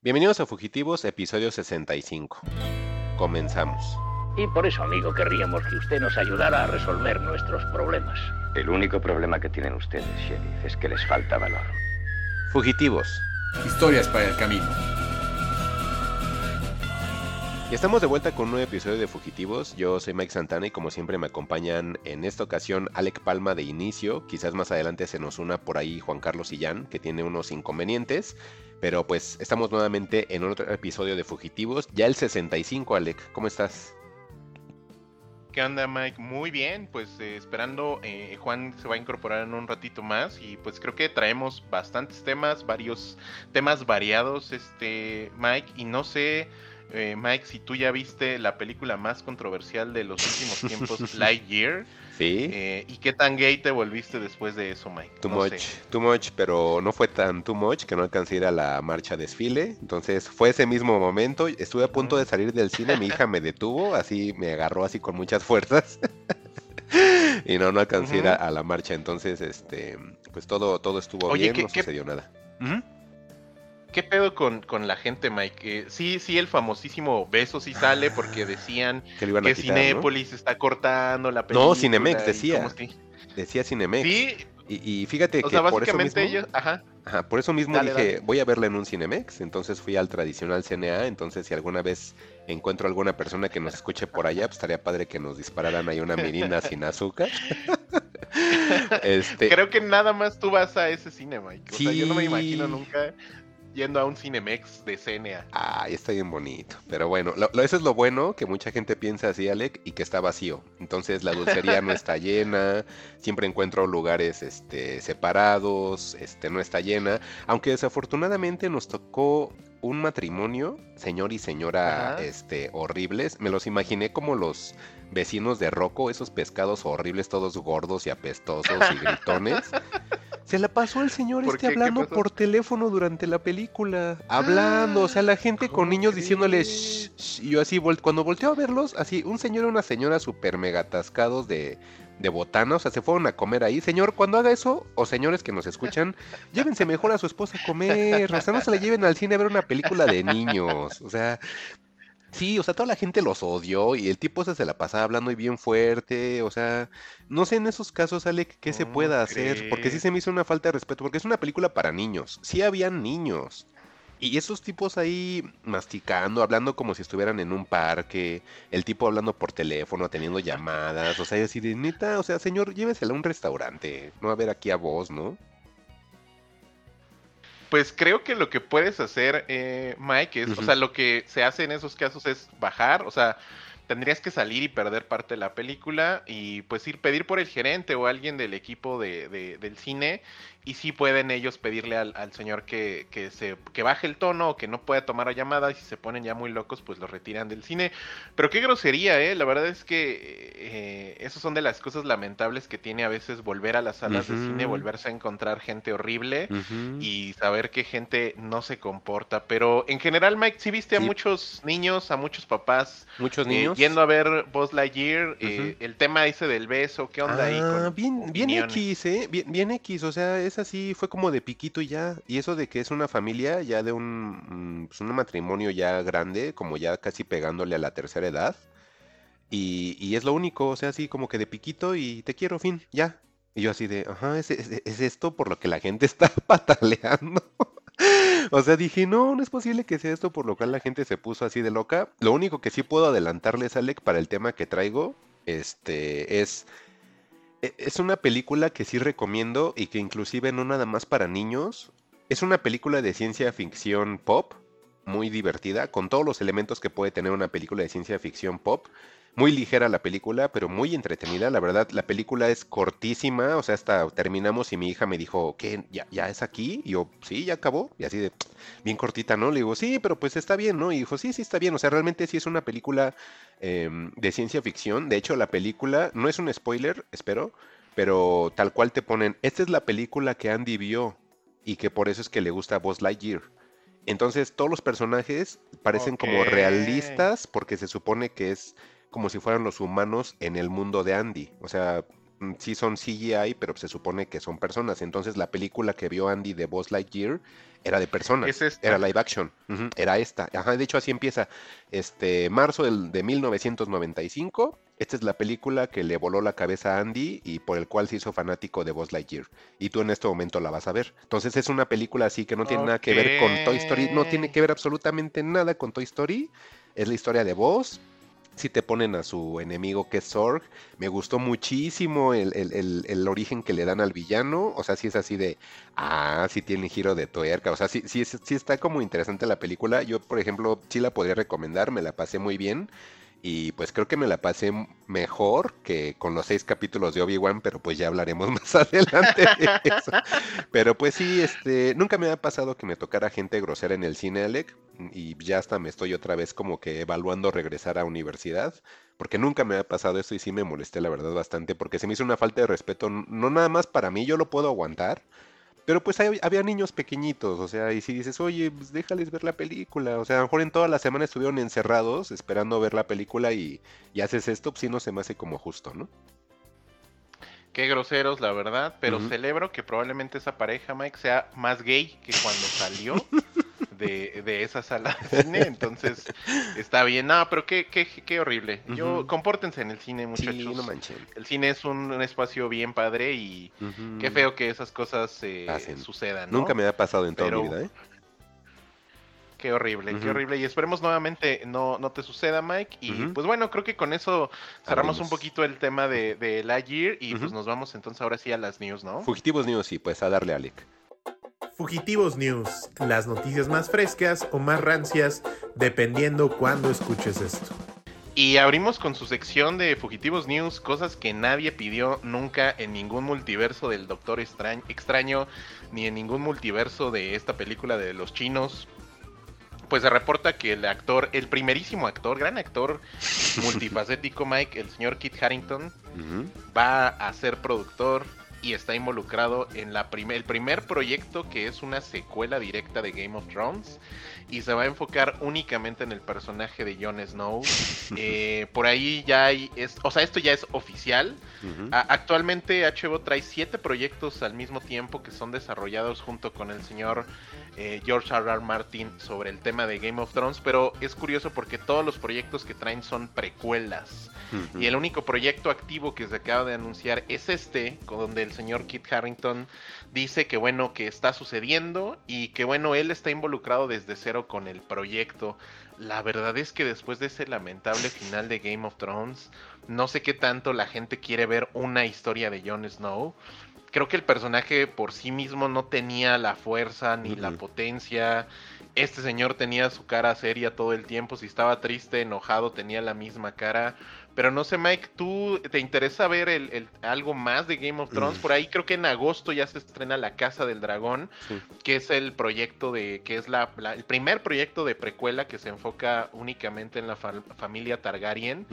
Bienvenidos a Fugitivos, episodio 65. Comenzamos. Y por eso, amigo, querríamos que usted nos ayudara a resolver nuestros problemas. El único problema que tienen ustedes, sheriff, es que les falta valor. Fugitivos. Historias para el camino. Y estamos de vuelta con un nuevo episodio de Fugitivos. Yo soy Mike Santana y como siempre me acompañan en esta ocasión Alec Palma de inicio. Quizás más adelante se nos una por ahí Juan Carlos Sillán, que tiene unos inconvenientes. Pero pues estamos nuevamente en otro episodio de Fugitivos. Ya el 65, Alec. ¿Cómo estás? ¿Qué onda, Mike? Muy bien, pues eh, esperando, eh, Juan se va a incorporar en un ratito más y pues creo que traemos bastantes temas, varios temas variados, este, Mike, y no sé, eh, Mike, si tú ya viste la película más controversial de los últimos tiempos, Lightyear. Sí. Eh, ¿Y qué tan gay te volviste después de eso, Mike? Too No much, sé. too much, pero no fue tan too much que no alcancé a ir a la marcha desfile. Entonces fue ese mismo momento. Estuve a punto de salir del cine, mi hija me detuvo, así me agarró así con muchas fuerzas. y no, no alcancé a ir a, a la marcha. Entonces, este, pues todo, todo estuvo Oye, bien, ¿qué- no qué- sucedió nada. Ujú. ¿Qué pedo con, con la gente, Mike? Eh, sí, sí, el famosísimo beso sí sale porque decían Que. Cinépolis está cortando la película. No, Cinemex decía. que- Decía Cinemex. Sí, Y, y fíjate o que sea, por eso mismo, ellos, ajá. Ajá, por eso mismo Dale, dije, dale. voy a verla en un Cinemex, entonces fui al tradicional CNA, entonces si alguna vez encuentro alguna persona que nos escuche por allá, pues estaría padre que nos dispararan ahí una mirinda sin azúcar. este, Creo que nada más tú vas a ese cine, Mike. O sea, yo no me Sí. imagino nunca yendo a un Cinemex de CNA. Ay, está bien bonito. Pero bueno, lo- lo- eso es lo bueno, que mucha gente piensa así, Alec, y que está vacío. Entonces la dulcería no está llena, siempre encuentro lugares este, separados, este, no está llena. Aunque desafortunadamente nos tocó un matrimonio, señor y señora Ajá. este, horribles. Me los imaginé como los vecinos de Rocco, esos pescados horribles, todos gordos y apestosos y gritones. Se la pasó el señor ¿Por este hablando por teléfono durante la película. Hablando, o sea, la gente con ¿cómo niños diciéndole? "Shh, shh", y yo así, vol- cuando volteo a verlos, así, un señor y una señora súper mega atascados de, de botana, o sea, se fueron a comer ahí. Señor, cuando haga eso, o señores que nos escuchan, llévense mejor a su esposa a comer, o sea, no se la lleven al cine a ver una película de niños, o sea... Sí, o sea, toda la gente los odió y el tipo ese se la pasaba hablando y bien fuerte, o sea, no sé en esos casos, Alec, qué se ¿Cómo pueda hacer, porque sí se me hizo una falta de respeto, porque es una película para niños, sí habían niños. Y esos tipos ahí masticando, hablando como si estuvieran en un parque, el tipo hablando por teléfono, teniendo llamadas, o sea, yo así de neta, o sea, señor, llévesela a un restaurante, no a ver aquí a vos, ¿no? Pues creo que lo que puedes hacer, eh, Mike, es, o sea, lo que se hace en esos casos es bajar, o sea, tendrías que salir y perder parte de la película y pues ir pedir por el gerente o alguien del equipo de, de- del cine y sí pueden ellos pedirle al, al señor que, que se que baje el tono o que no pueda tomar llamadas y si se ponen ya muy locos pues los retiran del cine pero qué grosería eh la verdad es que eh, esas son de las cosas lamentables que tiene a veces volver a las salas de cine volverse a encontrar gente horrible y saber que gente no se comporta. Pero en general, Mike, sí viste a Sí. muchos niños, a muchos papás Muchos eh, niños. yendo a ver Buzz Lightyear, eh, el tema ese del beso, ¿qué onda ahí? Ah, con bien, bien? X, ¿eh? Bien, bien X, o sea, es así, fue como de piquito y ya. Y eso de que es una familia ya de un, mm, pues, un matrimonio ya grande, como ya casi pegándole a la tercera edad. Y, y es lo único, o sea, así como que de piquito y te quiero, fin, ya. Y yo así de, ajá, es, es- es esto por lo que la gente está pataleando. O sea, dije, no, no es posible que sea esto por lo cual la gente se puso así de loca. Lo único que sí puedo adelantarles, Alec, para el tema que traigo, este, es, es una película que sí recomiendo y que inclusive no nada más para niños. Es una película de ciencia ficción pop, muy divertida, con todos los elementos que puede tener una película de ciencia ficción pop. Muy ligera la película, pero muy entretenida. La verdad, la película es cortísima. O sea, hasta terminamos y mi hija me dijo, ¿qué? ¿Ya, ya es aquí? Y yo, sí, ya acabó. Y así de, bien cortita, ¿no? Le digo, sí, pero pues está bien, ¿no? Y dijo, sí, sí, está bien. O sea, realmente sí es una película em, de ciencia ficción. De hecho, la película no es un spoiler, espero, pero tal cual te ponen, esta es la película que Andy vio y que por eso es que le gusta Buzz Lightyear. Entonces, todos los personajes parecen como realistas porque se supone que es como si fueran los humanos en el mundo de Andy. O sea, mm, sí son CGI, pero se supone que son personas. Entonces la película que vio Andy de Buzz Lightyear era de personas. Es esta. Era live action. Era esta. Ajá, de hecho así empieza. Este, marzo del, de 1995. Esta es la película que le voló la cabeza a Andy y por el cual se hizo fanático de Buzz Lightyear. Y tú en este momento la vas a ver. Entonces es una película así que no tiene nada que ver con Toy Story. No tiene que ver absolutamente nada con Toy Story. Es la historia de Buzz. Si te ponen a su enemigo que es Zorg, me gustó muchísimo el, el- el- el origen que le dan al villano. O sea, si es así de, ah, sí tiene giro de tuerca. O sea, sí está como interesante la película. Yo, por ejemplo, sí la podría recomendar, me la pasé muy bien. Y pues creo que me la pasé mejor que con los seis capítulos de Obi-Wan, pero pues ya hablaremos más adelante de eso. Pero pues sí, este, nunca me ha pasado que me tocara gente grosera en el cine, Alec, y ya hasta me estoy otra vez como que evaluando regresar a universidad, porque nunca me ha pasado esto y sí me molesté la verdad bastante, porque se me hizo una falta de respeto, no nada más para mí, yo lo puedo aguantar, pero pues hay- había niños pequeñitos, o sea, y si dices, oye, pues déjales ver la película, o sea, a lo mejor en toda la semana estuvieron encerrados esperando ver la película y, y haces esto, pues sí no se me hace como justo, ¿no? Qué groseros, la verdad, pero celebro que probablemente esa pareja, Mike, sea más gay que cuando salió de, de esa sala de cine, entonces está bien. No, pero qué, qué, qué horrible. Yo, Ujú. compórtense en el cine, muchachos. Sí, no manchen. el cine es un, un espacio bien padre y Ujú. qué feo que esas cosas eh, sucedan, ¿no? Nunca me ha pasado en toda mi vida, ¿eh? Qué horrible, qué horrible. Y esperemos nuevamente no, no te suceda, Mike. Y pues bueno, creo que con eso cerramos Abrimos. un poquito el tema de, de Lightyear y Ujú. pues nos vamos entonces ahora sí a las news, ¿no? Fugitivos News, sí, pues a darle, Alec. Fugitivos News, las noticias más frescas o más rancias, dependiendo cuándo escuches esto. Y abrimos con su sección de Fugitivos News, cosas que nadie pidió nunca en ningún multiverso del Doctor Extraño, Extraño ni en ningún multiverso de esta película de los chinos. Pues se reporta que el actor, el primerísimo actor, gran actor multifacético Mike, el señor Kit Harrington, va a ser productor y está involucrado en la el primer proyecto que es una secuela directa de Game of Thrones y se va a enfocar únicamente en el personaje de Jon Snow. Eh, por ahí ya hay, es, o sea, esto ya es oficial. A- actualmente HBO trae siete proyectos al mismo tiempo que son desarrollados junto con el señor eh, George R. R. Martin sobre el tema de Game of Thrones, pero es curioso porque todos los proyectos que traen son precuelas. Y el único proyecto activo que se acaba de anunciar es este, donde el señor Kit Harrington dice que bueno, que está sucediendo y que bueno, él está involucrado desde cero con el proyecto. La verdad es que después de ese lamentable final de Game of Thrones, no sé qué tanto la gente quiere ver una historia de Jon Snow. Creo que el personaje por sí mismo no tenía la fuerza ni la potencia. Este señor tenía su cara seria todo el tiempo. Si estaba triste, enojado, tenía la misma cara. Pero no sé, Mike, ¿tú te interesa ver el, el- algo más de Game of Thrones? Mm. Por ahí creo que en agosto ya se estrena La Casa del Dragón, Sí. que es el proyecto de, que es la, la- el primer proyecto de precuela que se enfoca únicamente en la fa- familia Targaryen.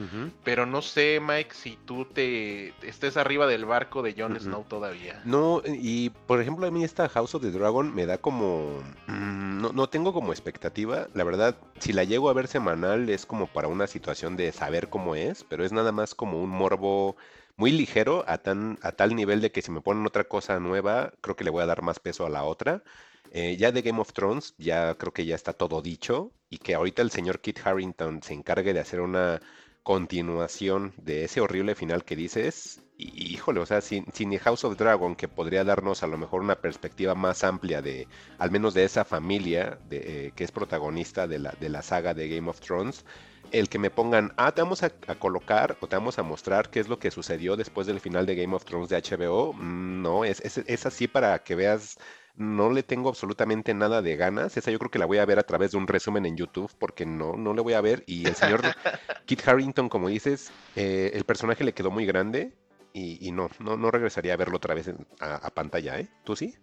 Pero no sé, Mike, si tú te estés arriba del barco de Jon. Snow todavía. No, y por ejemplo a mí esta House of the Dragon me da como... mm, no, no tengo como expectativa. La verdad, si la llego a ver semanal es como para una situación de saber cómo es, pero es nada más como un morbo muy ligero a, tan, a tal nivel de que si me ponen otra cosa nueva, creo que le voy a dar más peso a la otra. Eh, ya de Game of Thrones, ya creo que ya está todo dicho y que ahorita el señor Kit Harrington se encargue de hacer una continuación de ese horrible final que dices, y, híjole, o sea, sin, sin House of Dragon, que podría darnos a lo mejor una perspectiva más amplia de, al menos de esa familia de, eh, que es protagonista de la, de la saga de Game of Thrones, el que me pongan, ah, te vamos a, a colocar o te vamos a mostrar qué es lo que sucedió después del final de Game of Thrones de HBO, mm, no, es, es, es así para que veas no le tengo absolutamente nada de ganas. Esa yo creo que la voy a ver a través de un resumen en YouTube porque no, no le voy a ver. Y el señor Kit Harrington, como dices, eh, el personaje le quedó muy grande y, y no, no, no regresaría a verlo otra vez en- a, a pantalla, ¿eh? ¿Tú sí?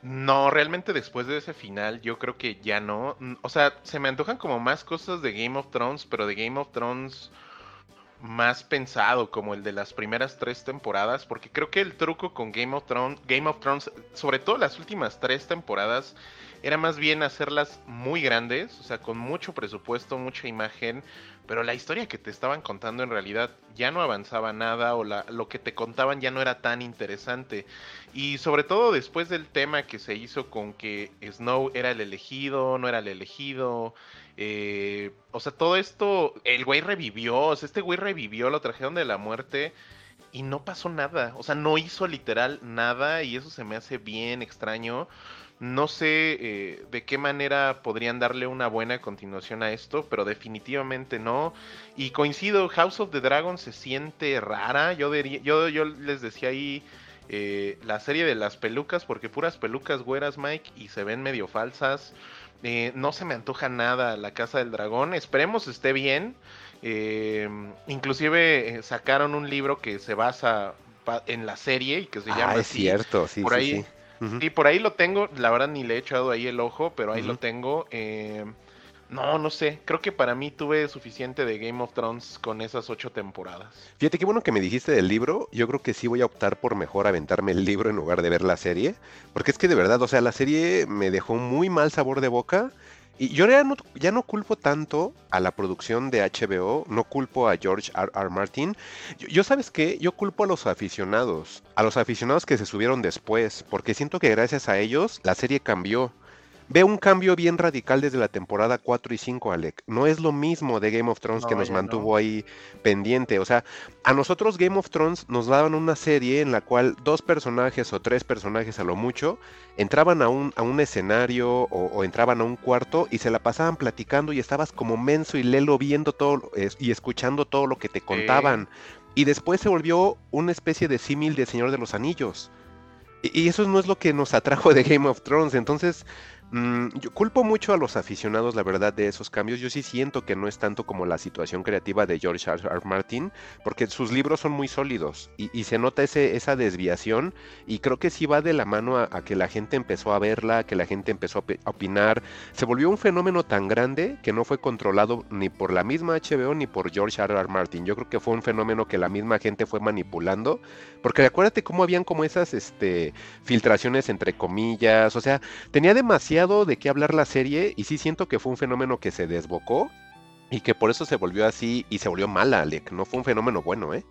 No, realmente después de ese final yo creo que ya no. Mm, O sea, se me antojan como más cosas de Game of Thrones, pero de Game of Thrones más pensado, como el de las primeras tres temporadas, porque creo que el truco con Game of Thrones, Game of Thrones, sobre todo las últimas tres temporadas, era más bien hacerlas muy grandes, o sea, con mucho presupuesto, mucha imagen, pero la historia que te estaban contando en realidad ya no avanzaba nada o la, lo que te contaban ya no era tan interesante. Y sobre todo después del tema que se hizo con que Snow era el elegido, no era el elegido, eh, o sea, todo esto, el güey revivió, o sea, este güey revivió, lo trajeron de la muerte y no pasó nada, o sea, no hizo literal nada y eso se me hace bien extraño. No sé eh, de qué manera podrían darle una buena continuación a esto, pero definitivamente no. Y coincido, House of the Dragon se siente rara. Yo, yo, yo les decía ahí eh, la serie de las pelucas, porque puras pelucas güeras, Mike, y se ven medio falsas. Eh, no se me antoja nada la Casa del Dragón. Esperemos esté bien. inclusive sacaron un libro que se basa en la serie y que se llama... Ah, es cierto, sí. Por sí, ahí, sí. Sí, por ahí lo tengo. La verdad ni le he echado ahí el ojo, pero ahí lo tengo. Eh, no, no sé. Creo que para mí tuve suficiente de Game of Thrones con esas ocho temporadas. Fíjate qué bueno que me dijiste del libro. Yo creo que sí voy a optar por mejor aventarme el libro en lugar de ver la serie. Porque es que de verdad, o sea, la serie me dejó muy mal sabor de boca. Y yo ya no, ya no culpo tanto a la producción de HBO, no culpo a George R. R. Martin. Yo, yo, sabes qué, yo culpo a los aficionados, a los aficionados que se subieron después, porque siento que gracias a ellos la serie cambió. Veo un cambio bien radical desde la temporada 4 y 5, Alec. No es lo mismo de Game of Thrones No, que nos mantuvo no. ahí pendiente. O sea, a nosotros Game of Thrones nos daban una serie en la cual dos personajes o tres personajes a lo mucho entraban a un, a un escenario o, o entraban a un cuarto y se la pasaban platicando y estabas como menso y lelo viendo todo es- y escuchando todo lo que te contaban. Y después se volvió una especie de símil de Señor de los Anillos. Y, y eso no es lo que nos atrajo de Game of Thrones. Entonces, mm, yo culpo mucho a los aficionados, la verdad, de esos cambios. Yo sí siento que no es tanto como la situación creativa de George R. R. Martin, porque sus libros son muy sólidos y, se nota ese, esa desviación. Y creo que sí va de la mano a, que la gente empezó a verla, que la gente empezó a opinar. Se volvió un fenómeno tan grande que no fue controlado ni por la misma HBO ni por George R. R. Martin. Yo creo que fue un fenómeno que la misma gente fue manipulando. Porque acuérdate cómo habían como esas este, filtraciones entre comillas. O sea, tenía demasiado de qué hablar la serie y sí siento que fue un fenómeno que se desbocó y que por eso se volvió así y se volvió mala, Alec. No fue un fenómeno bueno, ¿eh?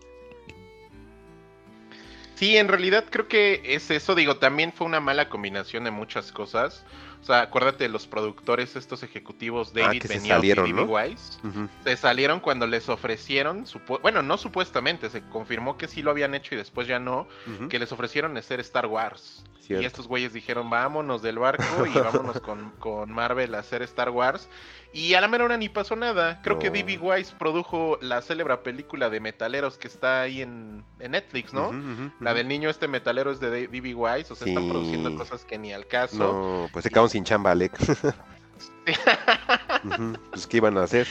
Sí, en realidad creo que es eso. Digo, también fue una mala combinación de muchas cosas. Sea, acuérdate de los productores, estos ejecutivos, Ah, David se Benioff y D.B. Ujú. Se salieron cuando les ofrecieron, bueno, no supuestamente, se confirmó que sí lo habían hecho y después ya no, que les ofrecieron hacer Star Wars. Cierto. Y estos güeyes dijeron, vámonos del barco y vámonos con, con Marvel a hacer Star Wars. Y a la mera hora ni pasó nada. Creo que. D.B. Weiss produjo la célebre película de metaleros que está ahí en, en Netflix, ¿no? La del niño este metalero es de D.B. Weiss, o sea, están produciendo cosas que ni al caso. No, pues se quedaron sin chamba, Alec. Ujú, Pues, ¿qué iban a hacer?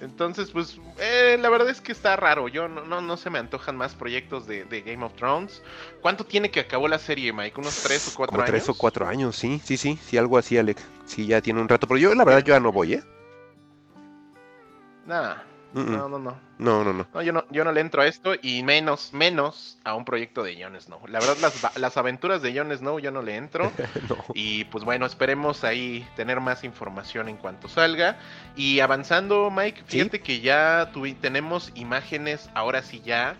Entonces, pues, eh, la verdad es que está raro. Yo no, no, no se me antojan más proyectos de, de Game of Thrones. ¿Cuánto tiene que acabó la serie, Mike? ¿Unos tres o cuatro Como años? tres o cuatro años, sí, sí, sí, sí, algo así, Alec. Sí, ya tiene un rato, pero yo la verdad yo ya no voy, ¿eh? Nah, Mm, mm. no, no, no. No, no, no. No, yo no, yo no le entro a esto y menos, menos a un proyecto de Jon Snow. La verdad, las, las aventuras de Jon Snow yo no le entro. No. Y pues bueno, esperemos ahí tener más información en cuanto salga. Y avanzando, Mike, Sí. fíjate que ya tuvi- tenemos imágenes, ahora sí ya,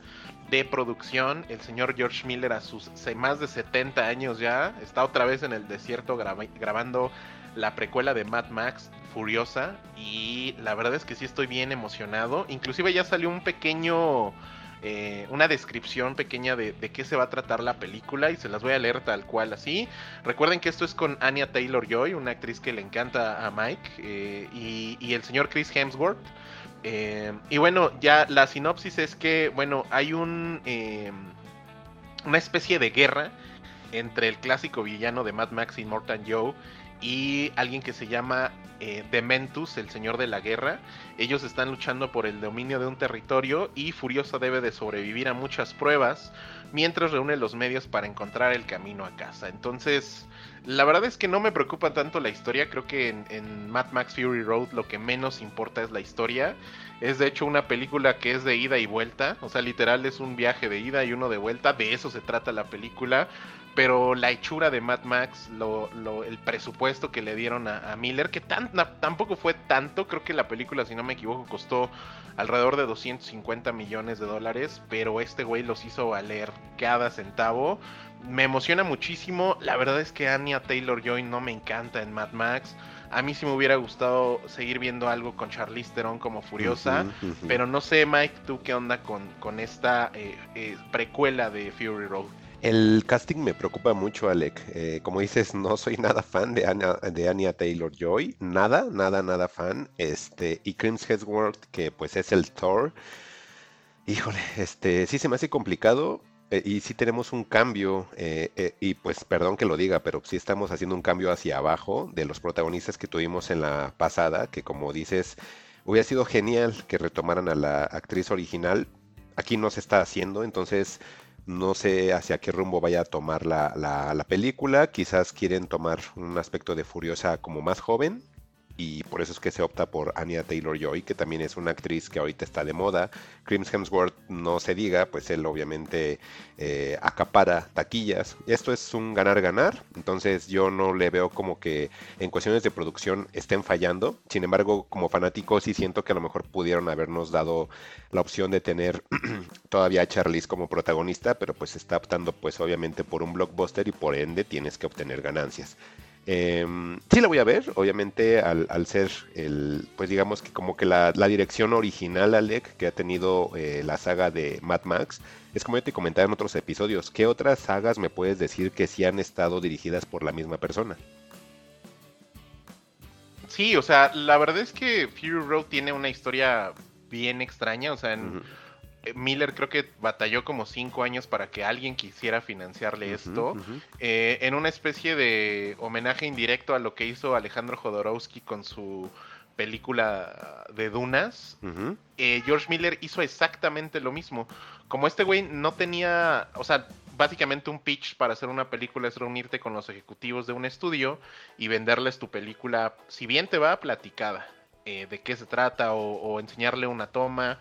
de producción. El señor George Miller a sus más de 70 años ya está otra vez en el desierto graba- grabando la precuela de Mad Max Furiosa. Y la verdad es que sí estoy bien emocionado. Inclusive ya salió un pequeño... eh, una descripción pequeña de, qué se va a tratar la película y se las voy a leer tal cual así. Recuerden que esto es con Anya Taylor Joy, una actriz que le encanta a Mike, eh, y, el señor Chris Hemsworth. Eh, y bueno, ya la sinopsis es que, bueno, hay un una especie de guerra entre el clásico villano de Mad Max y Mortan Joe y alguien que se llama eh, Dementus, el señor de la guerra. Ellos están luchando por el dominio de un territorio y Furiosa debe de sobrevivir a muchas pruebas mientras reúne los medios para encontrar el camino a casa. Entonces, la verdad es que no me preocupa tanto la historia, creo que en, en Mad Max Fury Road lo que menos importa es la historia. Es de hecho una película que es de ida y vuelta, o sea, literal es un viaje de ida y uno de vuelta, de eso se trata la película. Pero la hechura de Mad Max, lo, lo- el presupuesto que le dieron a, a Miller, que tan, na- tampoco fue tanto, creo que la película, si no me equivoco, costó alrededor de 250 millones de dólares, pero este güey los hizo valer cada centavo. Me emociona muchísimo, la verdad es que Anya Taylor Joy no me encanta en Mad Max. A mí sí me hubiera gustado seguir viendo algo con Charlize Theron como Furiosa. Pero no sé, Mike, tú qué onda con, con esta eh, eh, precuela de Fury Road. El casting me preocupa mucho, Alec. Eh, como dices, no soy nada fan de Anya, Taylor Joy. Nada, nada, nada fan. Este, y Chris Hemsworth, que pues es el Thor. Híjole, este, sí se me hace complicado. eh, y sí tenemos un cambio. eh, y pues perdón que lo diga, pero sí estamos haciendo un cambio hacia abajo de los protagonistas que tuvimos en la pasada. Que como dices, hubiera sido genial que retomaran a la actriz original. Aquí no se está haciendo, entonces no sé hacia qué rumbo vaya a tomar la, la- la película. Quizás quieren tomar un aspecto de Furiosa como más joven. Y por eso es que se opta por Anya Taylor Joy, que también es una actriz que ahorita está de moda. Chris Hemsworth, no se diga, pues él obviamente eh, acapara taquillas. Esto es un ganar-ganar. Entonces yo no le veo como que en cuestiones de producción estén fallando. Sin embargo, como fanático sí siento que a lo mejor pudieron habernos dado la opción de tener todavía a Charlize como protagonista, pero pues está optando pues obviamente por un blockbuster y por ende tienes que obtener ganancias. Em, sí la voy a ver, obviamente al, al ser el, pues digamos que como que la, la dirección original, Alec, que ha tenido eh, la saga de Mad Max, es como yo te comentaba en otros episodios, ¿qué otras sagas me puedes decir que sí han estado dirigidas por la misma persona? Sí, o sea, la verdad es que Fury Road tiene una historia bien extraña. O sea, en, Miller creo que batalló como cinco años para que alguien quisiera financiarle esto. Eh, en una especie de homenaje indirecto a lo que hizo Alejandro Jodorowsky con su película de Dunas. Eh, George Miller hizo exactamente lo mismo. Como este güey no tenía, o sea, básicamente un pitch para hacer una película es reunirte con los ejecutivos de un estudio y venderles tu película, si bien te va platicada, eh, de qué se trata o, o enseñarle una toma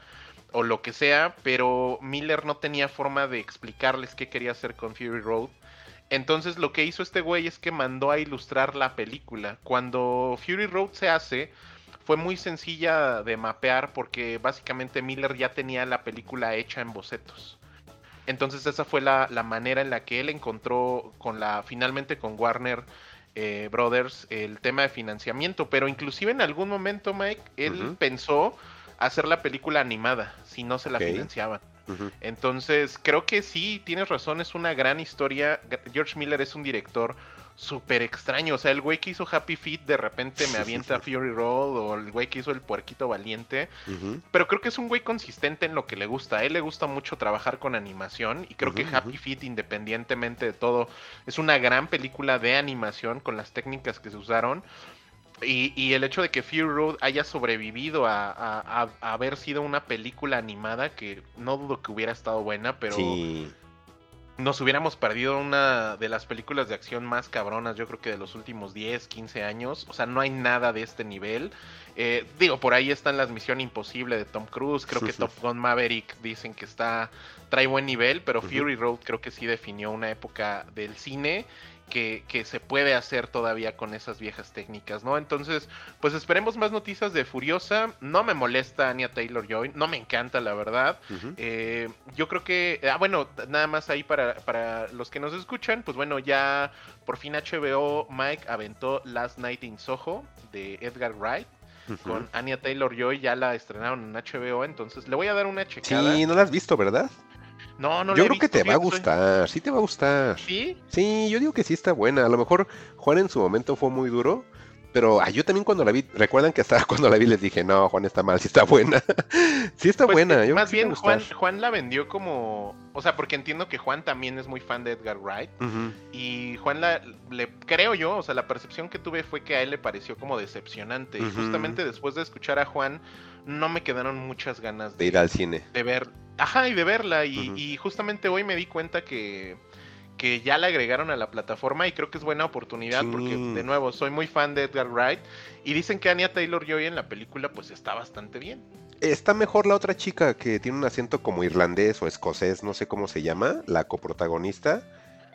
o lo que sea, pero Miller no tenía forma de explicarles qué quería hacer con Fury Road. Entonces lo que hizo este güey es que mandó a ilustrar la película. Cuando Fury Road se hace, fue muy sencilla de mapear porque básicamente Miller ya tenía la película hecha en bocetos. Entonces esa fue la, la manera en la que él encontró con la finalmente con Warner eh, Brothers el tema de financiamiento. Pero inclusive en algún momento, Mike, él pensó hacer la película animada si no se la financiaban. Entonces, creo que sí, tienes razón, es una gran historia. George Miller es un director súper extraño. O sea, el güey que hizo Happy Feet de repente me avienta Fury Road o el güey que hizo El Puerquito Valiente. Pero creo que es un güey consistente en lo que le gusta. A él le gusta mucho trabajar con animación y creo que Happy ujú. Feet, independientemente de todo, es una gran película de animación con las técnicas que se usaron. Y, y el hecho de que Fury Road haya sobrevivido a, a- a- a haber sido una película animada, que no dudo que hubiera estado buena, pero Sí. nos hubiéramos perdido una de las películas de acción más cabronas, yo creo que de los últimos 10, 15 años. O sea, no hay nada de este nivel. Eh, digo, por ahí están las Misión Imposible de Tom Cruise. Creo que Top Gun Maverick dicen que está trae buen nivel, pero. Fury Road creo que sí definió una época del cine. Que, que se puede hacer todavía con esas viejas técnicas, ¿no? Entonces, pues esperemos más noticias de Furiosa. No me molesta Anya Taylor Joy, no me encanta, la verdad. Eh, yo creo que, ah, bueno, nada más ahí para, para los que nos escuchan, pues bueno, ya por fin HBO Mike aventó Last Night in Soho de Edgar Wright con Anya Taylor Joy, ya la estrenaron en HBO, entonces le voy a dar una checada. Sí, no la has visto, ¿verdad? No, no yo creo que te va a soy- gustar, sí te va a gustar. ¿Sí? Sí, yo digo que sí está buena. A lo mejor Juan en su momento fue muy duro, pero ah, yo también cuando la vi, recuerdan que hasta cuando la vi les dije, no, Juan está mal, sí está buena. sí está Pues, buena. eh, Yo más sí bien Juan. Juan la vendió como, o sea, porque entiendo que Juan también es muy fan de Edgar Wright. Y Juan, la, le creo yo, o sea, la percepción que tuve fue que a él le pareció como decepcionante. Y justamente después de escuchar a Juan, no me quedaron muchas ganas De ir al cine. de ver. Ajá, y de verla. Y, justamente hoy me di cuenta que, que ya la agregaron a la plataforma y creo que es buena oportunidad Sí. porque, de nuevo, soy muy fan de Edgar Wright. Y dicen que Anya Taylor Joy en la película, pues está bastante bien. Está mejor la otra chica que tiene un acento como irlandés o escocés, no sé cómo se llama, la coprotagonista.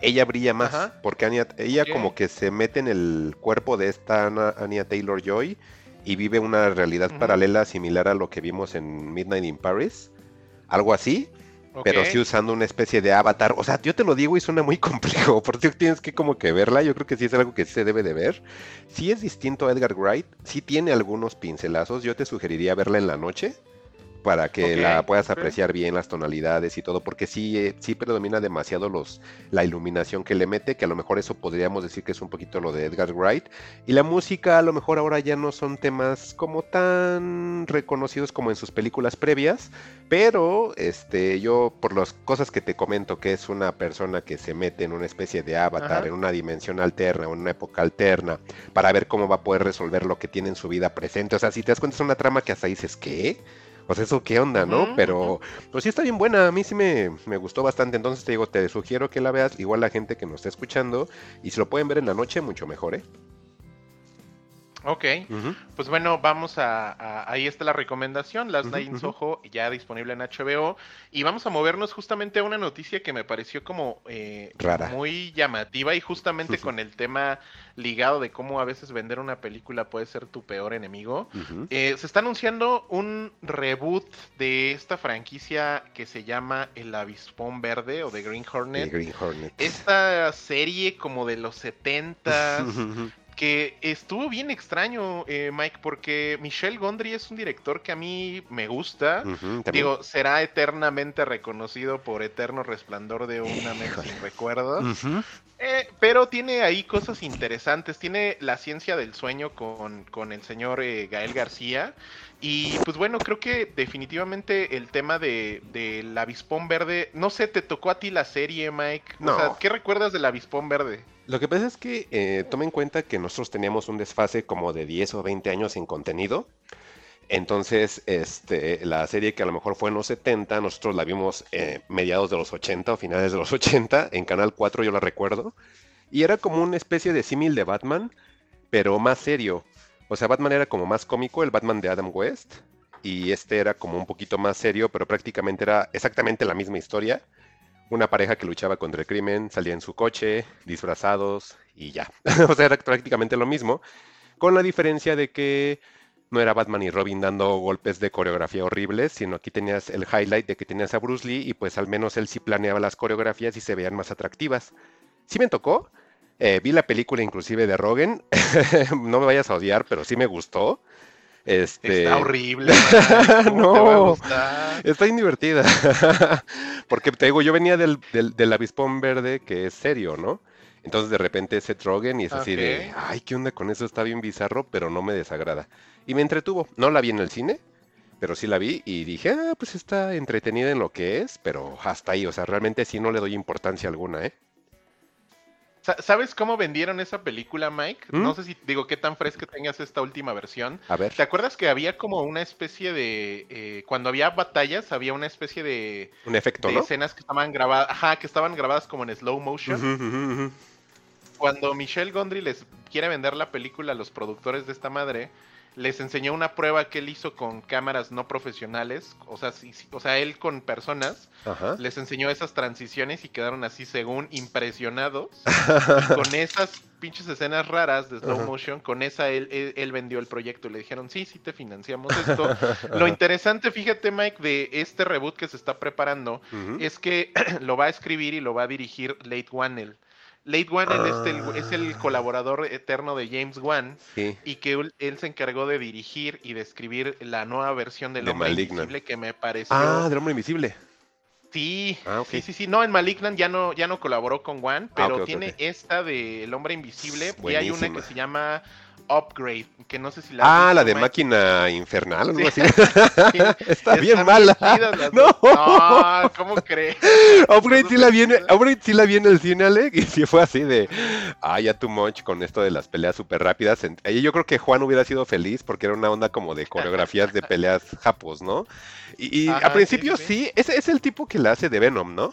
ella brilla más, Ajá. porque Anya- ella como que se mete en el cuerpo de esta Ana- Anya Taylor Joy y vive una realidad paralela similar a lo que vimos en Midnight in Paris, algo así, pero sí usando una especie de avatar. O sea, yo te lo digo y suena muy complejo, porque tienes que como que verla. Yo creo que sí es algo que sí se debe de ver. Sí es distinto a Edgar Wright, sí tiene algunos pincelazos. Yo te sugeriría verla en la noche para que la puedas apreciar bien las tonalidades y todo, porque sí, eh, sí predomina demasiado los, la iluminación que le mete, que a lo mejor eso podríamos decir que es un poquito lo de Edgar Wright. Y la música a lo mejor ahora ya no son temas como tan reconocidos como en sus películas previas, pero este yo por las cosas que te comento que es una persona que se mete en una especie de avatar, Ajá. en una dimensión alterna, en una época alterna, para ver cómo va a poder resolver lo que tiene en su vida presente. O sea, si te das cuenta es una trama que hasta dices, ¿qué? Sea, eso qué onda, ¿no? Pero pues sí está bien buena, a mí sí me, me gustó bastante, entonces te digo, te sugiero que la veas, igual la gente que nos está escuchando, y si lo pueden ver en la noche, mucho mejor, ¿eh? Ok, pues bueno, vamos a, a- ahí está la recomendación, Last Night in. Soho, ya disponible en HBO, y vamos a movernos justamente a una noticia que me pareció como eh, Rara. muy llamativa y justamente con el tema ligado de cómo a veces vender una película puede ser tu peor enemigo. Eh, se está anunciando un reboot de esta franquicia que se llama El Avispón Verde o The Green The Hornet. Green Hornet. Esta serie como de los 70 Ujú. Que estuvo bien extraño, eh, Mike, porque Michel Gondry es un director que a mí me gusta. Digo, será eternamente reconocido por Eterno Resplandor de una mente sin recuerdos. Eh, pero tiene ahí cosas interesantes. Tiene la ciencia del sueño con, con el señor eh, Gael García. Y pues bueno, creo que definitivamente el tema de del avispón verde. No sé, ¿te tocó a ti la serie, Mike? No. O sea, ¿qué recuerdas del avispón verde? Lo que pasa es que eh, toma en cuenta que nosotros teníamos un desfase como de 10 o 20 años en contenido. Entonces, este, la serie que a lo mejor fue en los 70, nosotros la vimos eh, mediados de los 80 o finales de los 80, en Canal 4 yo la recuerdo. Y era como una especie de símil de Batman, pero más serio. O sea, Batman era como más cómico, el Batman de Adam West. Y este era como un poquito más serio, pero prácticamente era exactamente la misma historia. Una pareja que luchaba contra el crimen, salía en su coche, disfrazados y ya. o sea, era prácticamente lo mismo, con la diferencia de que no era Batman y Robin dando golpes de coreografía horribles, sino aquí tenías el highlight de que tenías a Bruce Lee y pues al menos él sí planeaba las coreografías y se veían más atractivas. Sí me tocó, eh, vi la película inclusive de Rogen, no me vayas a odiar, pero sí me gustó. Este... Está horrible. Mike, ¿cómo No. Está divertida. Porque te digo, yo venía del, del, del avispón verde que es serio, ¿no? Entonces de repente Seth Rogen y es así de, ay, ¿qué onda con eso? Está bien bizarro, pero no me desagrada. Y me entretuvo. No la vi en el cine, pero sí la vi y dije, ah, pues está entretenida en lo que es, pero hasta ahí, o sea, realmente sí no le doy importancia alguna, ¿eh? Sa- ¿Sabes cómo vendieron esa película, Mike? ¿Mm? No sé si digo qué tan fresca tengas esta última versión. A ver. ¿Te acuerdas que había como una especie de... eh, cuando había batallas, había una especie de, Un efecto, de ¿no? escenas que estaban grabadas, ajá, que estaban grabadas como en slow motion. Cuando Michelle Gondry les quiere vender la película a los productores de esta madre, les enseñó una prueba que él hizo con cámaras no profesionales, o sea, sí- o sea, él con personas, Ajá. les enseñó esas transiciones y quedaron así según impresionados. Y con esas pinches escenas raras de slow Ajá. motion, con esa él, él, él vendió el proyecto y le dijeron, sí, sí te financiamos esto. Lo interesante, fíjate Mike, de este reboot que se está preparando es que lo va a escribir y lo va a dirigir Late Wannell. Late Wannell es, el, es el Ah. colaborador eterno de James Wan Sí. y que él, él se encargó de dirigir y de escribir la nueva versión del De Hombre Malignant. Invisible que me pareció... Ah, del hombre invisible. Sí, Ah, ok. sí, sí, sí. No, en Malignant ya no, ya no colaboró con One, pero ok, ok, tiene esta de El Hombre Invisible y hay una que se llama Upgrade, que no sé si la Ah, la de máquina infernal, o algo Sí. así. Sí, Está bien mala. No. No, ¿cómo crees? Upgrade sí la vi en, película. Upgrade sí la vi en el cine, Alec, y sí fue así de, ah, ya too much con esto de las peleas súper rápidas. Yo creo que Juan hubiera sido feliz porque era una onda como de coreografías de peleas japos, ¿no? Y, y Ajá, a principio sí, sí, sí, ese es el tipo que la hace de Venom, ¿no?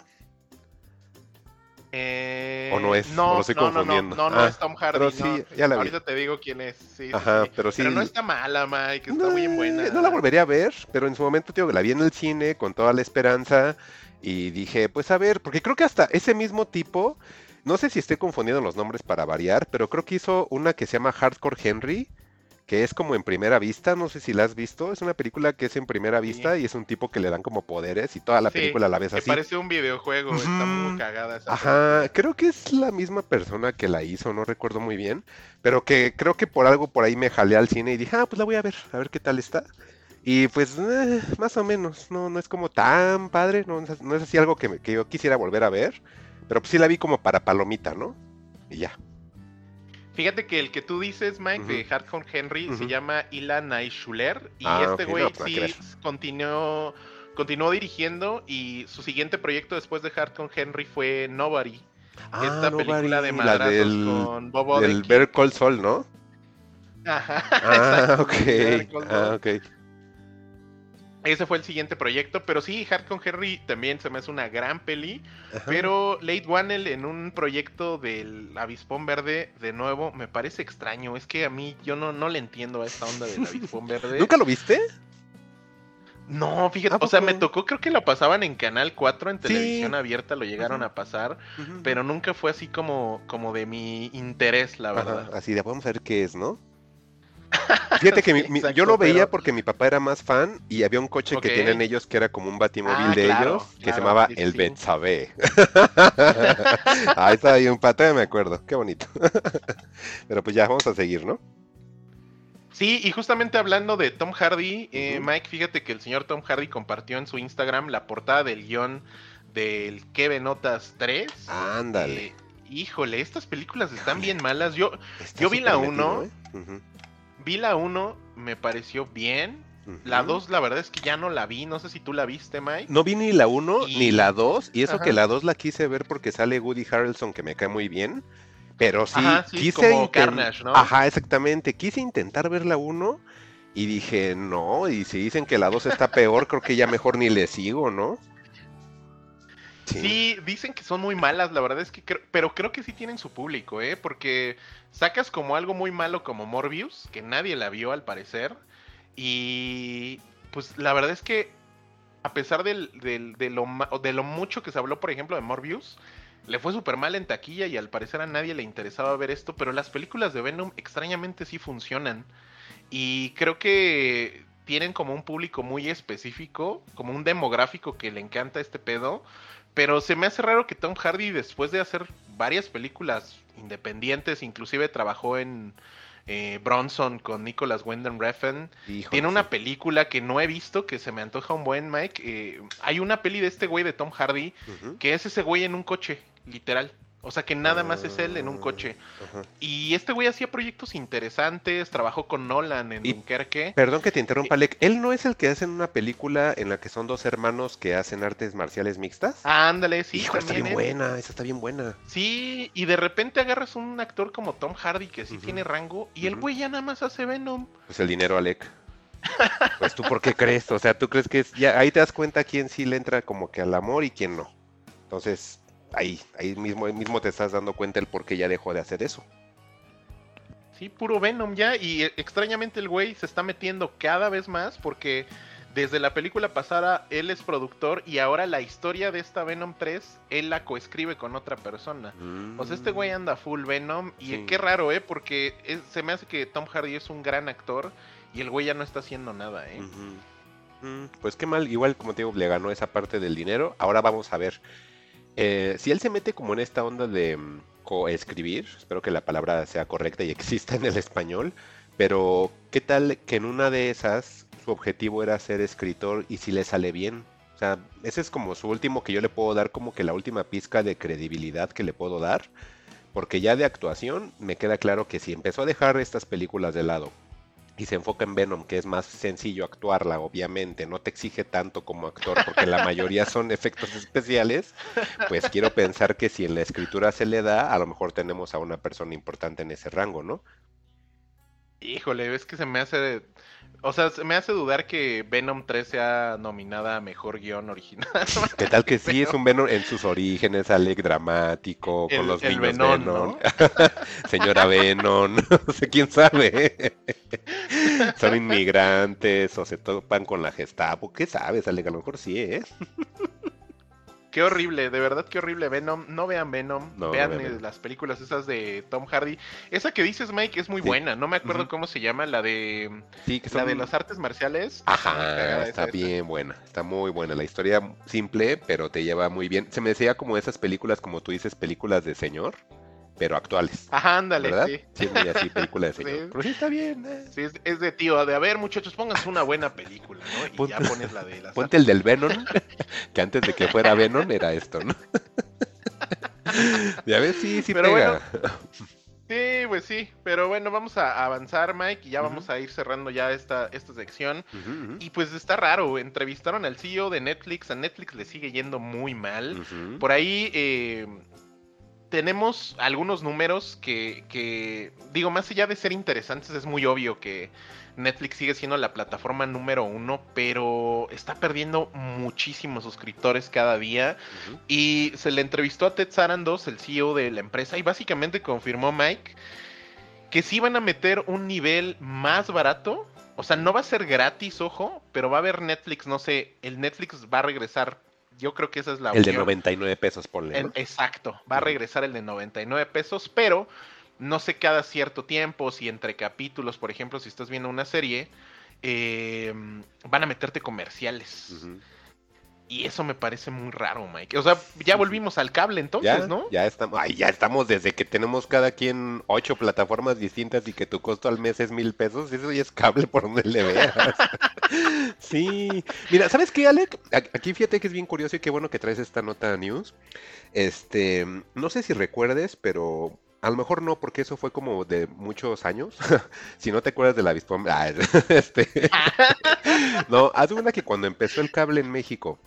Eh, ¿O no es? No, ¿O lo estoy no, no, confundiendo? No, no, Ah, es Tom Hardy. pero sí, no. ya la vi. Ahorita te digo quién es. Sí, Ajá, sí. pero sí. Pero no está mala, Mike, está muy buena. No la volvería a ver, pero en su momento, tío, la vi en el cine con toda la esperanza y dije, pues a ver, porque creo que hasta ese mismo tipo no sé si estoy confundiendo los nombres para variar, pero creo que hizo una que se llama Hardcore Henry, que es como en primera vista, no sé si la has visto, es una película que es en primera vista y es un tipo que le dan como poderes y toda la Sí, película la ves así. parece un videojuego, está muy cagada esa Ajá, creo que es la misma persona que la hizo, no recuerdo muy bien, pero que creo que por algo por ahí me jalé al cine y dije, ah, pues la voy a ver, a ver qué tal está. Y pues eh, más o menos, no, no es como tan padre, no, es- no es así algo que, me- que yo quisiera volver a ver, pero pues sí la vi como para palomita, ¿no? Y ya. Fíjate que el que tú dices, Mike, de Ujú. Hardcore Henry, se llama Ilan Schuler y Ah, este güey no, sí continuó, continuó dirigiendo y su siguiente proyecto después de Hardcore Henry fue Nobody. esta película de Nobody, madrazos con Bob del Odenkirk. Better Call Saul, ¿no? Ajá, Ah, exacto, ok, Better Call ah, ok. Ese fue el siguiente proyecto, pero sí, Hardcore Henry también se me hace una gran peli. Ajá. Pero Late Wannell en un proyecto del Avispón Verde, de nuevo, me parece extraño. Es que a mí yo no, no le entiendo a esta onda del Avispón Verde. ¿Nunca lo viste? No, fíjate, ¿A o sea, me tocó, creo que lo pasaban en Canal 4, en Sí. televisión abierta, lo llegaron a pasar, pero nunca fue así como, como de mi interés, la verdad. así de vamos a ver qué es, ¿no? Fíjate que mi- yo lo veía pero- porque mi papá era más fan y había un coche que tienen ellos que era como un batimóvil Ah, de claro, ellos que se llamaba sí, el sí. Betsabe. Ahí está ahí un pato, me acuerdo, qué bonito. Pero pues ya vamos a seguir, ¿no? Sí, y justamente hablando de Tom Hardy, eh. Mike, fíjate que el señor Tom Hardy compartió en su Instagram la portada del guion del Kevin Notas 3. Ándale. Eh, híjole, estas películas están bien malas. Yo Está yo vi la súper uno. metido, ¿eh? Vi la 1, me pareció bien. La 2, la verdad es que ya no la vi. No sé si tú la viste, Mike. No vi ni la 1 Y- ni la 2 y eso Ajá. que la 2 la quise ver porque sale Woody Harrelson que me cae muy bien. Pero sí, Ajá, sí, quise como Carnage, ¿no? Ajá, exactamente. Quise intentar ver la 1 y dije, no, y si dicen que la 2 está peor, creo que ya mejor ni le sigo, ¿no? Sí. dicen que son muy malas, la verdad es que creo, pero creo que sí tienen su público, ¿eh? Porque sacas como algo muy malo como Morbius, que nadie la vio al parecer, y pues la verdad es que a pesar del, de, lo, de lo mucho que se habló, por ejemplo, de Morbius, le fue súper mal en taquilla y al parecer a nadie le interesaba ver esto, pero las películas de Venom extrañamente sí funcionan. Y creo que tienen como un público muy específico, como un demográfico que le encanta este pedo. Pero se me hace raro que Tom Hardy, después de hacer varias películas independientes, inclusive trabajó en eh, Bronson con Nicholas Winding Refn, Híjole, tiene una sí. película que no he visto, que se me antoja un buen Mike. eh, hay una peli de este güey de Tom Hardy, que es ese güey en un coche, literal. O sea que nada más es él en un coche. ajá. Y este güey hacía proyectos interesantes, trabajó con Nolan en Dunkerque. Perdón que te interrumpa, Alec. ¿Él no es el que hace una película en la que son dos hermanos que hacen artes marciales mixtas? Ah, ándale, sí, Hijo, está bien él. buena, esa está bien buena. Sí, y de repente agarras un actor como Tom Hardy que sí tiene rango y el güey ya nada más hace Venom. Pues el dinero, Alec. Pues tú, ¿por qué crees? O sea, tú crees que es. Ya, ahí te das cuenta quién sí le entra como que al amor y quién no. Entonces, ahí, ahí mismo, mismo te estás dando cuenta el por qué ya dejó de hacer eso. Sí, puro Venom ya. Y extrañamente el güey se está metiendo cada vez más porque desde la película pasada él es productor y ahora la historia de esta Venom 3 él la coescribe con otra persona. O sea, este güey anda full Venom y Sí. qué raro, ¿eh? Porque es- se me hace que Tom Hardy es un gran actor y el güey ya no está haciendo nada, ¿eh? Mm, Pues qué mal, igual como te digo, le ganó esa parte del dinero. Ahora vamos a ver. Eh, si él se mete como en esta onda de mm, coescribir, espero que la palabra sea correcta y exista en el español, pero ¿qué tal que en una de esas su objetivo era ser escritor y si le sale bien? O sea, ese es como su último que yo le puedo dar como que la última pizca de credibilidad que le puedo dar, porque ya de actuación me queda claro que si empezó a dejar estas películas de lado y se enfoca en Venom, que es más sencillo actuarla, obviamente, no te exige tanto como actor, porque la mayoría son efectos especiales, pues quiero pensar que si en la escritura se le da, a lo mejor tenemos a una persona importante en ese rango, ¿no? Híjole, es que se me hace. O sea, se me hace dudar que Venom 3 sea nominada a mejor guion original. ¿Qué tal que sí es un Venom en sus orígenes, Alec, dramático, con El- los el niños Venom, Venom, ¿no? señora Venom, no sé quién sabe. Son inmigrantes o se topan con la Gestapo, ¿qué sabes, Alec? A lo mejor sí, ¿eh? Qué horrible, de verdad qué horrible Venom. No vean Venom, No, no vean Venom. las películas esas de Tom Hardy. Esa que dices, Mike, es muy Sí. buena. No me acuerdo cómo se llama, la de Sí, que la son... de las artes marciales. Ajá, está esa. bien buena, está muy buena. La historia simple, pero te lleva muy bien. Se me decía como esas películas, como tú dices, películas de señor, pero actuales. Ajá, ándale, ¿Verdad? sí. Sí, muy así, película de Sí. señor. Pero sí está bien. eh. Sí, es, es de tío, de a ver, muchachos, pónganse una buena película, ¿no? Y Ponte- ya pones la de las Ponte el del Venom, que antes de que fuera Venom era esto, ¿no? ya ves, sí, sí Pero pega. Sí, pues sí, pero bueno, vamos a avanzar, Mike, y ya vamos a ir cerrando ya esta, esta sección. Y pues está raro, entrevistaron al CEO de Netflix, a Netflix le sigue yendo muy mal. Por ahí eh, tenemos algunos números que, que, digo, más allá de ser interesantes, es muy obvio que Netflix sigue siendo la plataforma número uno, pero está perdiendo muchísimos suscriptores cada día. Y se le entrevistó a Ted Sarandos, el CEO de la empresa, y básicamente confirmó Mike que sí van a meter un nivel más barato. O sea, no va a ser gratis, ojo, pero va a haber Netflix, no sé, el Netflix va a regresar. Yo creo que esa es la El de opción. 99 pesos, ponle. ¿no? exacto, va a regresar el de 99 pesos, pero no sé cada cierto tiempo, si entre capítulos, por ejemplo, si estás viendo una serie, eh, van a meterte comerciales. Ujú. Y eso me parece muy raro, Mike. O sea, ya volvimos al cable entonces, ya, ¿no? ya estamos, ay, ya estamos desde que tenemos cada quien ocho plataformas distintas y que tu costo al mes es mil pesos, eso ya es cable por donde le veas. sí, mira, ¿sabes qué, Alec? Aquí fíjate que es bien curioso y qué bueno que traes esta nota news. Este, no sé si recuerdes, pero a lo mejor no, porque eso fue como de muchos años. si no te acuerdas del avispón, ah, este, no, haz una que cuando empezó el cable en México,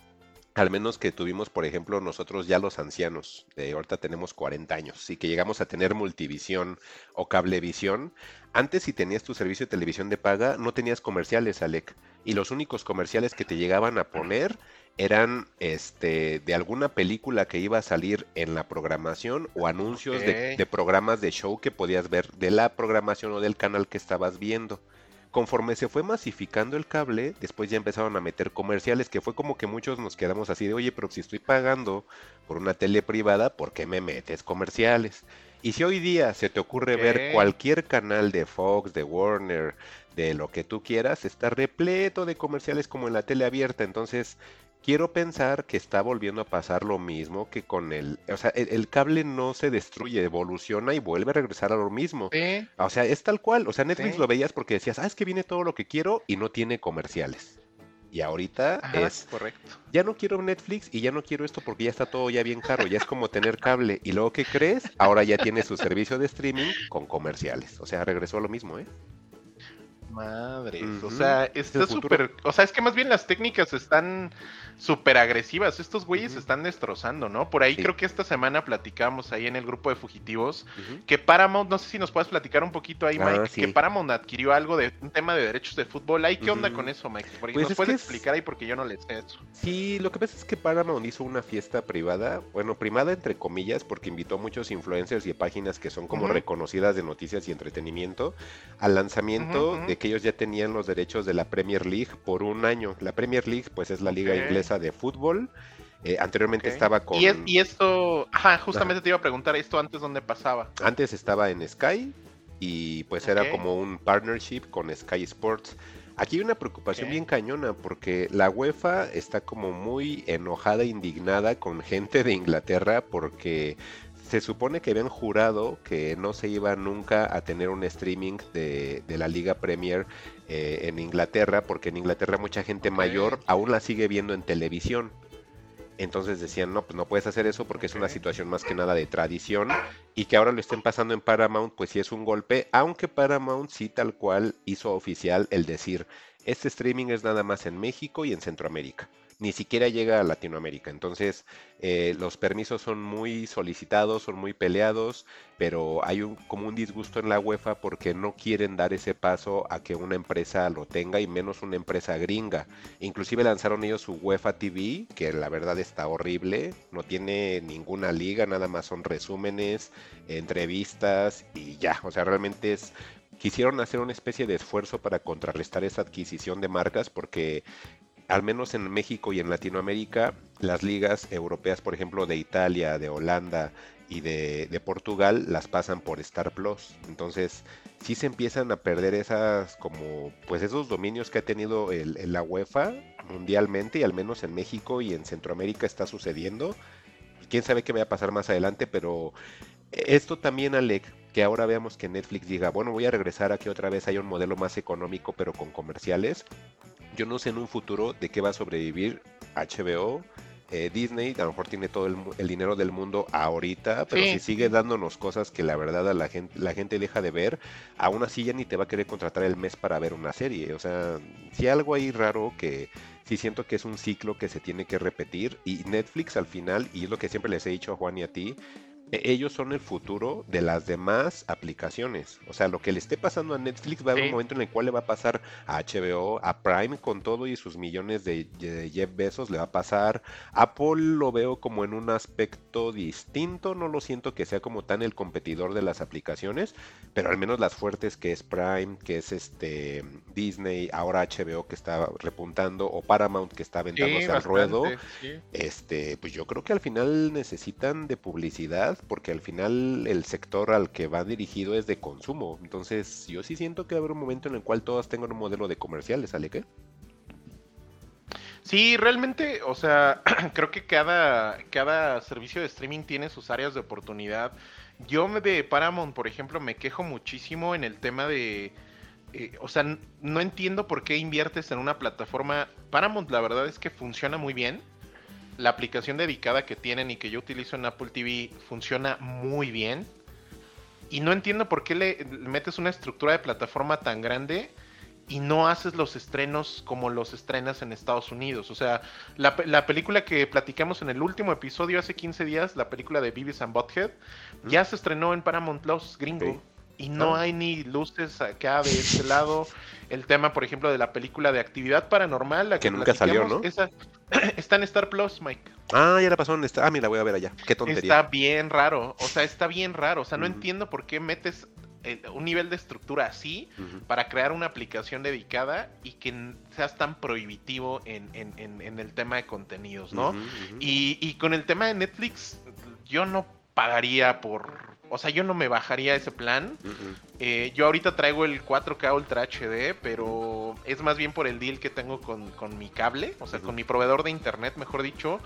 al menos que tuvimos, por ejemplo, nosotros ya los ancianos, de ahorita tenemos 40 años, y que llegamos a tener multivisión o cablevisión. Antes, si tenías tu servicio de televisión de paga, no tenías comerciales, Alec. Y los únicos comerciales que te llegaban a poner eran este de alguna película que iba a salir en la programación o anuncios de, programas de show que podías ver de la programación o del canal que estabas viendo. Conforme se fue masificando el cable, después ya empezaron a meter comerciales, que fue como que muchos nos quedamos así de, oye, pero si estoy pagando por una tele privada, ¿por qué me metes comerciales? Y si hoy día se te ocurre ver cualquier canal de Fox, de Warner, de lo que tú quieras, está repleto de comerciales como en la tele abierta, entonces quiero pensar que está volviendo a pasar lo mismo que con el, o sea, el, el cable no se destruye, evoluciona y vuelve a regresar a lo mismo. O sea, es tal cual. O sea, Netflix lo veías porque decías, ah, es que viene todo lo que quiero y no tiene comerciales. Y ahorita ajá, es, correcto. ya no quiero Netflix y ya no quiero esto porque ya está todo ya bien caro. Ya es como tener cable. Y luego, ¿qué crees? Ahora ya tiene su servicio de streaming con comerciales. O sea, regresó a lo mismo, ¿eh? Madres, o sea, está súper, o sea, es que más bien las técnicas están súper agresivas, estos güeyes están destrozando, ¿no? Por ahí Sí. creo que esta semana platicamos ahí en el grupo de fugitivos que Paramount, no sé si nos puedes platicar un poquito ahí, Ah, Mike, sí. que Paramount adquirió algo de un tema de derechos de fútbol, ahí qué onda con eso, Mike, porque Pues nos es puedes es- explicar ahí porque yo no le sé eso. Sí, lo que pasa es que Paramount hizo una fiesta privada, bueno, privada entre comillas, porque invitó a muchos influencers y páginas que son como reconocidas de noticias y entretenimiento al lanzamiento de que ellos ya tenían los derechos de la Premier League por un año. La Premier League, pues es la liga inglesa de fútbol. Eh, anteriormente estaba con, Y, es- y esto, ajá, justamente te iba a preguntar esto antes dónde pasaba. antes estaba en Sky y pues era como un partnership con Sky Sports. Aquí hay una preocupación bien cañona porque la UEFA está como muy enojada, indignada con gente de Inglaterra porque se supone que habían jurado que no se iba nunca a tener un streaming de, de la Liga Premier eh, en Inglaterra porque en Inglaterra mucha gente mayor aún la sigue viendo en televisión. Entonces decían, no, pues no puedes hacer eso porque es una situación más que nada de tradición y que ahora lo estén pasando en Paramount, pues sí es un golpe, aunque Paramount sí tal cual hizo oficial el decir, este streaming es nada más en México y en Centroamérica, ni siquiera llega a Latinoamérica. Entonces eh, los permisos son muy solicitados, son muy peleados, pero hay un, como un disgusto en la UEFA porque no quieren dar ese paso a que una empresa lo tenga y menos una empresa gringa. Inclusive lanzaron ellos su UEFA TV, que la verdad está horrible, no tiene ninguna liga, nada más son resúmenes, entrevistas y ya, o sea, realmente es quisieron hacer una especie de esfuerzo para contrarrestar esa adquisición de marcas porque al menos en México y en Latinoamérica, las ligas europeas, por ejemplo, de Italia, de Holanda y de, Portugal, las pasan por Star Plus. Entonces, sí se empiezan a perder esas, como, pues esos dominios que ha tenido la UEFA mundialmente, y al menos en México y en Centroamérica está sucediendo. Quién sabe qué va a pasar más adelante, pero esto también, Alec, que ahora veamos que Netflix diga, bueno, voy a regresar a que otra vez haya un modelo más económico, pero con comerciales. Yo no sé en un futuro de qué va a sobrevivir HBO. eh, Disney a lo mejor tiene todo el, el dinero del mundo ahorita, pero Sí. si sigue dándonos cosas que la verdad a la gente, la gente deja de ver, aún así ya ni te va a querer contratar el mes para ver una serie. O sea, si algo ahí raro que sí siento que es un ciclo que se tiene que repetir y Netflix al final, y es lo que siempre les he dicho a Juan y a ti, ellos son el futuro de las demás aplicaciones. O sea, lo que le esté pasando a Netflix va a haber Sí. un momento en el cual le va a pasar a HBO, a Prime con todo y sus millones de, de Jeff Bezos, le va a pasar. Apple lo veo como en un aspecto distinto, no lo siento que sea como tan el competidor de las aplicaciones, pero al menos las fuertes que es Prime, que es este Disney, ahora HBO que está repuntando, o Paramount que está aventándose al bastante, ruedo. sí. Este, pues yo creo que al final necesitan de publicidad, porque al final el sector al que va dirigido es de consumo. Entonces, yo sí siento que haber un momento en el cual todas tengan un modelo de comerciales, ¿sale qué? Sí, realmente, o sea, creo que cada, cada servicio de streaming tiene sus áreas de oportunidad. Yo de Paramount, por ejemplo, me quejo muchísimo en el tema de... eh, o sea, no entiendo por qué inviertes en una plataforma. Paramount, la verdad es que funciona muy bien. La aplicación dedicada que tienen y que yo utilizo en Apple TV funciona muy bien. Y no entiendo por qué le le metes una estructura de plataforma tan grande y no haces los estrenos como los estrenas en Estados Unidos. O sea, la película que platicamos en el último episodio hace 15 días, la película de Beavis and Butthead, ya se estrenó en Paramount Plus gringo. Sí. Y no hay ni luces acá de este lado. El tema, por ejemplo, de la película de actividad paranormal, la que, Que nunca salió, ¿no? esa- está en Star Plus, Mike. Ah, ya la pasó en esta. Ah, mira, voy a ver allá. Qué tontería. Está bien raro, o sea, está bien raro, o sea, no entiendo por qué metes eh, un nivel de estructura así para crear una aplicación dedicada y que seas tan prohibitivo en, en- en- en el tema de contenidos, ¿no? Y, y con el tema de Netflix, yo no pagaría por... O sea, yo no me bajaría ese plan. Eh, yo ahorita traigo el 4K Ultra HD, pero es más bien por el deal que tengo con, con mi cable, o sea, con mi proveedor de internet, mejor dicho.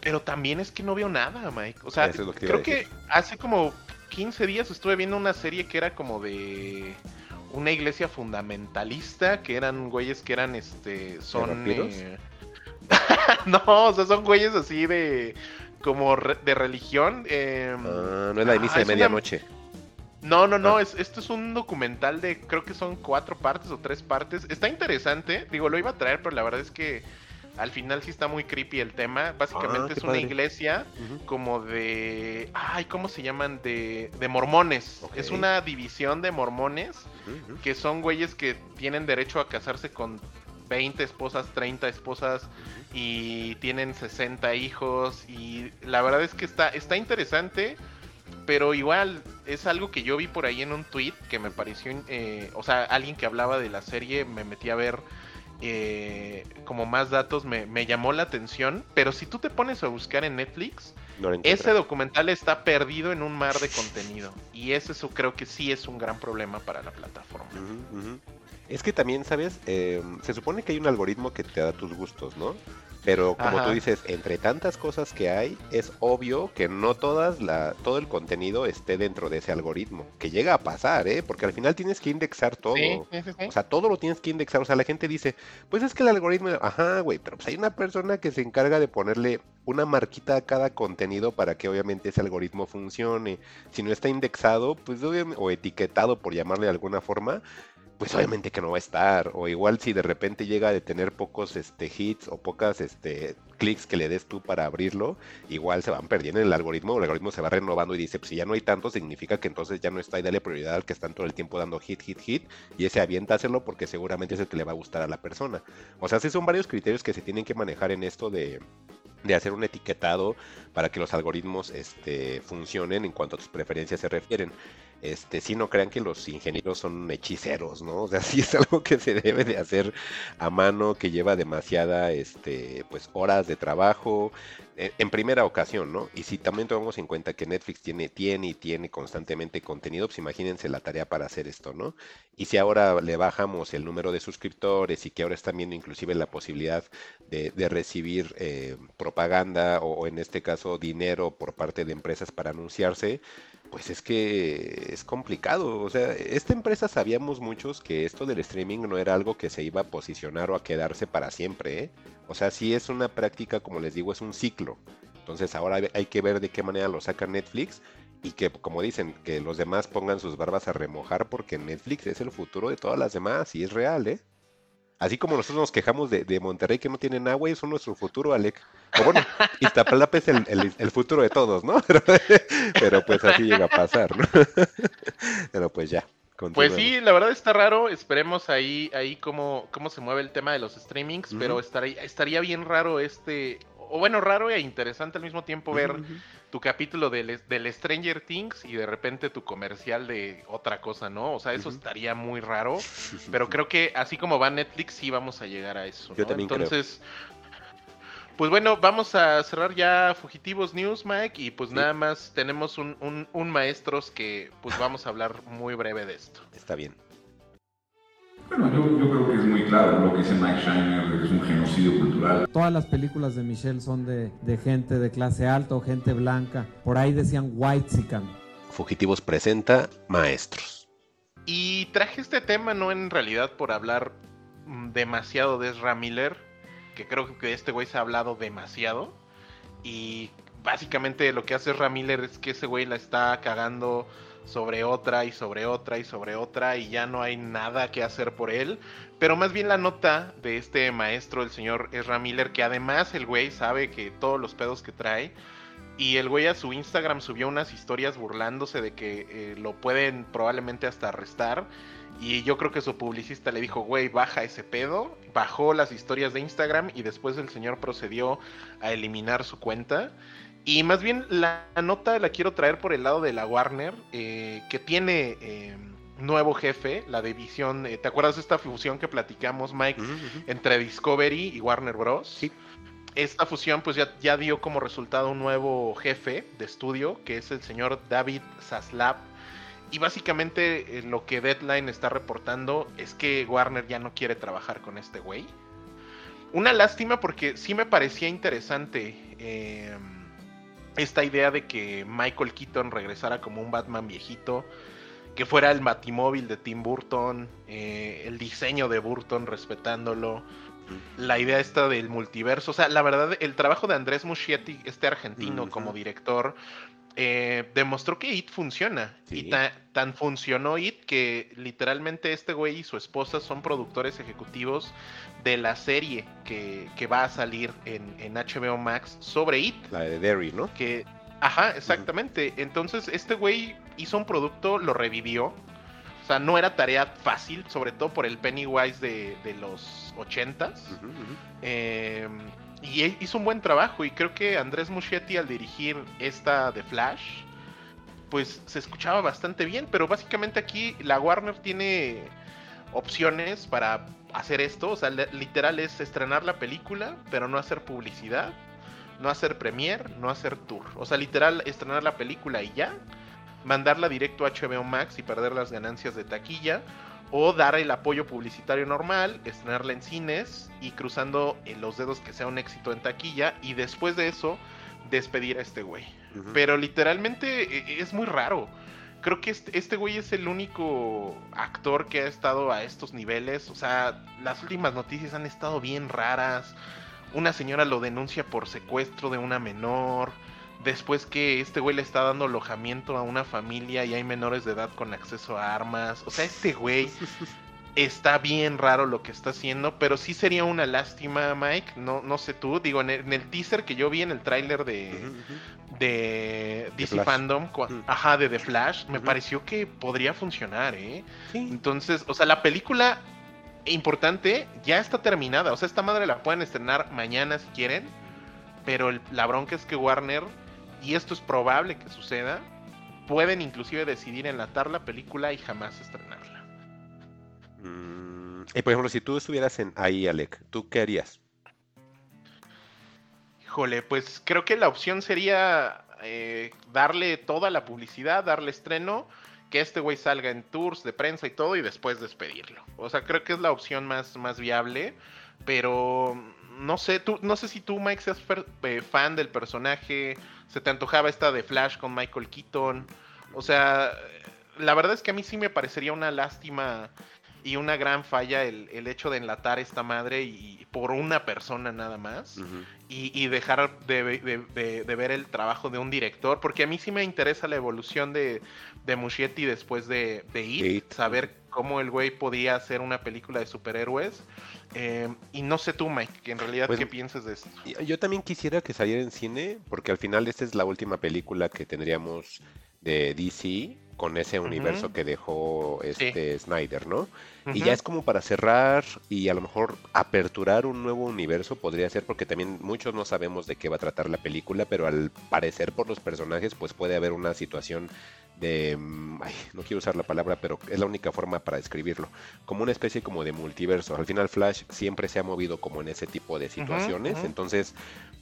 Pero también es que no veo nada, Mike. O sea, es que creo que hace como 15 días estuve viendo una serie que era como de una iglesia fundamentalista, que eran güeyes que eran, este, son... eh, no, o sea, son güeyes así de... como re- de religión. em, Ah, no es la de misa ah, de es una- medianoche. no, no, no, Ah. es, esto es un documental de, creo que son cuatro partes o tres partes. Está interesante, digo, lo iba a traer, pero la verdad es que al final sí está muy creepy el tema. Ah, Básicamente qué es una padre. iglesia como de, ay, ¿cómo se llaman? De, de mormones. Es una división de mormones que son güeyes que tienen derecho a casarse con 20 esposas, 30 esposas y tienen 60 hijos y la verdad es que está, está interesante, pero igual es algo que yo vi por ahí en un tweet que me pareció, eh, o sea, alguien que hablaba de la serie, me metí a ver eh, como más datos, me, me llamó la atención, pero si tú te pones a buscar en Netflix, No ese documental está perdido en un mar de contenido y ese eso creo que sí es un gran problema para la plataforma. Es que también, ¿sabes? Eh, se supone que hay un algoritmo que te da tus gustos, ¿no? Pero como Ajá. tú dices, entre tantas cosas que hay, es obvio que no todas la, todo el contenido esté dentro de ese algoritmo. Que llega a pasar, ¿eh? Porque al final tienes que indexar todo. Sí, sí, sí, sí. O sea, todo lo tienes que indexar. O sea, la gente dice, pues es que el algoritmo, ajá, güey, pero pues hay una persona que se encarga de ponerle una marquita a cada contenido para que obviamente ese algoritmo funcione. Si no está indexado, pues obviamente, o etiquetado por llamarle de alguna forma, pues obviamente que no va a estar. O igual si de repente llega a tener pocos este, hits o pocas este, clics que le des tú para abrirlo, igual se van perdiendo en el algoritmo, el algoritmo se va renovando y dice, pues si ya no hay tanto, significa que entonces ya no está y dale prioridad al que están todo el tiempo dando hit, hit, hit, y ese aviéntaselo porque seguramente es el que le va a gustar a la persona. O sea, sí son varios criterios que se tienen que manejar en esto de, de hacer un etiquetado para que los algoritmos este, funcionen en cuanto a tus preferencias se refieren. Este, sí no crean que los ingenieros son hechiceros, ¿no? O sea, sí es algo que se debe de hacer a mano, que lleva demasiada, este, pues horas de trabajo, eh, en primera ocasión, ¿no? Y si también tomamos en cuenta que Netflix tiene, tiene y tiene constantemente contenido, pues imagínense la tarea para hacer esto, ¿no? Y si ahora le bajamos el número de suscriptores y que ahora están viendo inclusive la posibilidad de, recibir eh, propaganda o, o en este caso dinero por parte de empresas para anunciarse, pues es que es complicado. O sea, esta empresa sabíamos muchos que esto del streaming no era algo que se iba a posicionar o a quedarse para siempre. ¿eh? O sea, sí es una práctica, como les digo, es un ciclo. Entonces ahora hay que ver de qué manera lo saca Netflix y que, como dicen, que los demás pongan sus barbas a remojar porque Netflix es el futuro de todas las demás y es real, ¿eh? Así como nosotros nos quejamos de, Monterrey que no tienen agua, y es nuestro futuro, Alec. O bueno, Iztapalapa es el, el, futuro de todos, ¿no? Pero, pues así llega a pasar, ¿no? Pero pues ya. Pues sí, la verdad está raro. Esperemos ahí, ahí cómo, cómo se mueve el tema de los streamings, pero estaría, estaría bien raro este, o bueno, raro e interesante al mismo tiempo ver tu capítulo del, del, Stranger Things y de repente tu comercial de otra cosa, ¿no? O sea, eso estaría muy raro, pero creo que así como va Netflix, sí vamos a llegar a eso. Yo también Entonces, pues bueno, vamos a cerrar ya Fugitivos News, Mike, y pues nada más tenemos un, un, un maestros que pues vamos a hablar muy breve de esto. Está bien. Bueno, yo, creo que es muy claro lo que dice Mike Shiner, de que es un genocidio cultural. Todas las películas de Michelle son de, gente de clase alta o gente blanca. Por ahí decían white sican. Fugitivos presenta Maestros. Y traje este tema no en realidad por hablar mm, demasiado de Ezra Miller, que creo que este güey se ha hablado demasiado. Y básicamente lo que hace Ezra Miller es que ese güey la está cagando sobre otra y sobre otra y sobre otra y ya no hay nada que hacer por él. Pero más bien la nota de este maestro, el señor Ezra Miller, que además el güey sabe que todos los pedos que trae. Y el güey a su Instagram subió unas historias burlándose de que eh, lo pueden probablemente hasta arrestar. Y yo creo que su publicista le dijo, güey, baja ese pedo. Bajó las historias de Instagram y después el señor procedió a eliminar su cuenta. Y más bien la nota la quiero traer por el lado de la Warner, eh, que tiene eh, nuevo jefe, la división, eh, ¿te acuerdas de esta fusión que platicamos, Mike, entre Discovery y Warner Bros? Sí. Esta fusión pues ya, ya dio como resultado un nuevo jefe de estudio, que es el señor David Zaslav. Y básicamente lo que Deadline está reportando es que Warner ya no quiere trabajar con este güey. Una lástima porque sí me parecía interesante esta idea de que Michael Keaton regresara como un Batman viejito, que fuera el Batimóvil de Tim Burton, eh, el diseño de Burton respetándolo, la idea esta del multiverso, o sea, la verdad, el trabajo de Andrés Muschietti, este argentino como director, eh, demostró que IT funciona. Y tan funcionó IT que literalmente este güey y su esposa son productores ejecutivos de la serie que, va a salir en, HBO Max sobre IT. La de Derry, ¿no? Que, ajá, exactamente. Entonces este güey hizo un producto, lo revivió. O sea, no era tarea fácil, sobre todo por el Pennywise de, de los ochentas. eh, y hizo un buen trabajo y creo que Andrés Muschietti al dirigir esta de Flash, pues se escuchaba bastante bien, pero básicamente aquí la Warner tiene opciones para hacer esto, o sea, literal es estrenar la película, pero no hacer publicidad, no hacer premier, no hacer tour, o sea, literal estrenar la película y ya, mandarla directo a HBO Max y perder las ganancias de taquilla, o dar el apoyo publicitario normal, estrenarla en cines y cruzando en los dedos que sea un éxito en taquilla y después de eso despedir a este güey. Pero literalmente e, es muy raro. Creo que este, este, güey es el único actor que ha estado a estos niveles. O sea, las últimas noticias han estado bien raras. Una señora lo denuncia por secuestro de una menor después que este güey le está dando alojamiento a una familia y hay menores de edad con acceso a armas. O sea, este güey está bien raro lo que está haciendo, pero sí sería una lástima, Mike. No, no sé tú, digo, en el, teaser que yo vi en el tráiler de, de DC Fandom, ajá, de The Flash, me pareció que podría funcionar, ¿eh? Entonces, o sea, la película importante ya está terminada. O sea, esta madre la pueden estrenar mañana si quieren. Pero la bronca es que Warner y esto es probable que suceda, pueden inclusive decidir enlatar la película y jamás estrenarla. Mm, y por ejemplo, si tú estuvieras en ahí, Alec, ¿tú qué harías? Híjole, pues creo que la opción sería eh, darle toda la publicidad, darle estreno, que este güey salga en tours de prensa y todo y después despedirlo. O sea, creo que es la opción más, más viable, pero no sé, tú, no sé si tú, Mike, seas eh, fan del personaje, se te antojaba esta de Flash con Michael Keaton. O sea, la verdad es que a mí sí me parecería una lástima y una gran falla el, el hecho de enlatar esta madre y, y por una persona nada más y, y dejar de, de- de- de ver el trabajo de un director, porque a mí sí me interesa la evolución de, de Muschietti después de, de It, It. saber cómo el güey podía hacer una película de superhéroes. Eh, y no sé tú, Mike, que en realidad Pues- qué piensas de esto. Yo también quisiera que saliera en cine, porque al final esta es la última película que tendríamos de DC con ese universo que dejó este Snyder, ¿no? Y ya es como para cerrar y a lo mejor aperturar un nuevo universo podría ser porque también muchos no sabemos de qué va a tratar la película, pero al parecer por los personajes pues puede haber una situación de, mm, ay, no quiero usar la palabra, pero es la única forma para describirlo, como una especie como de multiverso. Al final Flash siempre se ha movido como en ese tipo de situaciones, entonces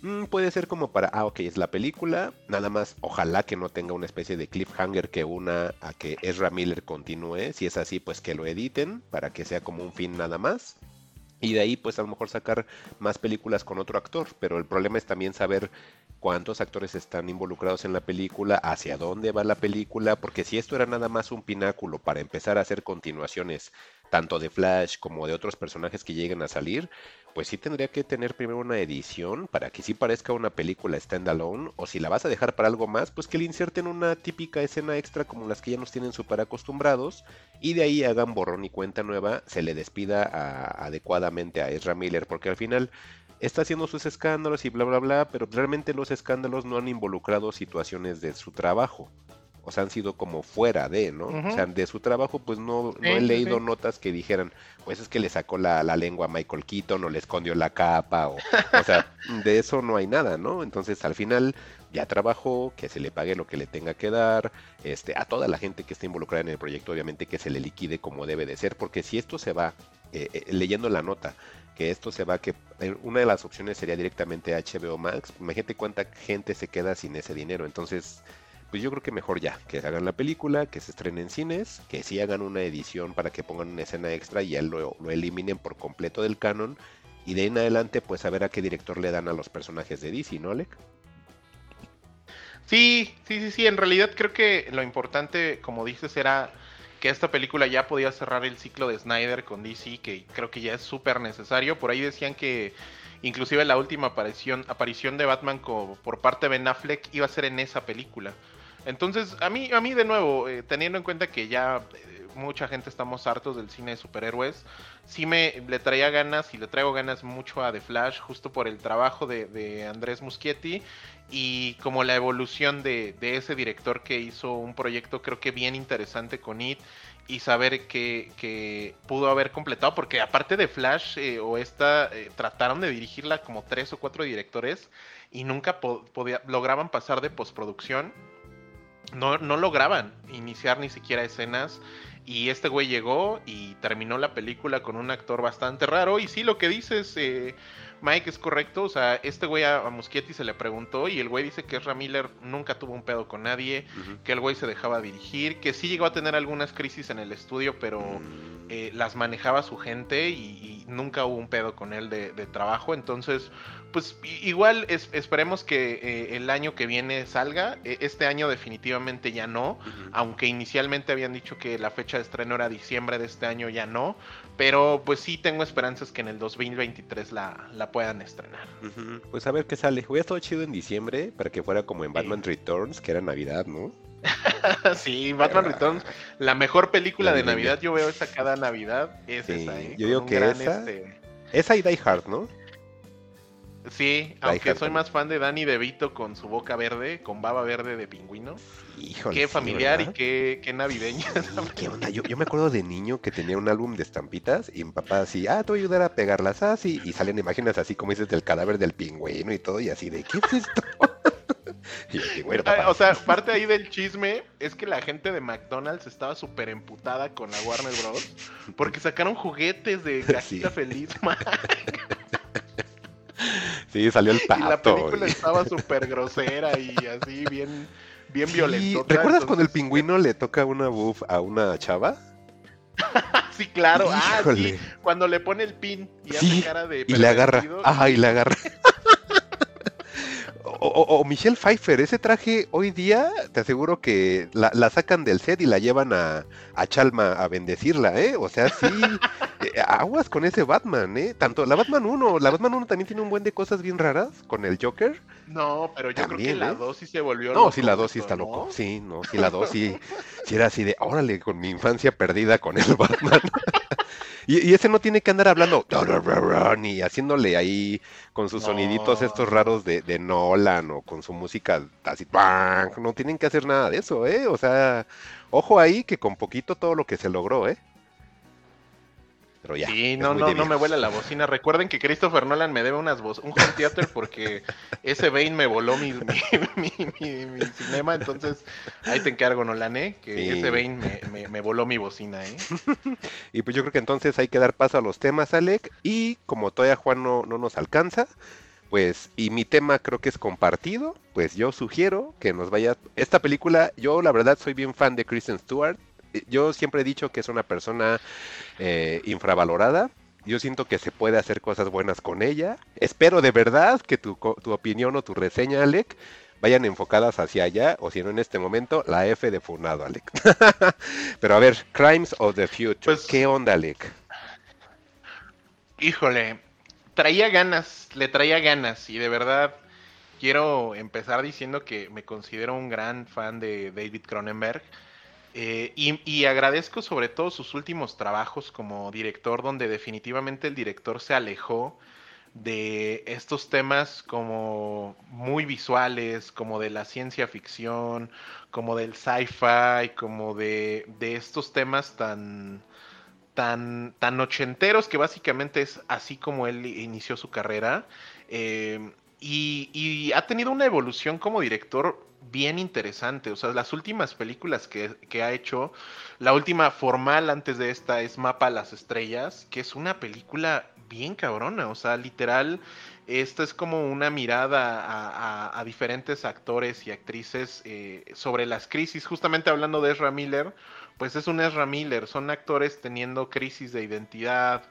mm, puede ser como para, ah, ok, es la película, nada más, ojalá que no tenga una especie de cliffhanger que una a que Ezra Miller continúe, si es así, pues que lo editen para que sea como un fin nada más. Y de ahí, pues a lo mejor sacar más películas con otro actor. Pero el problema es también saber cuántos actores están involucrados en la película, hacia dónde va la película, porque si esto era nada más un pináculo para empezar a hacer continuaciones, tanto de Flash como de otros personajes que lleguen a salir, pues sí tendría que tener primero una edición para que sí parezca una película standalone, o si la vas a dejar para algo más, pues que le inserten una típica escena extra como las que ya nos tienen súper acostumbrados, y de ahí hagan borrón y cuenta nueva, se le despida adecuadamente a Ezra Miller, porque al final está haciendo sus escándalos y bla bla bla, pero realmente los escándalos no han involucrado situaciones de su trabajo. O sea, han sido como fuera de, ¿no? O sea, de su trabajo, pues no, no he leído sí. notas que dijeran, pues es que le sacó la, la lengua a Michael Keaton o le escondió la capa, o, o sea, de eso no hay nada, ¿no? Entonces, al final, ya trabajó, que se le pague lo que le tenga que dar, este, a toda la gente que esté involucrada en el proyecto, obviamente que se le liquide como debe de ser, porque si esto se va, eh, eh, leyendo la nota, que esto se va, que eh, una de las opciones sería directamente HBO Max, imagínate cuánta gente se queda sin ese dinero, entonces pues yo creo que mejor ya, que hagan la película, que se estrene en cines, que sí hagan una edición para que pongan una escena extra y ya lo, lo eliminen por completo del canon. Y de ahí en adelante, pues a ver a qué director le dan a los personajes de DC, ¿no, Alec? Sí, sí, sí, sí. En realidad creo que lo importante, como dices, era que esta película ya podía cerrar el ciclo de Snyder con DC, que creo que ya es súper necesario. Por ahí decían que inclusive la última aparición, aparición de Batman por parte de Ben Affleck iba a ser en esa película. Entonces, a mí, a mí de nuevo, eh, teniendo en cuenta que ya eh, mucha gente estamos hartos del cine de superhéroes, sí me le traía ganas y le traigo ganas mucho a The Flash, justo por el trabajo de, Andrés Muschietti y como la evolución de, ese director que hizo un proyecto creo que bien interesante con It y saber que, pudo haber completado, porque aparte de Flash eh, o esta, trataron de dirigirla como tres o cuatro directores y nunca po- podía- lograban pasar de postproducción no, no lograban iniciar ni siquiera escenas. Y este güey llegó y terminó la película con un actor bastante raro. Y sí, lo que dices, eh, Mike, es correcto. O sea, este güey a, a Muschietti se le preguntó y el güey dice que Ezra Miller nunca tuvo un pedo con nadie, que el güey se dejaba dirigir, que sí llegó a tener algunas crisis en el estudio, pero Mm, eh, las manejaba su gente y, y nunca hubo un pedo con él de, de trabajo. Entonces, pues igual es- esperemos que eh, el año que viene salga. Eh, este año definitivamente ya no. Aunque inicialmente habían dicho que la fecha de estreno era diciembre de este año, ya no. Pero pues sí tengo esperanzas que en el 2023 la, la puedan estrenar. Ujú, Pues a ver qué sale. Hubiera estado chido en diciembre para que fuera como en Batman Returns, que era Navidad, ¿no? sí, Batman Returns, la mejor película La de niña. Navidad. Yo veo esa cada Navidad. Es Sí, esa, ¿eh? yo digo que gran, esa- este, Esa y Die Hard, ¿no? Sí, aunque Hard soy más fan de Danny DeVito con su boca verde, con baba verde de pingüino. Híjole, qué familiar y qué, qué navideña. ¿Qué onda? Yo, yo me acuerdo de niño que tenía un álbum de estampitas y mi papá así, ah, te voy a ayudar a pegarlas así. Y salen imágenes así como dices del cadáver del pingüino y todo y así de, ¿qué es esto? Y yo, "Sí, bueno, Ah, papá". O sea, parte ahí del chisme es que la gente de McDonald's estaba súper emputada con la Warner Bros. Porque sacaron juguetes de cajita Sí. feliz, man, sí, salió el y la pato. película estaba súper grosera y así bien, bien Sí. ¿Recuerdas cuando el pingüino le toca una buff a una chava? Sí, claro. Ah, sí. Cuando le pone el pin y Sí, hace cara de Y le agarra. Ajá, y le agarra. O, Michelle Pfeiffer, ese traje hoy día, te aseguro que la, la sacan del set y la llevan a, a Chalma a bendecirla, ¿eh? O sea, sí, eh, aguas con ese Batman, ¿eh? Tanto la Batman 1, la Batman 1 también tiene un buen de cosas bien raras con el Joker. No, pero yo creo que la ¿eh? 2 sí se volvió No, sí, la 2 sí está ¿no? loco. Sí, no, sí, la 2 sí, sí era así de, órale, con mi infancia perdida con el Batman. y, y ese no tiene que andar hablando ni haciéndole ahí con sus soniditos estos raros de, de Nolan o con su música así. ¡bang! No tienen que hacer nada de eso, ¿eh? O sea, ojo ahí que con poquito todo lo que se logró, ¿eh? Pero ya. Sí, no, no, no me vuela la bocina. Recuerden que Christopher Nolan me debe unas vo- un home theater porque ese Bane me voló mi, mi, mi- mi- mi cinema. Entonces, ahí te encargo, Nolan, ¿eh? Que Sí. ese Bane me, me- me voló mi bocina, ¿eh? Y pues yo creo que entonces hay que dar paso a los temas, Alec. Y como todavía Juan no, no nos alcanza, pues, y mi tema creo que es compartido, pues yo sugiero que nos vaya. Esta película, yo la verdad soy bien fan de Kristen Stewart. Yo siempre he dicho que es una persona eh, infravalorada. Yo siento que se puede hacer cosas buenas con ella. Espero de verdad que tu, tu opinión o tu reseña, Alec, vayan enfocadas hacia allá, o si no en este momento, la F de Funado, Alec. Pero a ver, Crimes of the Future. Pues- ¿Qué onda, Alec? Híjole, traía ganas, le traía ganas y de verdad quiero empezar diciendo que me considero un gran fan de David Cronenberg eh, y, agradezco sobre todo sus últimos trabajos como director donde definitivamente el director se alejó de estos temas como muy visuales, como de la ciencia ficción, como del sci-fi, como de, estos temas tan, tan, tan ochenteros que básicamente es así como él inició su carrera. eh, y ha tenido una evolución como director bien interesante. O sea, las últimas películas que, que ha hecho, la última formal antes de esta es Mapa a las Estrellas, que es una película bien cabrona. O sea, literal, esta es como una mirada a, diferentes actores y actrices eh, sobre las crisis. Justamente hablando de Ezra Miller, pues es un Ezra Miller, son actores teniendo crisis de identidad.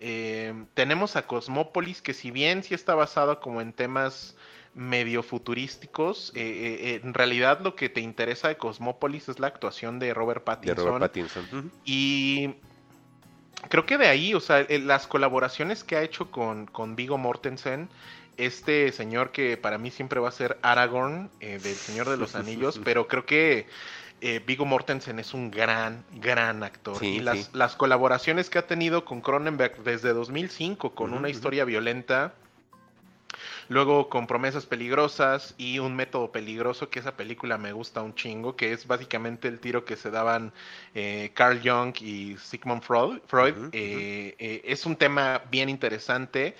Eh, tenemos a Cosmópolis, que si bien sí está basado como en temas medio futurísticos, eh, eh, en realidad lo que te interesa de Cosmópolis es la actuación de Robert De Pattinson. Robert Pattinson. Y creo que de ahí, o sea, eh, las colaboraciones que ha hecho con, con Vigo Mortensen, este señor que para mí siempre va a ser Aragorn eh, del Señor de los Anillos, pero creo que eh, Vigo Mortensen es un gran, gran actor. Sí, y las, sí. las colaboraciones que ha tenido con Cronenberg desde 2005, con una historia violenta, Luego con Promesas Peligrosas y Un Método Peligroso, que esa película me gusta un chingo, que es básicamente el tiro que se daban eh, Carl Jung y Sigmund Freud. Freud. Eh, eh, es un tema bien interesante.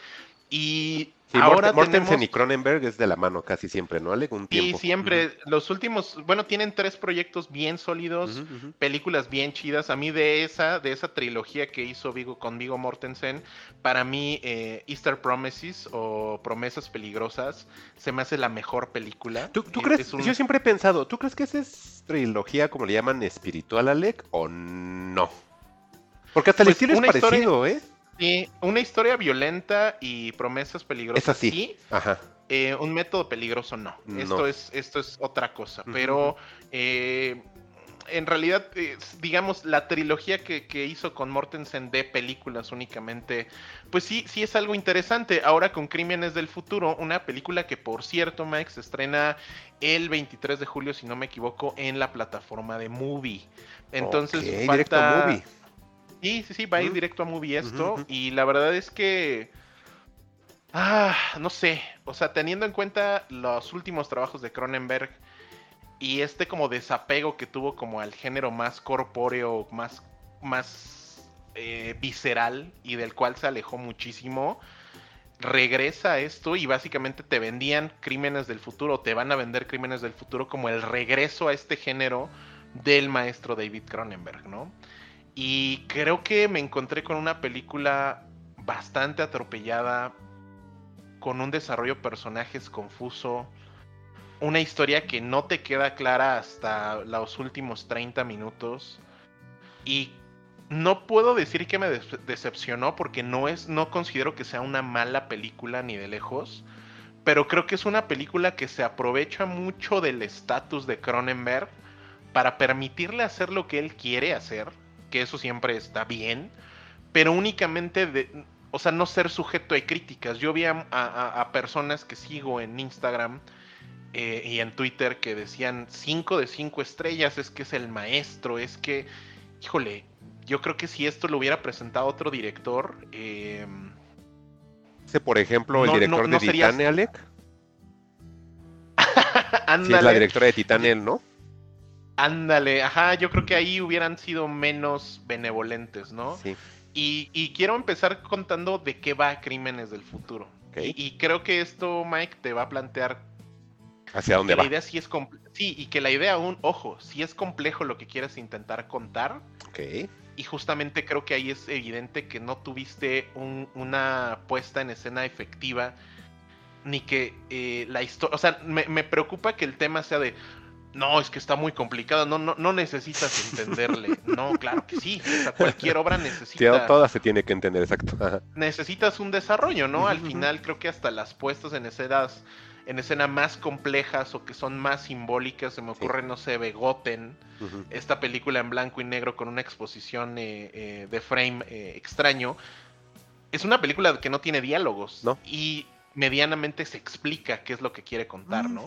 Y Sí, ahora Morten- Mortensen tenemos... y Cronenberg es de la mano casi siempre, ¿no, Alec? Un Y tiempo. siempre, los últimos, bueno, tienen tres proyectos bien sólidos, películas bien chidas. A mí de esa, de esa trilogía que hizo Vigo con Vigo Mortensen, para mí eh, Easter Promises o Promesas Peligrosas se me hace la mejor película. ¿Tú, tú Es- crees? un- Yo siempre he pensado, ¿tú crees que esa es trilogía, como le llaman, espiritual, Alec, o no? Porque hasta el Pues estilo es historia- parecido, ¿eh? Sí, una historia violenta y promesas peligrosas. Es así. sí, Ajá. eh, un método peligroso no. No. Esto es esto es otra cosa. Pero eh, en realidad, eh, digamos, la trilogía que, que hizo con Mortensen de películas únicamente, pues sí, sí es algo interesante. Ahora con Crímenes del Futuro, una película que por cierto, Max, se estrena el 23 de julio, si no me equivoco, en la plataforma de Movie. Entonces, Ok, falta... directo a movie. Sí, sí, sí, va a ir directo a movie esto. Y la verdad es que. Ah, no sé. O sea, teniendo en cuenta los últimos trabajos de Cronenberg y este como desapego que tuvo como al género más corpóreo, más, más eh, visceral y del cual se alejó muchísimo. regresa a esto y básicamente te vendían crímenes del futuro, te van a vender crímenes del futuro como el regreso a este género del maestro David Cronenberg, ¿no? Y creo que me encontré con una película bastante atropellada, con un desarrollo de personajes confuso, una historia que no te queda clara hasta los últimos 30 minutos. Y no puedo decir que me decepcionó porque no es no considero que sea una mala película ni de lejos, pero creo que es una película que se aprovecha mucho del estatus de Cronenberg para permitirle hacer lo que él quiere hacer, que eso siempre está bien, pero únicamente de, o sea, no ser sujeto de críticas. Yo vi a, personas que sigo en Instagram eh, y en Twitter que decían 5 de 5 estrellas, es que es el maestro, es que, híjole, yo creo que si esto lo hubiera presentado otro director... Eh, por ejemplo, el director de Titane, Alec. sí, es la directora de Titane, ¿no? Ándale, ajá, yo creo que ahí hubieran sido menos benevolentes, ¿no? Sí. Y, quiero empezar contando de qué va Crímenes del Futuro. Y, creo que esto, Mike, te va a plantear. ¿Hacia dónde va? La idea sí es sí, y que la idea aún, ojo, si es complejo lo que quieres intentar contar. Ok. Y justamente creo que ahí es evidente que no tuviste una puesta en escena efectiva. Ni que eh, la historia. O sea, me, me preocupa que el tema sea de no, es que está muy complicado, no, no, no necesitas entenderle. No, claro que sí. cualquier obra necesita. Toda se tiene que entender, exacto. necesitas un desarrollo, ¿no? Al final creo que hasta las puestas en escenas, en escena más complejas o que son más simbólicas, se me ocurre, no sé, Begoten, esta película en blanco y negro con una exposición eh, eh, de frame eh, extraño. Es una película que no tiene diálogos. ¿No? Y medianamente se explica qué es lo que quiere contar, ¿no?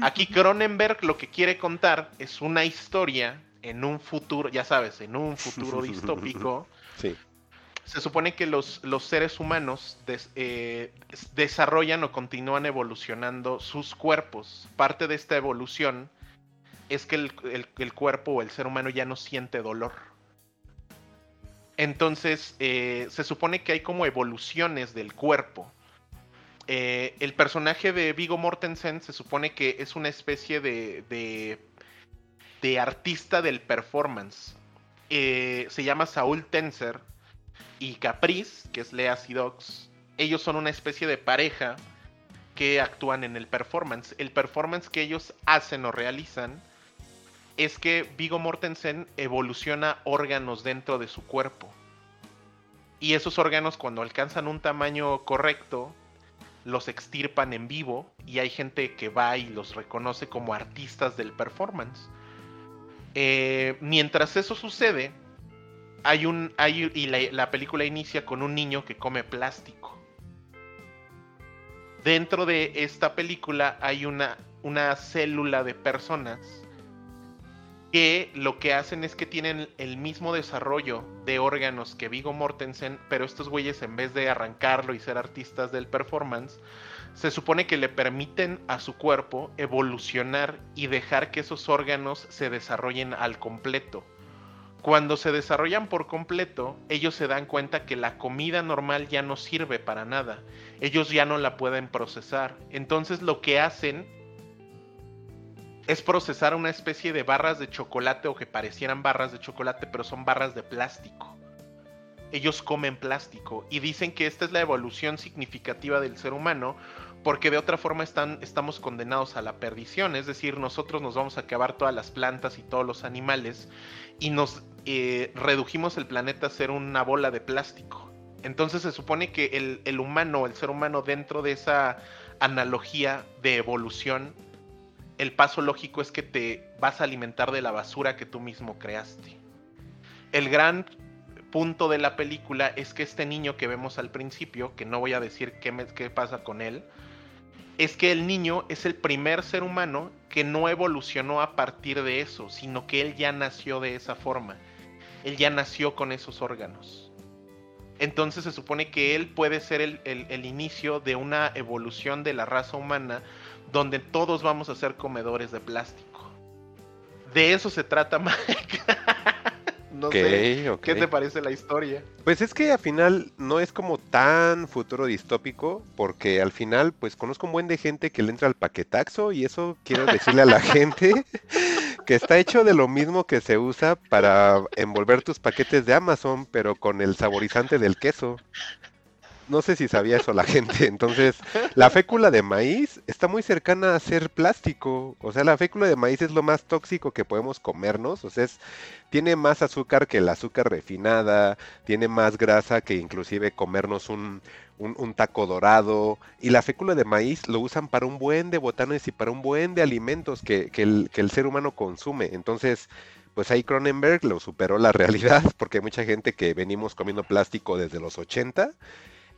Aquí Cronenberg lo que quiere contar es una historia en un futuro, ya sabes, en un futuro distópico. Sí. Se supone que los, los seres humanos eh, desarrollan o continúan evolucionando sus cuerpos. Parte de esta evolución es que el, cuerpo o el ser humano ya no siente dolor. Entonces, eh, se supone que hay como evoluciones del cuerpo eh, el personaje de Vigo Mortensen se supone que es una especie de, de, artista del performance. Eh, se llama Saúl Tenser y Caprice, que es Lea Sidox. Ellos son una especie de pareja que actúan en el performance. El performance que ellos hacen o realizan es que Vigo Mortensen evoluciona órganos dentro de su cuerpo. Y esos órganos cuando alcanzan un tamaño correcto, los extirpan en vivo y hay gente que va y los reconoce como artistas del performance. Eh, mientras eso sucede, hay un. Hay, y la, película inicia con un niño que come plástico. Dentro de esta película hay una, una célula de personas que lo que hacen es que tienen el mismo desarrollo de órganos que Vigo Mortensen, pero estos güeyes en vez de arrancarlo y ser artistas del performance, se supone que le permiten a su cuerpo evolucionar y dejar que esos órganos se desarrollen al completo. Cuando se desarrollan por completo, ellos se dan cuenta que la comida normal ya no sirve para nada. Ellos ya no la pueden procesar. Entonces lo que hacen es procesar una especie de barras de chocolate o que parecieran barras de chocolate, pero son barras de plástico. Ellos comen plástico y dicen que esta es la evolución significativa del ser humano porque de otra forma están, estamos condenados a la perdición, es decir, nosotros nos vamos a acabar todas las plantas y todos los animales y nos eh, redujimos el planeta a ser una bola de plástico. Entonces se supone que el, el humano, el ser humano dentro de esa analogía de evolución, el paso lógico es que te vas a alimentar de la basura que tú mismo creaste. El gran punto de la película es que este niño que vemos al principio, que no voy a decir qué, pasa con él, es que el niño es el primer ser humano que no evolucionó a partir de eso, sino que él ya nació de esa forma. Él ya nació con esos órganos. Entonces se supone que él puede ser el inicio de una evolución de la raza humana donde todos vamos a ser comedores de plástico. De eso se trata Mike. No sé. ¿Qué te parece la historia? Pues es que al final no es como tan futuro distópico, porque al final pues conozco un buen de gente que le entra al paquetaxo y eso quiero decirle a la gente que está hecho de lo mismo que se usa para envolver tus paquetes de Amazon, pero con el saborizante del queso. No sé si sabía eso la gente. Entonces, la fécula de maíz está muy cercana a ser plástico. O sea, la fécula de maíz es lo más tóxico que podemos comernos. O sea, es, tiene más azúcar que el azúcar refinada, tiene más grasa que inclusive comernos un, un, un taco dorado. Y la fécula de maíz lo usan para un buen de botanes y para un buen de alimentos que, que el, que el ser humano consume. Entonces, pues ahí Cronenberg lo superó la realidad, porque hay mucha gente que venimos comiendo plástico desde los 80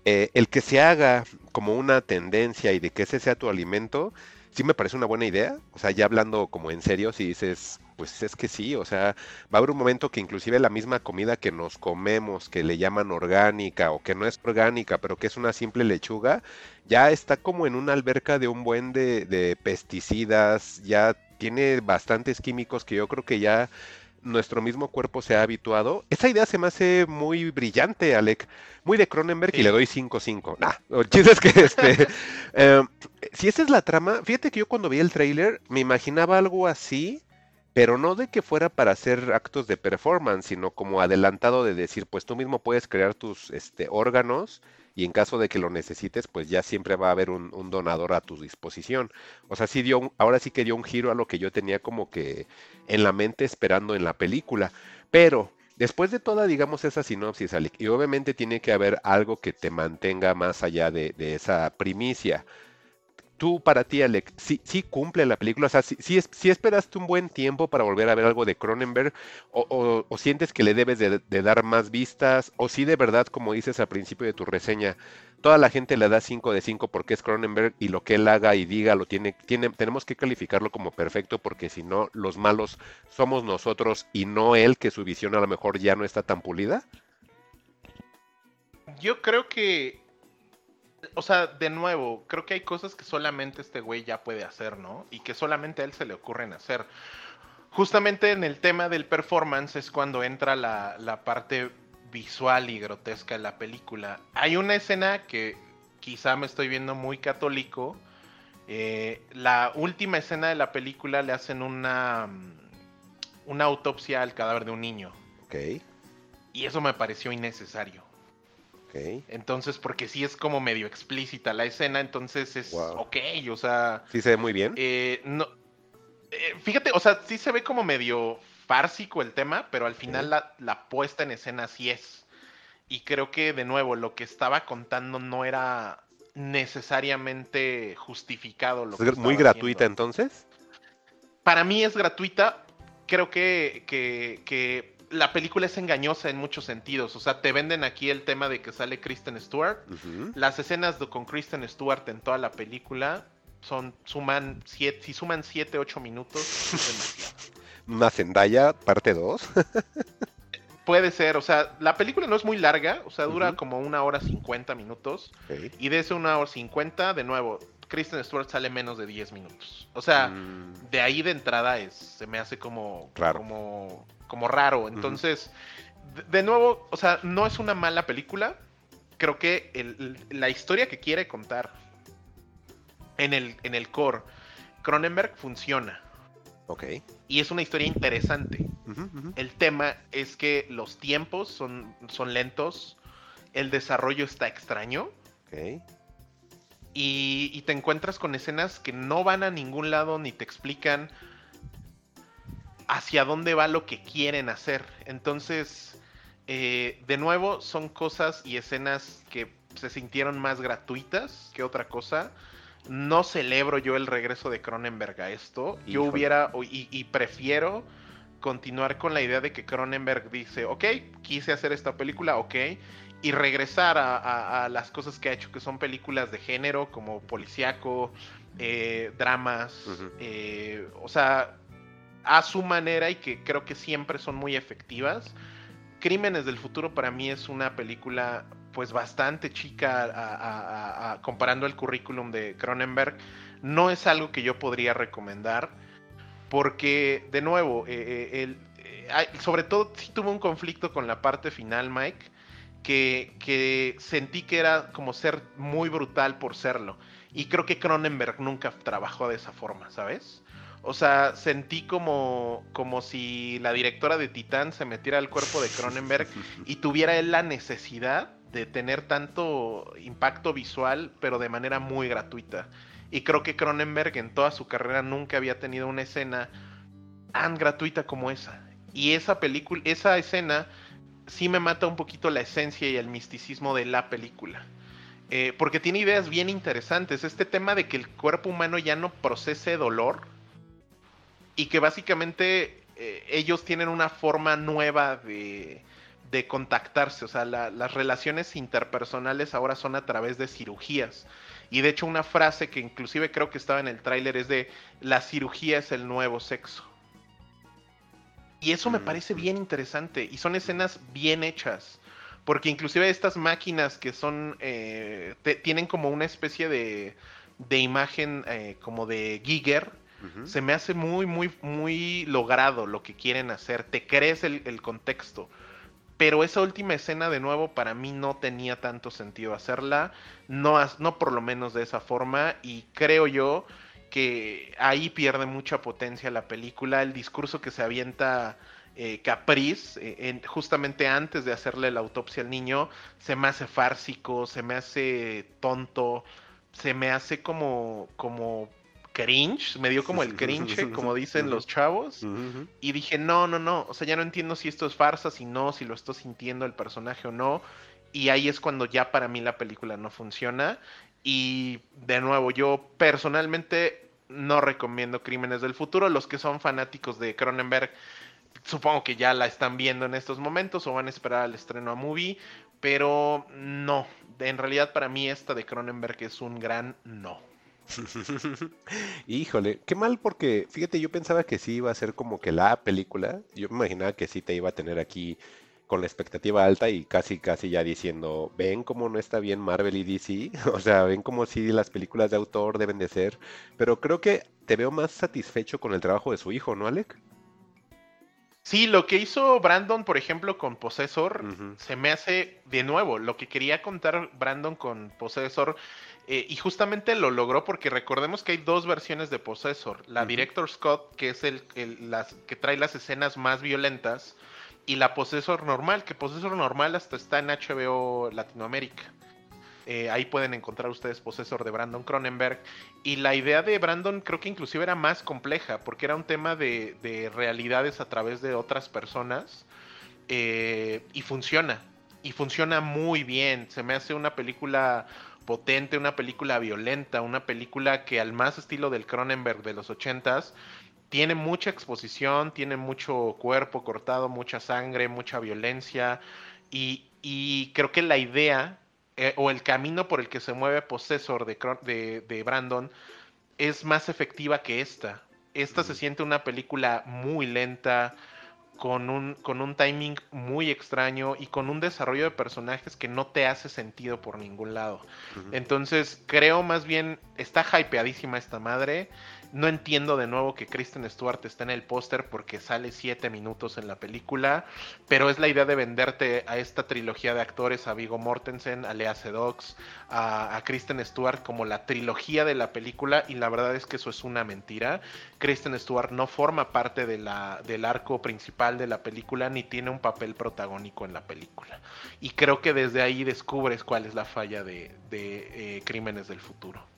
eh, el que se haga como una tendencia y de que ese sea tu alimento, sí me parece una buena idea. O sea, ya hablando como en serio, si dices, pues es que sí, o sea, va a haber un momento que inclusive la misma comida que nos comemos, que le llaman orgánica o que no es orgánica, pero que es una simple lechuga, ya está como en una alberca de un buen de, de pesticidas, ya tiene bastantes químicos que yo creo que ya nuestro mismo cuerpo se ha habituado. Esa idea se me hace muy brillante, Alec. Muy de Cronenberg y le doy 5-5. Nah, el chiste es que este, eh, si esa es la trama, fíjate que yo cuando vi el tráiler me imaginaba algo así, pero no de que fuera para hacer actos de performance, sino como adelantado de decir, pues tú mismo puedes crear tus este, órganos y en caso de que lo necesites, pues ya siempre va a haber un, donador a tu disposición. O sea, sí dio, ahora sí que dio un giro a lo que yo tenía como que en la mente esperando en la película. Pero después de toda, digamos, esa sinopsis, y obviamente tiene que haber algo que te mantenga más allá de esa primicia. Tú, para ti, Alec, sí, sí cumple la película, o sea, sí, sí es- sí esperaste un buen tiempo para volver a ver algo de Cronenberg, o, sientes que le debes de, dar más vistas, o si de verdad, como dices al principio de tu reseña, toda la gente le da 5 de 5 porque es Cronenberg y lo que él haga y diga lo tiene, tenemos que calificarlo como perfecto porque si no, los malos somos nosotros y no él, que su visión a lo mejor ya no está tan pulida. Yo creo que. O sea, de nuevo, creo que hay cosas que solamente este güey ya puede hacer, ¿no? Y que solamente a él se le ocurren hacer. Justamente en el tema del performance es cuando entra la, la parte visual y grotesca de la película. Hay una escena que quizá me estoy viendo muy católico. eh, la última escena de la película le hacen una, una autopsia al cadáver de un niño. Ok, Y eso me pareció innecesario. Ok. Entonces, porque sí es como medio explícita la escena, entonces es Wow. ok, o sea, Sí se ve muy bien. eh, no, eh, fíjate, o sea, sí se ve como medio fársico el tema, pero al final la, la puesta en escena sí es. Y creo que, de nuevo, lo que estaba contando no era necesariamente justificado. Lo que Es muy gratuita haciendo. entonces. Para mí es gratuita. Creo que, que, que la película es engañosa en muchos sentidos. O sea, te venden aquí el tema de que sale Kristen Stewart. Las escenas de- con Kristen Stewart en toda la película son suman siete, si suman 7, 8 minutos, es demasiado. Una Zendaya, parte 2. Puede ser, o sea, la película no es muy larga, o sea, dura como una hora 50 minutos. Y de ese una hora 50, de nuevo, Kristen Stewart sale menos de 10 minutos. O sea, Mm, de ahí de entrada es, se me hace como Raro. como, como raro. Entonces, de, de nuevo, o sea, no es una mala película. Creo que el- la historia que quiere contar en el, en el core, Cronenberg funciona. ok. Y es una historia interesante. El tema es que los tiempos son, son lentos, el desarrollo está extraño. Ok. Y, y te encuentras con escenas que no van a ningún lado ni te explican hacia dónde va lo que quieren hacer. Entonces, eh, de nuevo, son cosas y escenas que se sintieron más gratuitas que otra cosa. No celebro yo el regreso de Cronenberg a esto. Yo hubiera y, y prefiero continuar con la idea de que Cronenberg dice, ok, quise hacer esta película, ok, y regresar a, a- a las cosas que ha hecho, que son películas de género, como policíaco, eh, dramas, eh, o sea, a su manera y que creo que siempre son muy efectivas. Crímenes del futuro para mí es una película pues bastante chica comparando el currículum de Cronenberg. No es algo que yo podría recomendar porque, de nuevo, eh, eh, eh, sobre todo sí tuve un conflicto con la parte final, Mike, que, que sentí que era como ser muy brutal por serlo. Y creo que Cronenberg nunca trabajó de esa forma, ¿sabes? O sea, sentí como, como si la directora de Titán se metiera al cuerpo de Cronenberg y tuviera él la necesidad de tener tanto impacto visual, pero de manera muy gratuita. Y creo que Cronenberg en toda su carrera nunca había tenido una escena tan gratuita como esa. Y esa película, esa escena sí me mata un poquito la esencia y el misticismo de la película. Eh, porque tiene ideas bien interesantes. Este tema de que el cuerpo humano ya no procese dolor y que básicamente eh, ellos tienen una forma nueva de, de contactarse. O sea, la- las relaciones interpersonales ahora son a través de cirugías. Y de hecho una frase que inclusive creo que estaba en el tráiler es de la cirugía es el nuevo sexo. Y eso me parece bien interesante. Y son escenas bien hechas. Porque inclusive estas máquinas que son... eh, te- tienen como una especie de, de imagen eh, como de Giger. Se me hace muy, muy, muy logrado lo que quieren hacer. Te crees el, el contexto. Pero esa última escena, de nuevo, para mí no tenía tanto sentido hacerla. No, no por lo menos de esa forma. Y creo yo que ahí pierde mucha potencia la película. El discurso que se avienta eh, Capriz, eh, en- justamente antes de hacerle la autopsia al niño, se me hace fársico, se me hace tonto, se me hace como, como cringe, me dio como el cringe, como dicen los chavos. Y dije, no, no, no. O sea, ya no entiendo si esto es farsa, si no, si lo estoy sintiendo el personaje o no. Y ahí es cuando ya para mí la película no funciona. Y de nuevo, yo personalmente no recomiendo Crímenes del Futuro. Los que son fanáticos de Cronenberg, supongo que ya la están viendo en estos momentos o van a esperar al estreno a movie. Pero no. En realidad, para mí, esta de Cronenberg es un gran no. Híjole, qué mal porque, fíjate, yo pensaba que sí iba a ser como que la película. Yo me imaginaba que sí te iba a tener aquí con la expectativa alta y casi, casi ya diciendo, ven cómo no está bien Marvel y DC. O sea, ven como si las películas de autor deben de ser. Pero creo que te veo más satisfecho con el trabajo de su hijo, ¿no, Alec? Sí, lo que hizo Brandon, por ejemplo, con Possessor, se me hace de nuevo lo que quería contar Brandon con Possessor. Eh, y justamente lo logró porque recordemos que hay dos versiones de Possessor. La. Director Scott, que es el, el- las, que trae las escenas más violentas, y la Possessor normal, que Possessor normal hasta está en HBO Latinoamérica. Eh, ahí pueden encontrar ustedes Possessor de Brandon Cronenberg. Y la idea de Brandon creo que inclusive era más compleja, porque era un tema de, de realidades a través de otras personas. eh, y funciona. Y funciona muy bien. Se me hace una película potente, una película violenta, una película que al más estilo del Cronenberg de los ochentas tiene mucha exposición, tiene mucho cuerpo cortado, mucha sangre, mucha violencia. Y, y creo que la idea eh, o el camino por el que se mueve Possessor de, de, de Brandon es más efectiva que esta. Esta se siente una película muy lenta, con un, con un timing muy extraño y con un desarrollo de personajes que no te hace sentido por ningún lado. Entonces, creo más bien, está hypeadísima esta madre. No entiendo de nuevo que Kristen Stewart está en el póster porque sale siete minutos en la película, pero es la idea de venderte a esta trilogía de actores, a Vigo Mortensen, a Lea Sedux, a, a Kristen Stewart como la trilogía de la película y la verdad es que eso es una mentira. Kristen Stewart no forma parte del arco principal de la película ni tiene un papel protagónico en la película. Y creo que desde ahí descubres cuál es la falla de, de, eh, Crímenes del Futuro.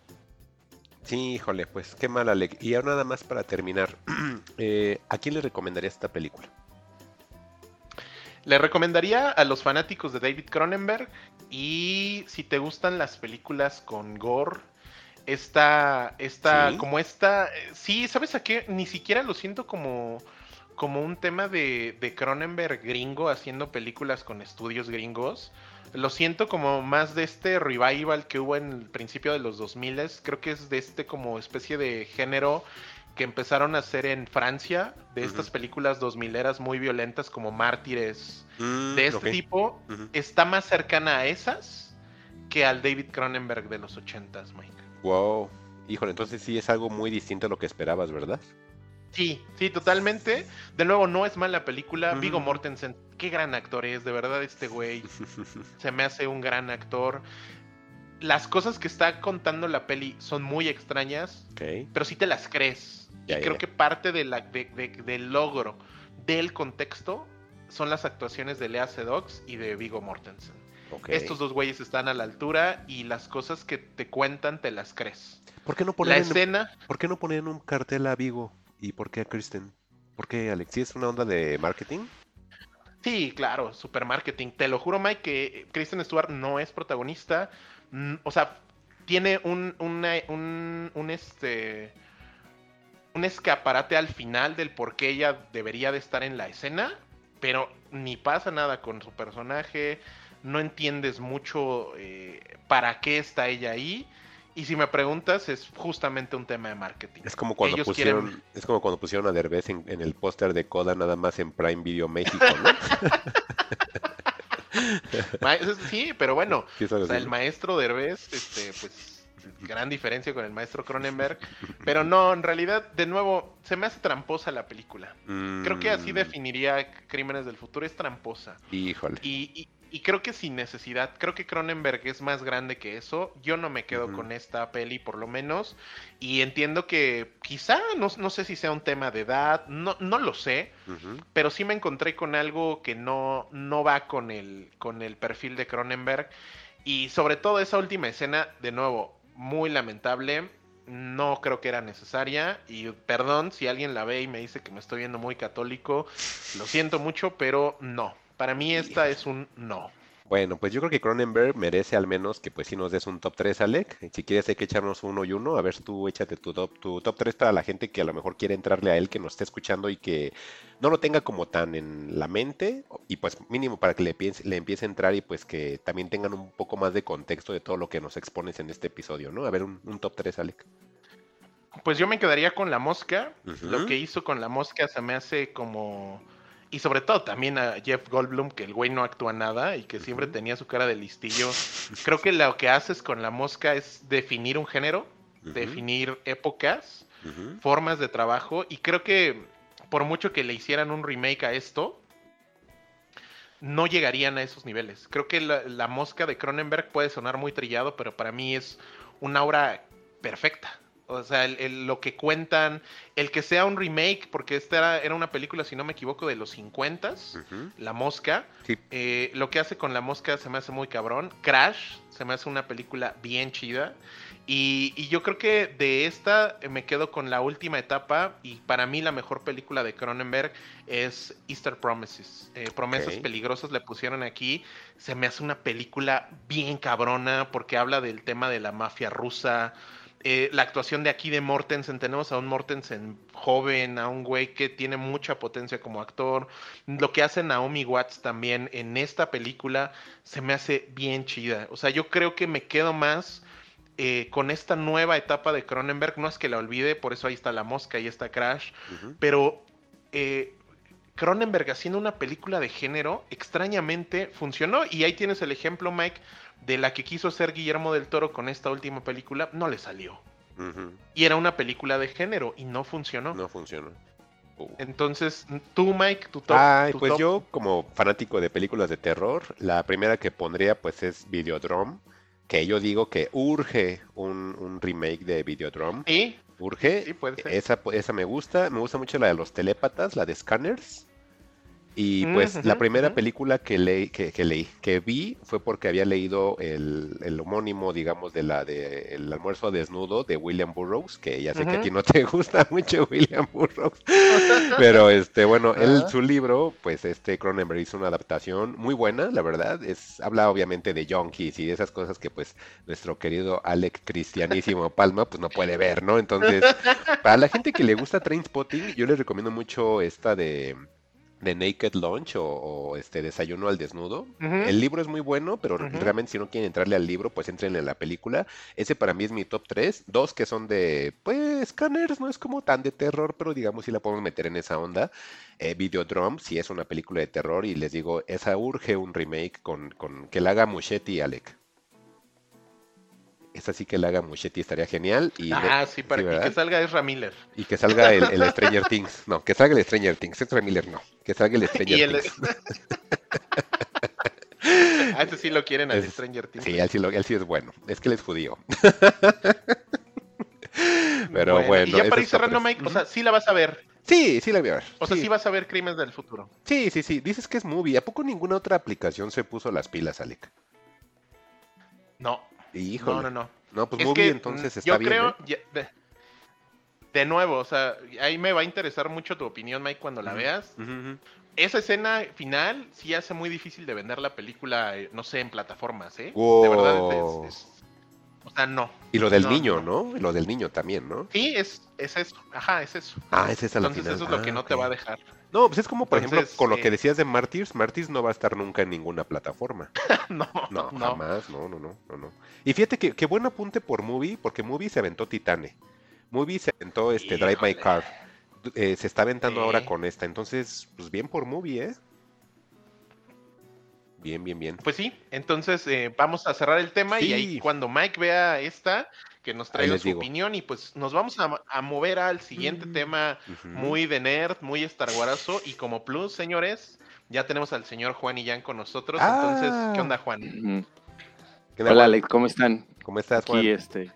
Sí, híjole, pues qué mal, Alec. Y ahora nada más para terminar, eh, ¿a quién le recomendaría esta película? Le recomendaría a los fanáticos de David Cronenberg y si te gustan las películas con gore, esta, esta, ¿Sí? como esta, sí, ¿sabes a qué? Ni siquiera lo siento como, como un tema de, de Cronenberg gringo haciendo películas con estudios gringos. Lo siento como más de este revival que hubo en el principio de los 2000 creo que es de este como especie de género que empezaron a hacer en Francia, de estas películas 2000 eras muy violentas como Mártires, Mm, de este tipo, está más cercana a esas que al David Cronenberg de los 80s, Mike. Wow. Híjole, entonces sí es algo muy distinto a lo que esperabas, ¿verdad? Sí, sí, totalmente. De nuevo, no es mala película. Vigo Mortensen, qué gran actor es, de verdad, este güey. Se me hace un gran actor. Las cosas que está contando la peli son muy extrañas, pero sí te las crees. Ya, y ya, creo ya. que parte de la, de- de- del logro del contexto son las actuaciones de Lea Seydoux y de Vigo Mortensen. Estos dos güeyes están a la altura y las cosas que te cuentan te las crees. ¿Por qué no La poner en, escena, ¿por qué no poner en un cartel a Vigo? ¿Y por qué a Kristen? ¿Por qué, Alex? ¿Sí es una onda de marketing? Sí, claro, super marketing. Te lo juro, Mike, que Kristen Stewart no es protagonista. Mm, O sea, tiene un, un, un, este un escaparate al final del por qué ella debería de estar en la escena, pero ni pasa nada con su personaje, no entiendes mucho eh, para qué está ella ahí. Y si me preguntas, es justamente un tema de marketing. Es como cuando Ellos pusieron, quieren- es como cuando pusieron a Derbez en, en el póster de Coda nada más en Prime Video México, ¿no? Sí, pero bueno, O sea, el maestro Derbez, este, pues, gran diferencia con el maestro Cronenberg. Pero no, en realidad, de nuevo, se me hace tramposa la película. Creo que así Mm, definiría Crímenes del Futuro, es tramposa. Híjole. Y, y- y creo que sin necesidad, creo que Cronenberg es más grande que eso. Yo no me quedo con esta peli, por lo menos. Y entiendo que quizá, no, no sé si sea un tema de edad, no, no lo sé pero sí me encontré con algo que no, no va con el, con el perfil de Cronenberg. Y sobre todo esa última escena, de nuevo, muy lamentable. No creo que era necesaria. Y perdón si alguien la ve y me dice que me estoy viendo muy católico. Lo siento mucho, pero no. Para mí esta es un no. Bueno, pues yo creo que Cronenberg merece al menos que pues sí nos des un top 3, Alec. Si quieres hay que echarnos uno y uno. A ver, tú échate tu top, tu top 3 para la gente que a lo mejor quiere entrarle a él, que nos esté escuchando y que no lo tenga como tan en la mente. Y pues mínimo para que le, piense- le empiece a entrar y pues que también tengan un poco más de contexto de todo lo que nos expones en este episodio, ¿no? A ver, un, un top 3, Alec. Pues yo me quedaría con la mosca. Lo que hizo con la mosca se me hace como. Y sobre todo también a Jeff Goldblum, que el güey no actúa nada y que siempre tenía su cara de listillo. Creo que lo que haces con la mosca es definir un género, definir épocas, formas de trabajo. Y creo que por mucho que le hicieran un remake a esto, no llegarían a esos niveles. Creo que la, la mosca de Cronenberg puede sonar muy trillado, pero para mí es una obra perfecta. O sea, el- el- lo que cuentan, el que sea un remake, porque esta era, era una película, si no me equivoco, de los 50 Ujú. La Mosca. Sí. Eh, lo que hace con La Mosca se me hace muy cabrón. Crash se me hace una película bien chida. Y, y yo creo que de esta eh, me quedo con la última etapa. Y para mí la mejor película de Cronenberg es Easter Promises. Eh, Promesas peligrosas le pusieron aquí. Se me hace una película bien cabrona porque habla del tema de la mafia rusa. Eh, la actuación de aquí de Mortensen, tenemos a un Mortensen joven, a un güey que tiene mucha potencia como actor. Lo que hace Naomi Watts también en esta película se me hace bien chida. O sea, yo creo que me quedo más eh, con esta nueva etapa de Cronenberg. No es que la olvide, por eso ahí está La Mosca y está Crash. Pero eh, Cronenberg haciendo una película de género extrañamente funcionó. Y ahí tienes el ejemplo, Mike, de la que quiso hacer Guillermo del Toro con esta última película. No le salió. Y era una película de género y no funcionó. No funciona. Uh. Entonces, tú, Mike, tu top. Ay, tu pues top. yo como fanático de películas de terror, la primera que pondría pues es Videodrome, que yo digo que urge un, un remake de Videodrome. Sí, Urge, sí, puede ser. esa, esa me gusta, me gusta mucho la de los telépatas, la de Scanners. Y pues Mm, la ujú, primera película que leí, que, que leí, que vi fue porque había leído el, el homónimo, digamos, de la de El almuerzo desnudo de William Burroughs, que ya sé que a ti no te gusta mucho William Burroughs, pero este, bueno, él, su libro, pues este Cronenberg hizo una adaptación muy buena, la verdad, es, habla obviamente de junkies y de esas cosas que pues nuestro querido Alec Cristianísimo Palma pues no puede ver, ¿no? Entonces, para la gente que le gusta Trainspotting, yo les recomiendo mucho esta de, de Naked Lunch o, o, este Desayuno al Desnudo. El libro es muy bueno, pero realmente si no quieren entrarle al libro, pues entren en la película. Ese para mí es mi top 3. Dos que son de, pues, scanners, no es como tan de terror, pero digamos si la podemos meter en esa onda. Eh, Videodrome, si es una película de terror, y les digo, esa urge un remake con, con que la haga Muschetti y Alec. Esa sí que la haga Muschetti estaría genial. Y, de- Ah, sí, para sí, y que salga Ezra Miller. y que salga el, el Stranger Things. No, que salga el Stranger Things. Ezra Miller no. Que salga el Stranger el- Things. Ah, ese sí lo quieren al Es- Stranger Things. Sí, él sí, lo- él sí es bueno. Es que él es judío. Pero bueno, y ya para es ir cerrando. Mike, o sea, sí la vas a ver. Sí, sí la voy a ver. O sea, sí. sí vas a ver Crímenes del Futuro. Sí, sí, sí. Dices que es movie. ¿A poco ninguna otra aplicación se puso las pilas, Alec? No, Híjole. no, no, no. No, pues Es movie que, entonces mm, está yo bien. creo, ¿eh? de, de nuevo, o sea, ahí me va a interesar mucho tu opinión, Mike, cuando la veas. Esa escena final sí hace muy difícil de vender la película, eh, no sé, en plataformas, ¿eh? De verdad, es, es- o sea, no. Y lo del No, niño, no. ¿no? Y lo del niño también, ¿no? Sí, es, es eso. Ajá, es eso. Ah, es esa la Entonces final. eso es lo que Ah, no te va a dejar. No, pues es como, por ejemplo, con lo que eh, decías de Martyrs. Martyrs no va a estar nunca en ninguna plataforma. no, No, no. jamás, no, no, no, no, no. Y fíjate que, que buen apunte por Movie, porque Movie se aventó Titane. Movie se aventó este Drive My. Car. Eh, se está aventando ahora con esta. Entonces, pues bien por Movie, ¿eh? Bien, bien, bien. Pues sí, entonces eh, vamos a cerrar el tema y ahí cuando Mike vea esta, que nos traiga su digo. opinión y pues nos vamos a, a mover al siguiente Mm. tema muy de nerd, muy Star y como plus, señores, ya tenemos al señor Juan y Jan con nosotros, Ah. entonces, ¿qué onda Juan? Mm. ¿Qué tal, Hola Juan? Alex, ¿cómo están? ¿Cómo estás, Juan? Aquí este,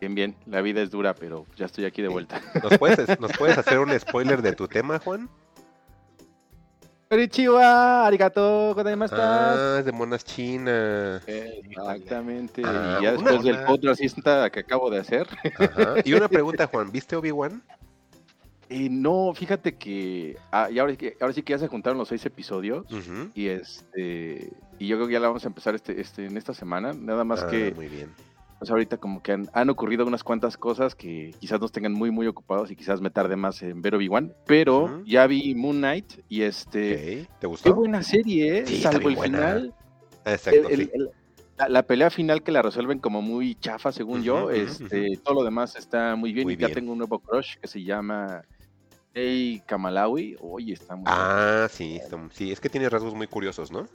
bien, bien. La vida es dura, pero ya estoy aquí de vuelta. ¿Nos puedes, ¿Nos puedes hacer un spoiler de tu tema, Juan? Konnichiwa, arigato, gozaimasu. Ah, es de monas chinas. Exactamente. Ah, y ya una- después del una- podcast cinta que acabo de hacer. Ajá. Y una pregunta, Juan, ¿viste Obi-Wan? Y no, fíjate que, ah, y ahora, sí que- ahora sí que ya se juntaron los seis episodios. Y este y yo creo que ya la vamos a empezar este, este, en esta semana. Nada más Ah, que muy bien. Pues ahorita como que han, han ocurrido unas cuantas cosas que quizás nos tengan muy muy ocupados y quizás me tarde más en ver Obi-Wan. Pero ya vi Moon Knight y este. ¿Te Qué gustó? buena serie, ¿eh? Sí, Salvo el buena. final. Exacto, el- sí. el- la, la pelea final que la resuelven como muy chafa, según yo. este, Todo lo demás está muy bien. Muy y ya bien. tengo un nuevo crush que se llama Hey Kamalawi. Oye, está muy. Ah, sí, está- sí, es que tiene rasgos muy curiosos, ¿no?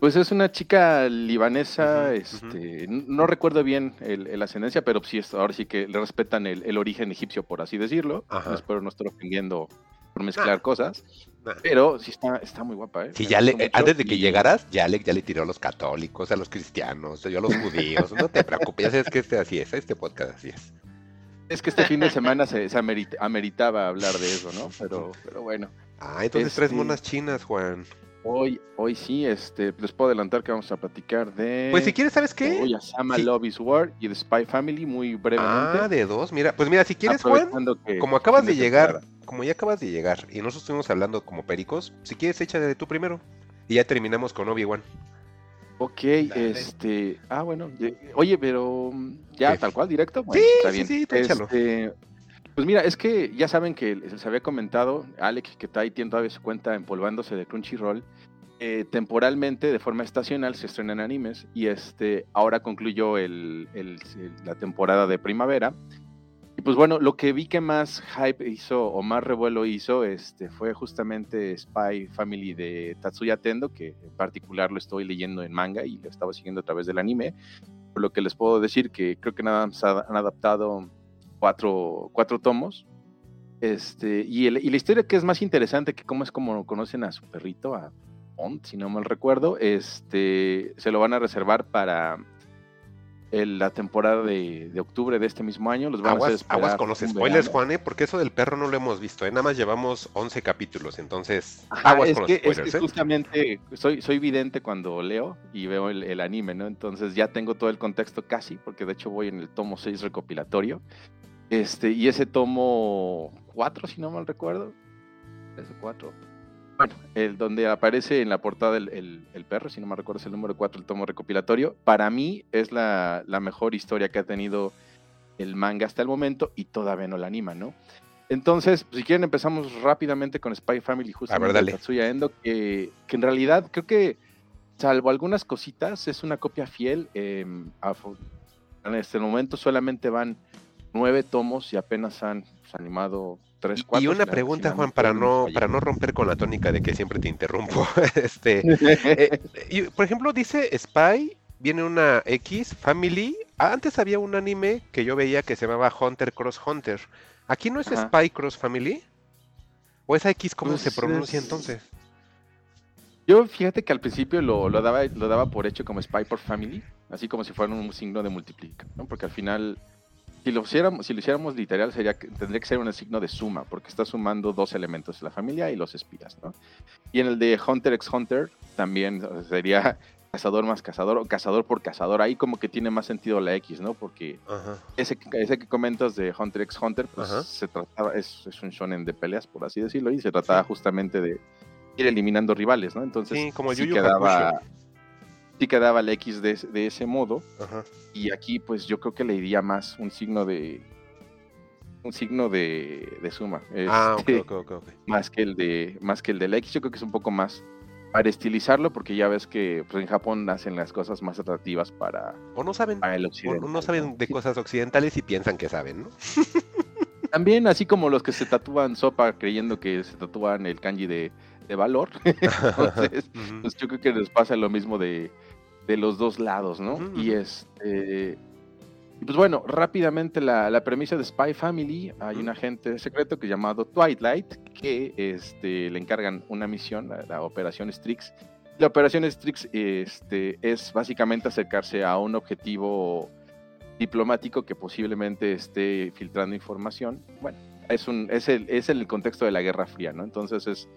Pues es una chica libanesa, este, no recuerdo bien el ascendencia, pero sí, es- ahora sí que le respetan el, el origen egipcio, por así decirlo. Ajá. Espero no estar ofendiendo por mezclar cosas, Ah. pero sí está, está muy guapa, ¿eh? Sí, ya le, mucho antes de que y- llegaras, ya le, ya le tiró a los católicos, a los cristianos, yo a los judíos. No te preocupes, ya sabes que este así es, este podcast así es. Es que este fin de semana se, se amerit- ameritaba hablar de eso, ¿no? Pero, pero bueno, Ah, entonces tres Este- monas chinas, Juan. Hoy, hoy sí, este, les puedo adelantar que vamos a platicar de... Pues si quieres, ¿sabes qué? Oye, Sama Sí. Love is War y The Spy Family, muy brevemente. Ah, de dos, mira, pues mira, si quieres, Juan, como acabas de llegar, temporada. como ya acabas de llegar y nosotros estuvimos hablando como pericos, si quieres, échale tú primero. Y ya terminamos con Obi-Wan. Ok, Dale. este. Ah, bueno. ye- Oye, pero. mm, Ya, ¿Qué? tal cual, directo. Bueno, Sí, está sí, bien. sí, échalo. Este, Pues mira, es que ya saben que les había comentado, Alex, que está ahí tiene todavía su cuenta empolvándose de Crunchyroll. eh, temporalmente, de forma estacional, se estrenan animes. Y este ahora concluyó el- la temporada de primavera. Y pues bueno, lo que vi que más hype hizo o más revuelo hizo este, fue justamente Spy Family de Tatsuya Tendo, que en particular lo estoy leyendo en manga y lo estaba siguiendo a través del anime. Por lo que les puedo decir que creo que nada han adaptado cuatro, cuatro tomos. Este, y, el- y la historia que es más interesante que cómo es como conocen a su perrito, a Bond, si no mal recuerdo, este, se lo van a reservar para el- la temporada de, de octubre de este mismo año. Los van a Aguas, aguas esperar con los spoilers, verano. Juan, ¿eh? porque eso del perro no lo hemos visto, ¿eh? nada más llevamos 11 capítulos, entonces Ajá, aguas es, con los que, es spoilers. que ¿eh? justamente soy, soy vidente cuando leo y veo el, el anime, ¿no? Entonces ya tengo todo el contexto casi, porque de hecho voy en el tomo 6 recopilatorio. Este, y ese tomo 4, si no mal recuerdo. Ese 4. Bueno, el donde aparece en la portada el, el- el perro, si no me recuerdo es el número 4, el tomo recopilatorio. Para mí es la, la mejor historia que ha tenido el manga hasta el momento y todavía no la anima, ¿no? Entonces, pues, si quieren empezamos rápidamente con Spy Family justamente dale. de Tatsuya Endo, que, que en realidad creo que, salvo algunas cositas, es una copia fiel. eh, a en este momento solamente van nueve tomos y apenas han pues, animado tres, cuatro. Y una pregunta, Juan, para no, para no romper con la tónica de que siempre te interrumpo. este, eh, y, por ejemplo, dice Spy, viene una X, Family, antes había un anime que yo veía que se llamaba Hunter Cross Hunter. ¿Aquí no es Ajá. Spy Cross Family? ¿O es X cómo Pues se pronuncia es- entonces? Yo fíjate que al principio lo, lo daba, lo daba por hecho como Spy por Family, así como si fuera un signo de multiplicación, ¿no? porque al final, si lo hiciéramos, si lo hiciéramos literal, sería que, tendría que ser un signo de suma, porque está sumando dos elementos, la familia y los espías. ¿no? Y en el de Hunter x Hunter también sería cazador más cazador o cazador por cazador. Ahí como que tiene más sentido la X, ¿no? Porque Ajá. ese, que- ese que comentas de Hunter x Hunter, pues Ajá. se trataba, es, es un shonen de peleas, por así decirlo, y se trataba justamente de ir eliminando rivales, ¿no? Entonces, Sí, como el sí Yu Yu quedaba, Hakusho. Sí quedaba la X de, ese- de ese modo, Ajá. y aquí pues yo creo que le iría más un signo de un signo de, de suma. Ah, ok, este, ok, ok, ok. más que el de más que el del X yo creo que es un poco más para estilizarlo porque ya ves que pues, en Japón hacen las cosas más atractivas para, O no saben, para el o occidente no saben de cosas occidentales y piensan que saben, ¿no? también así como los que se tatúan sopa creyendo que se tatúan el kanji de, de valor entonces pues yo creo que les pasa lo mismo de, de los dos lados no y este y pues bueno, rápidamente la, la premisa de Spy Family, hay un agente secreto que llamado Twilight que este, le encargan una misión, la, la Operación Strix. La Operación Strix este, es básicamente acercarse a un objetivo diplomático que posiblemente esté filtrando información. Bueno, es, un, es, el, es el contexto de la Guerra Fría, ¿no? Entonces es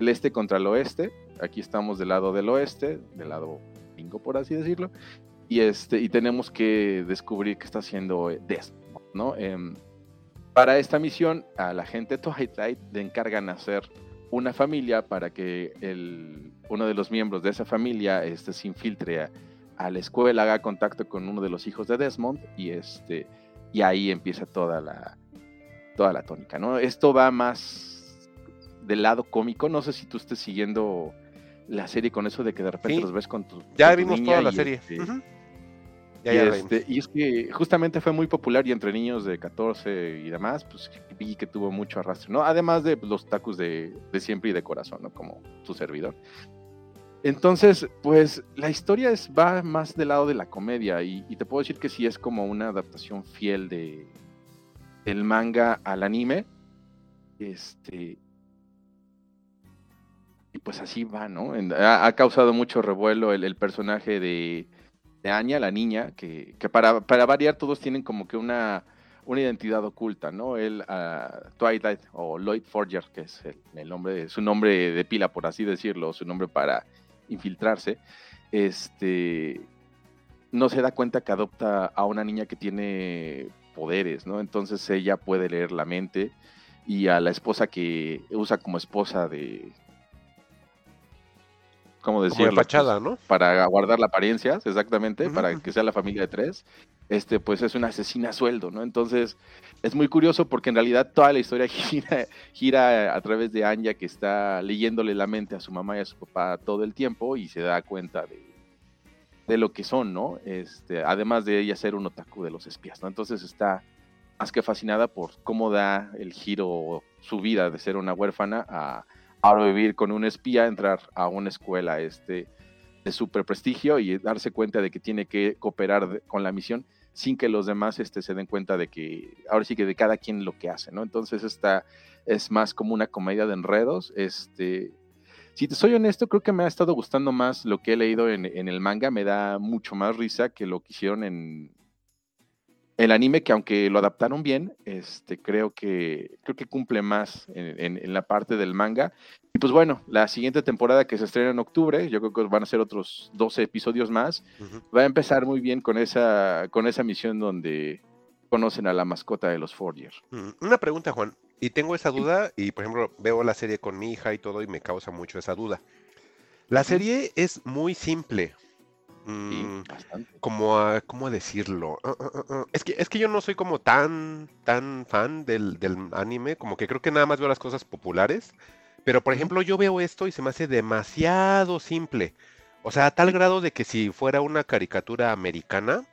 el este contra el oeste. Aquí estamos del lado del oeste, del lado gringo, por así decirlo y este y tenemos que descubrir qué está haciendo eh, Desmond, ¿no? Em, para esta misión a la gente Twilight le encargan hacer una familia para que el, uno de los miembros de esa familia este, se infiltre a, a la escuela, haga contacto con uno de los hijos de Desmond y este y ahí empieza toda la toda la tónica, ¿no? Esto va más del lado cómico, no sé si tú estés siguiendo la serie con eso de que de repente Sí. los ves con tu Ya con tu vimos niña toda la y, serie. este. Ya, y, ya este, y es que justamente fue muy popular y entre niños de 14 y demás, pues vi que tuvo mucho arrastre, ¿no? Además de los tacos de, de siempre y de corazón, ¿no? Como su servidor. Entonces, pues la historia es, va más del lado de la comedia y, y te puedo decir que sí es como una adaptación fiel de del manga al anime. Este. Y pues así va, ¿no? Ha, causado mucho revuelo el, el personaje de, de Anya, la niña, que, que para, para variar todos tienen como que una, una identidad oculta, ¿no? Él, ah, Twilight o Lloyd Forger, que es el, el nombre, su nombre de pila, por así decirlo, su nombre para infiltrarse, este, no se da cuenta que adopta a una niña que tiene poderes, ¿no? Entonces ella puede leer la mente y a la esposa que usa como esposa de... ¿Cómo Como decirlo? de fachada, ¿no? para guardar la apariencia, exactamente, para que sea la familia de tres, este, pues es una asesina a sueldo, ¿no? Entonces, es muy curioso porque en realidad toda la historia gira, gira a través de Anya que está leyéndole la mente a su mamá y a su papá todo el tiempo y se da cuenta de, de lo que son, ¿no? Este, además de ella ser un otaku de los espías, ¿no? Entonces está más que fascinada por cómo da el giro su vida de ser una huérfana a ahora vivir con un espía, entrar a una escuela este, de super prestigio y darse cuenta de que tiene que cooperar con la misión sin que los demás este, se den cuenta de que ahora sí que de cada quien lo que hace, ¿no? Entonces esta es más como una comedia de enredos. Este, si te soy honesto, creo que me ha estado gustando más lo que he leído en, en el manga, me da mucho más risa que lo que hicieron en el anime, que aunque lo adaptaron bien, este, creo que creo que cumple más en, en- en la parte del manga. Y pues bueno, la siguiente temporada que se estrena en octubre, yo creo que van a ser otros 12 episodios más, va a empezar muy bien con esa, con esa misión donde conocen a la mascota de los Forger. Mm, Una pregunta, Juan. Y tengo esa duda, y por ejemplo, veo la serie con mi hija y todo, y me causa mucho esa duda. La serie es muy simple. Mm, bastante. como a, ¿cómo decirlo? Ah, ah, ah. Es que, es que yo no soy como tan, tan fan del, del anime, como que creo que nada más veo las cosas populares. Pero por ejemplo, yo veo esto y se me hace demasiado simple. O sea, a tal grado de que si fuera una caricatura americana,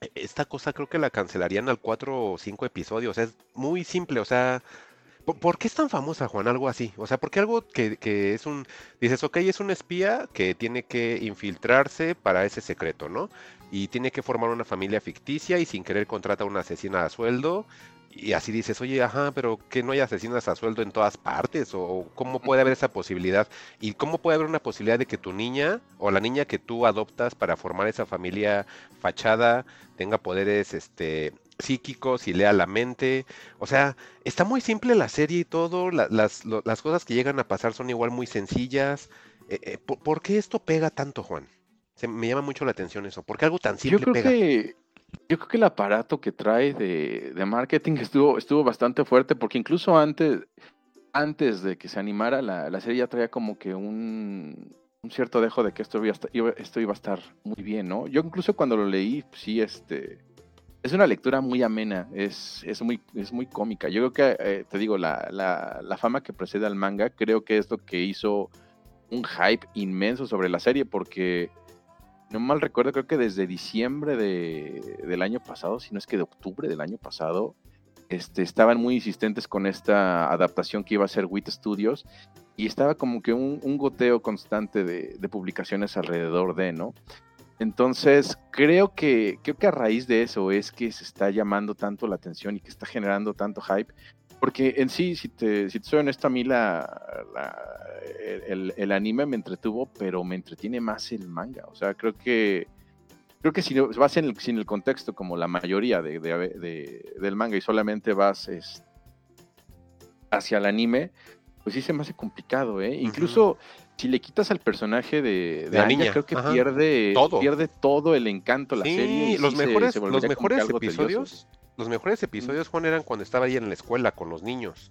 e- esta cosa creo que la cancelarían al 4 o 5 episodios. O sea, es muy simple. O sea, ¿Por, qué es tan famosa, Juan, algo así? O sea, ¿por qué algo que, que es un... Dices, ok, es un espía que tiene que infiltrarse para ese secreto, ¿no? Y tiene que formar una familia ficticia y sin querer contrata a una asesina a sueldo. Y así dices, oye, ajá, pero que no hay asesinas a sueldo en todas partes, o cómo puede haber esa posibilidad, y cómo puede haber una posibilidad de que tu niña o la niña que tú adoptas para formar esa familia fachada tenga poderes este psíquicos y lea la mente. O sea, está muy simple la serie y todo, la- las, lo- las cosas que llegan a pasar son igual muy sencillas. Eh, eh, ¿por, por qué esto pega tanto, Juan? Se, me llama mucho la atención eso. ¿Por qué algo tan Yo simple creo pega? que yo creo que el aparato que trae de, de marketing estuvo, estuvo bastante fuerte, porque incluso antes, antes de que se animara la, la serie ya traía como que un, un cierto dejo de que esto iba, a estar- iba- esto iba a estar muy bien, ¿no? Yo incluso cuando lo leí, sí, este, es una lectura muy amena, es, es, muy, es muy cómica. Yo creo que, eh, te digo, la, la, fama que precede al manga, creo que es lo que hizo un hype inmenso sobre la serie, porque no mal recuerdo, creo que desde diciembre de- del año pasado, si no es que de octubre del año pasado, este, estaban muy insistentes con esta adaptación que iba a ser WIT Studios y estaba como que un, un goteo constante de, de publicaciones alrededor de, ¿no? Entonces, creo que, creo que a raíz de eso es que se está llamando tanto la atención y que está generando tanto hype. Porque en sí, si te, si te soy honesto, a mí la, la- el, el anime me entretuvo, pero me entretiene más el manga. O sea, creo que creo que si vas en el, sin el contexto, como la mayoría de, de- de- del manga, y solamente vas es, hacia el anime, pues sí se me hace complicado, ¿eh? Incluso si le quitas al personaje de, de La Anya, niña, creo que ajá. pierde Todo. pierde todo el encanto la Sí, serie. los sí mejores, se los mejores tedioso. episodios, los mejores episodios, Juan, eran cuando estaba ahí en la escuela con los niños.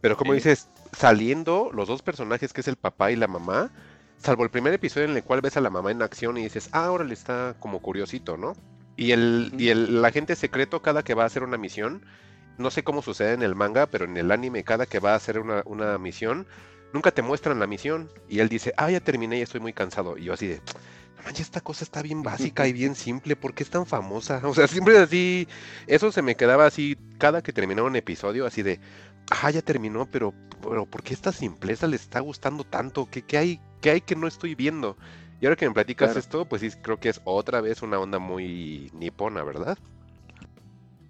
Pero como dices, saliendo los dos personajes que es el papá y la mamá, salvo el primer episodio en el cual ves a la mamá en acción y dices, ah, ahora le está como curiosito, ¿no? Y el, y el, el agente secreto cada que va a hacer una misión, no sé cómo sucede en el manga, pero en el anime cada que va a hacer una, una misión, nunca te muestran la misión. Y él dice, ah, ya terminé y estoy muy cansado. Y yo así de, no manches, esta cosa está bien básica y bien simple, ¿por qué es tan famosa? O sea, siempre así, eso se me quedaba así, cada que terminaba un episodio, así de, ah, ya terminó, pero, pero ¿por qué esta simpleza le está gustando tanto? ¿Qué, qué hay, qué hay que no estoy viendo? Y ahora que me platicas Claro. esto, pues sí, creo que es otra vez una onda muy nipona, ¿verdad?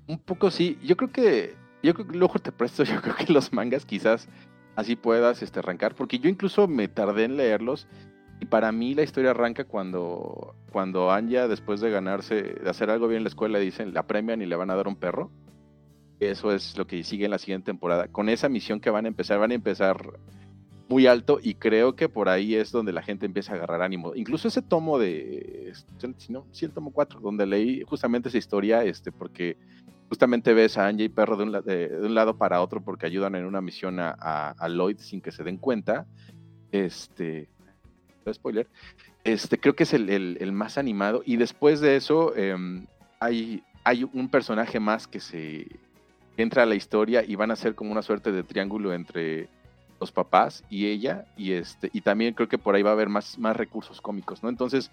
Un poco sí, yo creo que, yo creo que luego te presto, yo creo que los mangas quizás así puedas este, arrancar, porque yo incluso me tardé en leerlos y para mí la historia arranca cuando, cuando Anya después de ganarse, de hacer algo bien en la escuela, dicen, la premian y le van a dar un perro. Eso es lo que sigue en la siguiente temporada. Con esa misión que van a empezar, van a empezar muy alto y creo que por ahí es donde la gente empieza a agarrar ánimo. Incluso ese tomo de, si no, sí, el tomo 4, donde leí justamente esa historia, este, porque justamente ves a Anja y Perro de un, lado para otro porque ayudan en una misión a, Lloyd sin que se den cuenta. Este, spoiler. Este, creo que es el más animado. Y después de eso, em, hay, hay un personaje más que se entra a la historia y van a ser como una suerte de triángulo entre los papás y ella. Y este, y también creo que por ahí va a haber más, más recursos cómicos, ¿no? Entonces,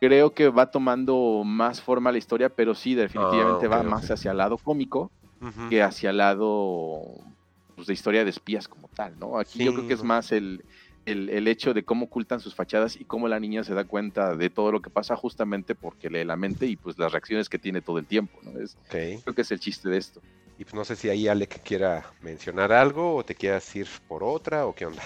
creo que va tomando más forma la historia, pero sí, definitivamente ok, va más hacia el lado cómico que hacia el lado pues, de historia de espías como tal, ¿no? Aquí yo creo que es más el, el, el hecho de cómo ocultan sus fachadas y cómo la niña se da cuenta de todo lo que pasa justamente porque lee la mente y pues las reacciones que tiene todo el tiempo, ¿no? Es, creo que es el chiste de esto. Y pues no sé si ahí Alec quiera mencionar algo o te quieras ir por otra o qué onda.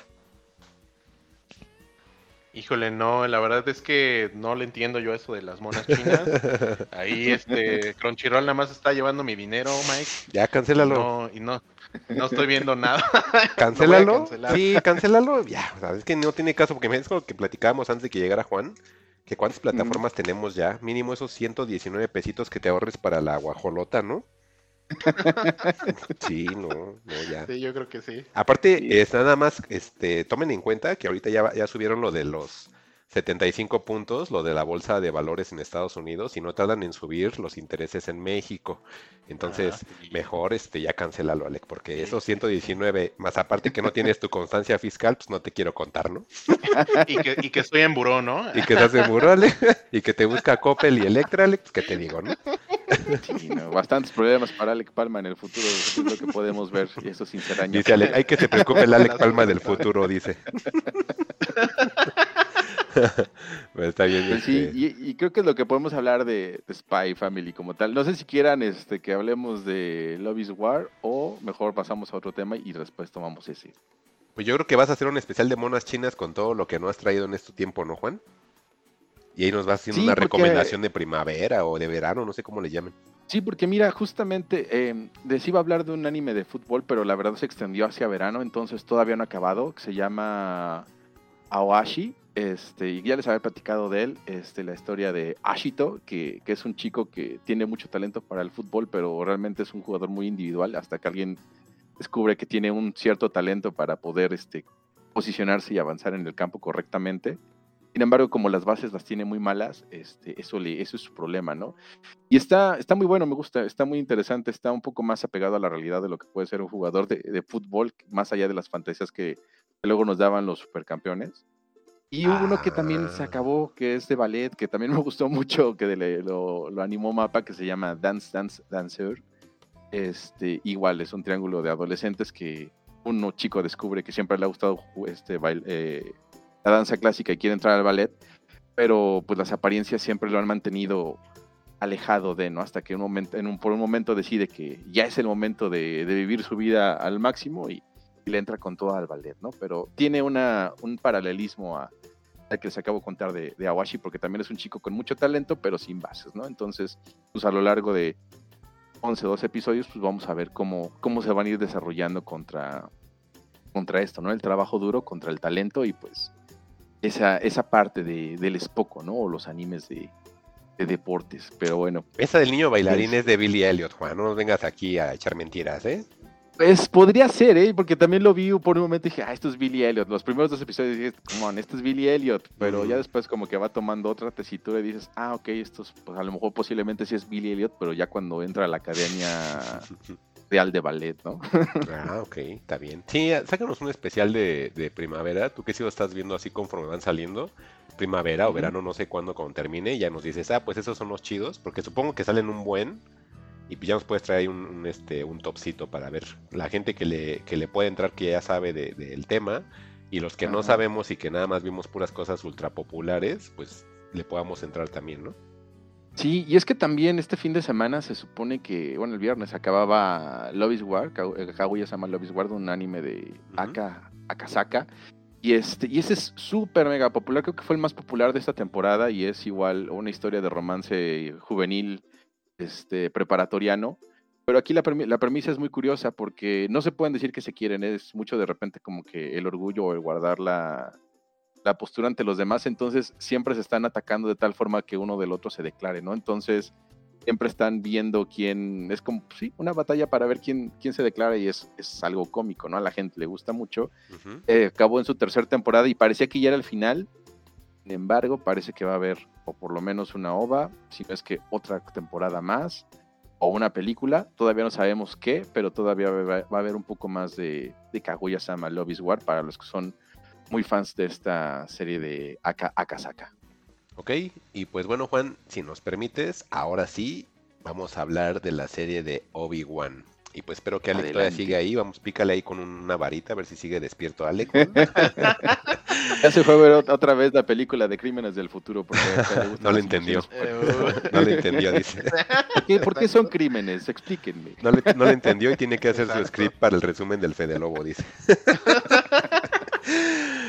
Híjole, no, la verdad es que no le entiendo yo eso de las monas chinas. Ahí este Crunchyroll nada más está llevando mi dinero, Mike. Ya, cancélalo. no, y no, no estoy viendo nada. Cancélalo. cancelar. sí, cancélalo. Ya, o sea, es que no tiene caso porque me es lo que platicábamos antes de que llegara Juan. Que cuántas plataformas tenemos ya. Mínimo esos 119 pesitos que te ahorres para la guajolota, ¿no? Sí, no, no, ya. Sí, yo creo que sí. Aparte, es nada más, este, tomen en cuenta que ahorita ya, ya subieron lo de los 75 puntos, lo de la bolsa de valores en Estados Unidos, y no tardan en subir los intereses en México. Entonces, Ah, sí. mejor este, ya cancélalo, Alec, porque esos 119, más aparte que no tienes tu constancia fiscal, pues no te quiero contar, ¿no? Y que, y que estoy en buró, ¿no? Y que te hace muro, Alec, y que te busca Coppel y Electra, Alec, pues qué te digo, ¿no? Sí, no, bastantes problemas para Alec Palma en el futuro, es lo que podemos ver, y eso sin ser años. Dice Ale, hay que se preocupe el Alec Palma del futuro, dice. Está bien. Pues sí, este, y, y creo que es lo que podemos hablar de, de Spy Family como tal. No sé si quieran este, que hablemos de Love is War o mejor pasamos a otro tema y después tomamos ese. Pues yo creo que vas a hacer un especial de monas chinas con todo lo que no has traído en este tiempo, ¿no, Juan? Y ahí nos vas haciendo Sí, una porque- recomendación de primavera o de verano, no sé cómo le llamen. Sí, porque mira, justamente eh, les iba a hablar de un anime de fútbol, pero la verdad se extendió hacia verano, entonces todavía no ha acabado, que se llama Aoashi. Este, y ya les había platicado de él, este, la historia de Ashito, que, que es un chico que tiene mucho talento para el fútbol, pero realmente es un jugador muy individual, hasta que alguien descubre que tiene un cierto talento para poder este, posicionarse y avanzar en el campo correctamente. Sin embargo, como las bases las tiene muy malas, este, eso, le, eso es su problema, ¿no? Y está, está muy bueno, me gusta, está muy interesante, está un poco más apegado a la realidad de lo que puede ser un jugador de, de fútbol, más allá de las fantasías que, que luego nos daban los supercampeones. Y hubo uno que también se Ah. acabó, que es de ballet, que también me gustó mucho, que de- lo, lo animó Mapa, que se llama Dance Dance Dancer. Este, igual es un triángulo de adolescentes que uno chico descubre que siempre le ha gustado este, bail- eh, la danza clásica y quiere entrar al ballet, pero pues las apariencias siempre lo han mantenido alejado de, ¿no? Hasta que un momento, en un, por un momento decide que ya es el momento de, de vivir su vida al máximo y, y le entra con todo al ballet, ¿no? Pero tiene una, un paralelismo a, al que les acabo de contar de, de Awashi, porque también es un chico con mucho talento, pero sin bases, ¿no? Entonces, pues a lo largo de 11, 12 episodios, pues vamos a ver cómo, cómo se van a ir desarrollando contra, contra esto, ¿no? El trabajo duro contra el talento y pues esa, esa parte de, del espoco, ¿no? O los animes de, de deportes. Pero bueno, Esa del niño bailarín Pues- es de Billy Elliot, Juan. No nos vengas aquí a echar mentiras, ¿eh? Pues podría ser, ¿eh? Porque también lo vi por un momento y dije, ah, esto es Billy Elliot. Los primeros dos episodios dije, come on, esto es Billy Elliot. Pero ya después como que va tomando otra tesitura y dices, ah, ok, esto es, pues a lo mejor posiblemente sí es Billy Elliot, pero ya cuando entra a la academia real de ballet, ¿no? Ah, ok, está bien. Sí, ah, sácanos un especial de, de primavera. Tú que sí lo estás viendo así conforme van saliendo. Primavera o verano, no sé cuándo, cuando termine. Y ya nos dices, ah, pues esos son los chidos. Porque supongo que salen un buen. Y pues ya nos puedes traer ahí un, un, este, un topcito para ver la gente que le, que le puede entrar, que ya sabe de- del tema. Y los que no sabemos y que nada más vimos puras cosas ultra populares, pues le podamos entrar también, ¿no? Sí, y es que también este fin de semana se supone que, bueno, el viernes acababa Love is War, eh, Kaguya se llama Love is War, un anime de. Aka, Akasaka. Y, este, y ese es súper mega popular, creo que fue el más popular de esta temporada y es igual una historia de romance juvenil este, preparatoriano. Pero aquí la, la premisa es muy curiosa porque no se pueden decir que se quieren, es mucho de repente como que el orgullo o el guardar la, la postura ante los demás, entonces siempre se están atacando de tal forma que uno del otro se declare, ¿no? Entonces siempre están viendo quién, es como, sí, una batalla para ver quién, quién se declara y es, es algo cómico, ¿no? A la gente le gusta mucho. Eh, acabó en su tercera temporada y parecía que ya era el final, sin embargo, parece que va a haber, o por lo menos una ova, si no es que otra temporada más, o una película, todavía no sabemos qué, pero todavía va, a haber un poco más de, de Kaguya-sama Love is War para los que son muy fans de esta serie de Aka Akasaka. Ok, y pues bueno, Juan, si nos permites, ahora sí vamos a hablar de la serie de Obi-Wan. Y pues espero que todavía Adelante. siga ahí. Vamos, pícale ahí con una varita a ver si sigue despierto Alec. Ya se fue a ver ot- otra vez la película de Crímenes del Futuro. Porque No le las entendió. Eh, No le entendió, dice. ¿Por qué, por qué son crímenes? Explíquenme. No le, no le entendió y tiene que hacer su script para el resumen del Fede Lobo, dice.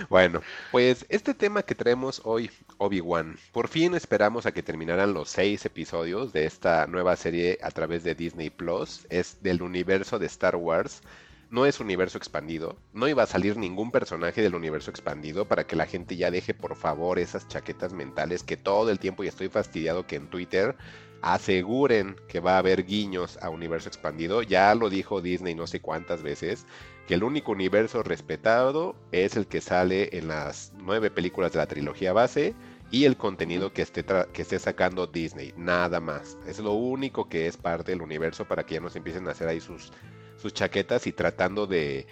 Bueno, pues este tema que traemos hoy, Obi-Wan, por fin esperamos a que terminaran los seis episodios de esta nueva serie a través de Disney Plus. Es del universo de Star Wars. No es universo expandido. No iba a salir ningún personaje del universo expandido para que la gente ya deje por favor esas chaquetas mentales que todo el tiempo y estoy fastidiado que en Twitter aseguren que va a haber guiños a universo expandido. Ya lo dijo Disney no sé cuántas veces, que el único universo respetado es el que sale en las nueve películas de la trilogía base y el contenido que esté, que esté sacando Disney, nada más. Es lo único que es parte del universo para que ya nos empiecen a hacer ahí sus, sus chaquetas y tratando de,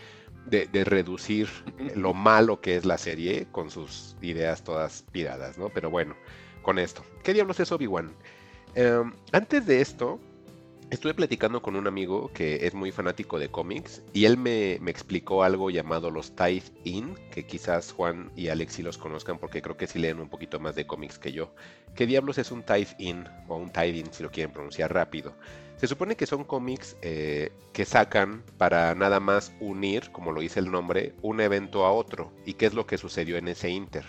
de, reducir lo malo que es la serie con sus ideas todas piradas, ¿no? Pero bueno, con esto. ¿Qué diablos es Obi-Wan? Em, antes de esto, estuve platicando con un amigo que es muy fanático de cómics y él me, me explicó algo llamado los Tide In, que quizás Juan y Alex sí los conozcan porque creo que sí leen un poquito más de cómics que yo. ¿Qué diablos es un Tide In o un Tide In si lo quieren pronunciar rápido? Se supone que son cómics eh, que sacan para nada más unir, como lo dice el nombre, un evento a otro y qué es lo que sucedió en ese inter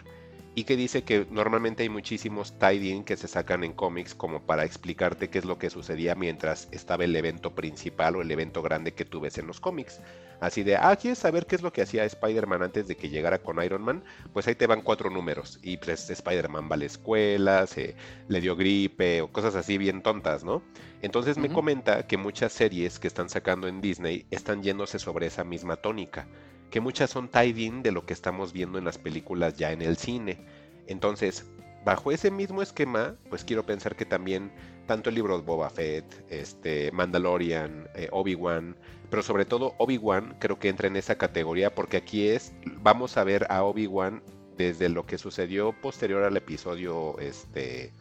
y que dice que normalmente hay muchísimos tie que se sacan en cómics como para explicarte qué es lo que sucedía mientras estaba el evento principal o el evento grande que tú ves en los cómics. Así de, ah, ¿quieres saber qué es lo que hacía Spider-Man antes de que llegara con Iron Man? Pues ahí te van cuatro números. Y pues Spider-Man va a la escuela, se le dio gripe o cosas así bien tontas, ¿no? Entonces me comenta que muchas series que están sacando en Disney están yéndose sobre esa misma tónica que muchas son tied-in de lo que estamos viendo en las películas ya en el cine. Entonces, bajo ese mismo esquema, pues quiero pensar que también tanto el libro de Boba Fett, este, Mandalorian, eh, Obi-Wan, pero sobre todo Obi-Wan creo que entra en esa categoría porque aquí es, vamos a ver a Obi-Wan desde lo que sucedió posterior al episodio este,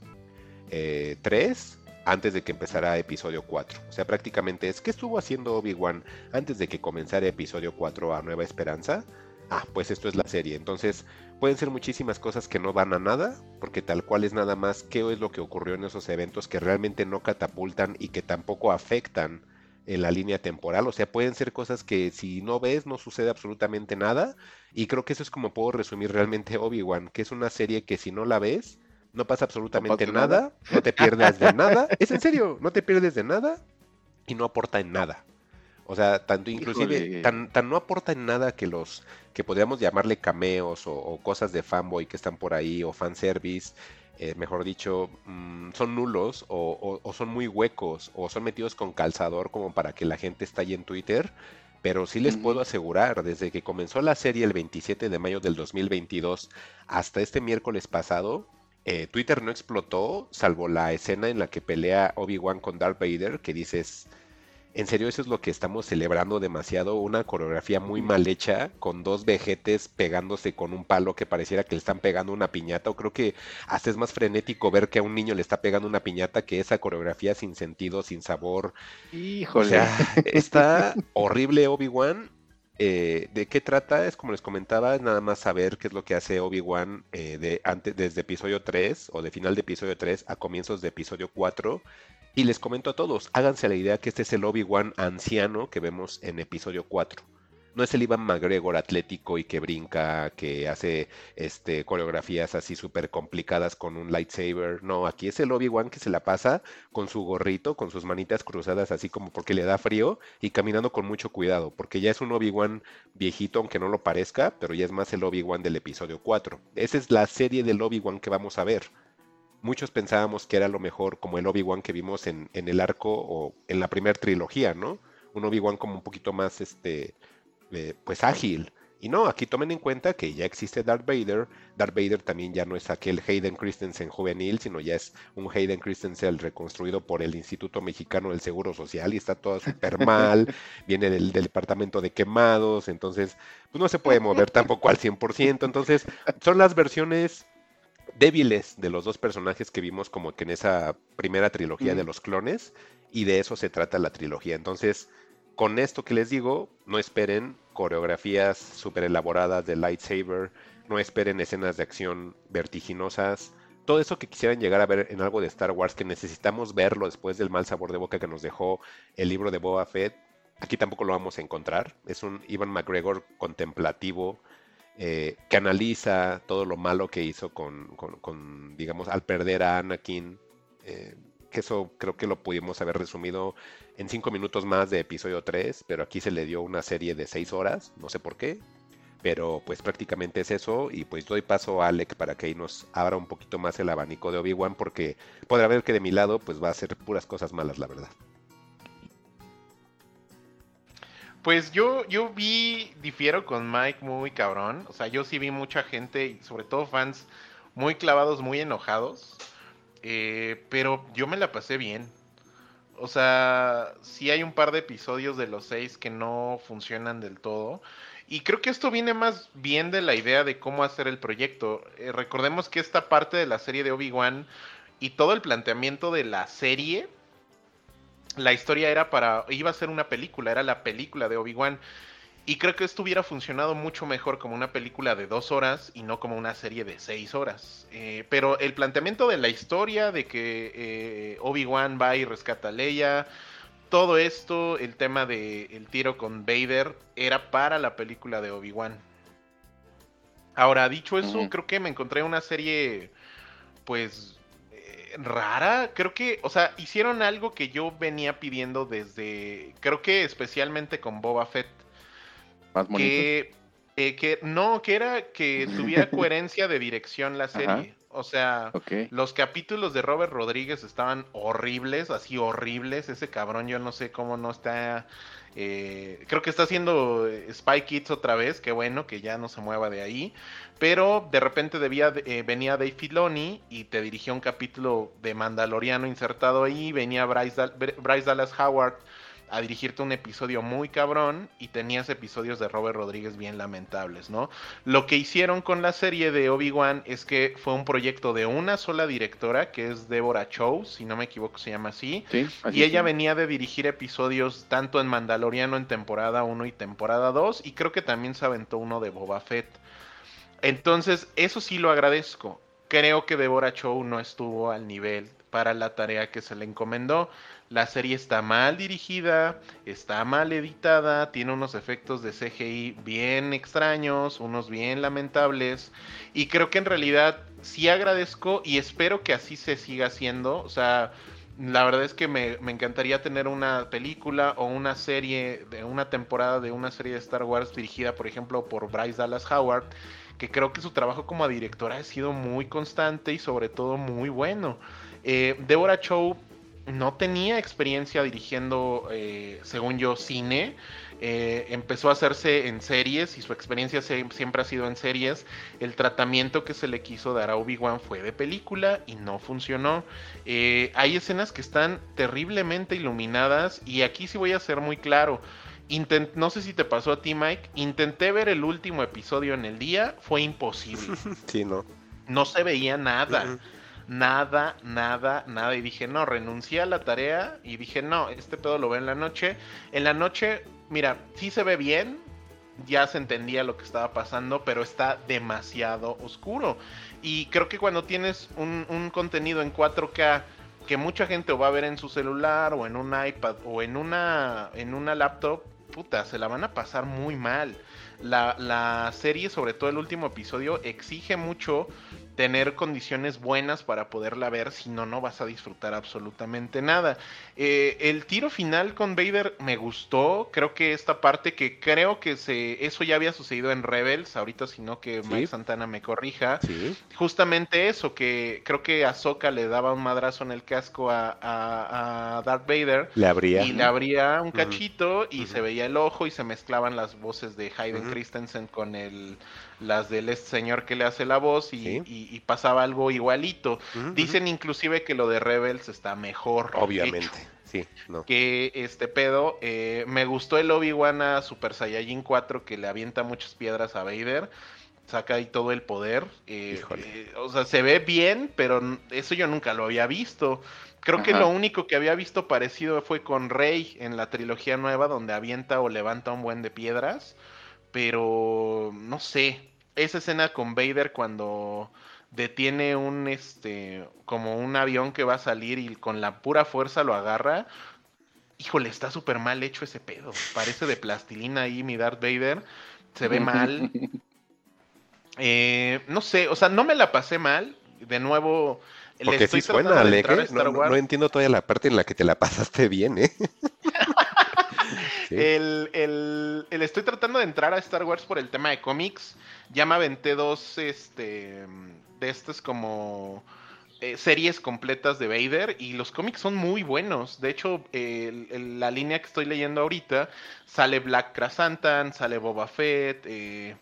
3 eh, antes de que empezara episodio 4. O sea, prácticamente es, ¿qué estuvo haciendo Obi-Wan antes de que comenzara episodio 4 a Nueva Esperanza? Ah, pues esto es la serie. Entonces, pueden ser muchísimas cosas que no van a nada, porque tal cual es nada más qué es lo que ocurrió en esos eventos que realmente no catapultan y que tampoco afectan en la línea temporal. O sea, pueden ser cosas que si no ves no sucede absolutamente nada. Y creo que eso es como puedo resumir realmente Obi-Wan, que es una serie que si no la ves, no pasa absolutamente nada, no te pierdes de nada. Es en serio, no te pierdes de nada y no aporta en nada. O sea, tanto inclusive, tan, tan, no aporta en nada que los, que podríamos llamarle cameos o, cosas de fanboy que están por ahí, o fanservice, eh, mejor dicho, mm, son nulos o, o, son muy huecos o son metidos con calzador como para que la gente esté ahí en Twitter. Pero sí les puedo asegurar, desde que comenzó la serie el 27 de mayo del 2022 hasta este miércoles pasado, eh, Twitter no explotó, salvo la escena en la que pelea Obi-Wan con Darth Vader, que dices, en serio eso es lo que estamos celebrando demasiado, una coreografía muy mal hecha, con dos vejetes pegándose con un palo que pareciera que le están pegando una piñata, o creo que hasta es más frenético ver que a un niño le está pegando una piñata que esa coreografía sin sentido, sin sabor. Híjole. O sea, está horrible Obi-Wan eh, ¿De qué trata? Es como les comentaba, es nada más saber qué es lo que hace Obi-Wan eh, de, desde episodio 3 o de final de episodio 3 a comienzos de episodio 4. Y les comento a todos, háganse la idea que este es el Obi-Wan anciano que vemos en episodio 4 no es el Ivan McGregor atlético y que brinca, que hace este, coreografías así súper complicadas con un lightsaber. No, aquí es el Obi-Wan que se la pasa con su gorrito, con sus manitas cruzadas así como porque le da frío y caminando con mucho cuidado, porque ya es un Obi-Wan viejito, aunque no lo parezca, pero ya es más el Obi-Wan del episodio 4. Esa es la serie del Obi-Wan que vamos a ver muchos pensábamos que era lo mejor como el Obi-Wan que vimos en, en, el arco o en la primera trilogía, ¿no? Un Obi-Wan como un poquito más este pues ágil. Y no, aquí tomen en cuenta que ya existe Darth Vader. Darth Vader también ya no es aquel Hayden Christensen juvenil, sino ya es un Hayden Christensen reconstruido por el Instituto Mexicano del Seguro Social y está todo súper mal. Viene del, departamento de quemados, entonces pues no se puede mover tampoco al 100%. Entonces son las versiones débiles de los dos personajes que vimos como que en esa primera trilogía de los clones y de eso se trata la trilogía. Entonces con esto que les digo, no esperen coreografías súper elaboradas de lightsaber, no esperen escenas de acción vertiginosas, todo eso que quisieran llegar a ver en algo de Star Wars, que necesitamos verlo después del mal sabor de boca que nos dejó el libro de Boba Fett, aquí tampoco lo vamos a encontrar. Es un Ivan McGregor contemplativo, eh, que analiza todo lo malo que hizo con, digamos, al perder a Anakin. Eh, que eso creo que lo pudimos haber resumido en cinco minutos más de episodio 3, pero aquí se le dio una serie de seis horas, no sé por qué, pero pues prácticamente es eso y pues doy paso a Alec para que ahí nos abra un poquito más el abanico de Obi-Wan porque podrá ver que de mi lado pues va a ser puras cosas malas, la verdad. Pues yo, yo vi, difiero con Mike muy cabrón, o sea, yo sí vi mucha gente, sobre todo fans muy clavados, muy enojados eh, pero yo me la pasé bien. O sea, sí hay un par de episodios de los seis que no funcionan del todo. Y creo que esto viene más bien de la idea de cómo hacer el proyecto. Eh, recordemos que esta parte de la serie de Obi-Wan y todo el planteamiento de la serie, la historia era para, iba a ser una película, era la película de Obi-Wan. Y creo que esto hubiera funcionado mucho mejor como una película de dos horas y no como una serie de seis horas. Eh, pero el planteamiento de la historia, de que eh, Obi-Wan va y rescata a Leia, todo esto, el tema del el tiro con Vader, era para la película de Obi-Wan. Ahora, dicho eso, creo que me encontré una serie, pues, eh, rara. Creo que, o sea, hicieron algo que yo venía pidiendo desde, creo que especialmente con Boba Fett. Más bonito. Que, eh, que no, que era que tuviera coherencia de dirección la serie. O sea, los capítulos de Robert Rodríguez estaban horribles, así horribles. Ese cabrón, yo no sé cómo no está. eh, creo que está haciendo eh, Spy Kids otra vez. Qué bueno que ya no se mueva de ahí. Pero de repente debía, eh, venía Dave Filoni y te dirigió un capítulo de Mandaloriano insertado ahí. Venía Bryce, Bryce Dallas Howard a dirigirte un episodio muy cabrón y tenías episodios de Robert Rodríguez bien lamentables, ¿no? Lo que hicieron con la serie de Obi-Wan es que fue un proyecto de una sola directora, que es Deborah Chow, si no me equivoco se llama así, Sí, así y ella sí. venía de dirigir episodios tanto en Mandaloriano en temporada 1 y temporada 2, y creo que también se aventó uno de Boba Fett. Entonces, eso sí lo agradezco. Creo que Deborah Chow no estuvo al nivel para la tarea que se le encomendó. La serie está mal dirigida, está mal editada, tiene unos efectos de CGI bien extraños, unos bien lamentables. Y creo que en realidad sí agradezco y espero que así se siga haciendo. O sea, la verdad es que me, encantaría tener una película o una serie, de una temporada de una serie de Star Wars dirigida, por ejemplo, por Bryce Dallas Howard, que creo que su trabajo como directora ha sido muy constante y sobre todo muy bueno. Eh, Deborah Chow no tenía experiencia dirigiendo, eh, según yo, cine. Eh, empezó a hacerse en series y su experiencia se- siempre ha sido en series. El tratamiento que se le quiso dar a Obi-Wan fue de película y no funcionó. Eh, hay escenas que están terriblemente iluminadas y aquí sí voy a ser muy claro. Intent- no sé si te pasó a ti, Mike. Intenté ver el último episodio en el día, fue imposible. Sí, no. No se veía nada. Nada, nada, nada. Y dije, no, renuncié a la tarea y dije, no, este pedo lo veo en la noche. En la noche, mira, sí se ve bien, ya se entendía lo que estaba pasando, pero está demasiado oscuro. Y creo que cuando tienes un, un contenido en 4K que mucha gente va a ver en su celular o en un iPad o en una, en una laptop, puta, se la van a pasar muy mal. La, la serie, sobre todo el último episodio, exige mucho tener condiciones buenas para poderla ver, si no, no vas a disfrutar absolutamente nada. Eh, el tiro final con Vader me gustó, creo que esta parte que creo que se, eso ya había sucedido en Rebels, ahorita si no que Sí. Mike Santana me corrija, Sí. justamente eso, que creo que Ahsoka le daba un madrazo en el casco a, a, a Darth Vader. Le abría. Y le abría un cachito y se veía el ojo y se mezclaban las voces de Hayden. Christensen con el, las del este señor que le hace la voz y, Sí. y- y pasaba algo igualito. Dicen inclusive que lo de Rebels está mejor. Obviamente. hecho Sí, no. que este pedo. eh, me gustó el Obi-Wan a Super Saiyajin 4 que le avienta muchas piedras a Vader. Saca ahí todo el poder. eh, eh, o sea, se ve bien, pero eso yo nunca lo había visto. Creo que lo único que había visto parecido fue con Rey en la trilogía nueva, donde avienta o levanta un buen de piedras. Pero no sé. Esa escena con Vader cuando detiene un este como un avión que va a salir y con la pura fuerza lo agarra. Híjole, está súper mal hecho ese pedo. Parece de plastilina ahí mi Darth Vader. Se ve mal. Eh, no sé, o sea, no me la pasé mal. De nuevo, le Porque estoy sí suena, tratando de Ale, entrar a ¿eh? no, no entiendo todavía la parte en la que te la pasaste bien, ¿eh? El, el- estoy tratando de entrar a Star Wars por el tema de cómics. Ya me aventé dos este, de estas como eh, series completas de Vader y los cómics son muy buenos. De hecho, la línea que estoy leyendo ahorita sale Black Krasantan, sale Boba Fett. eh,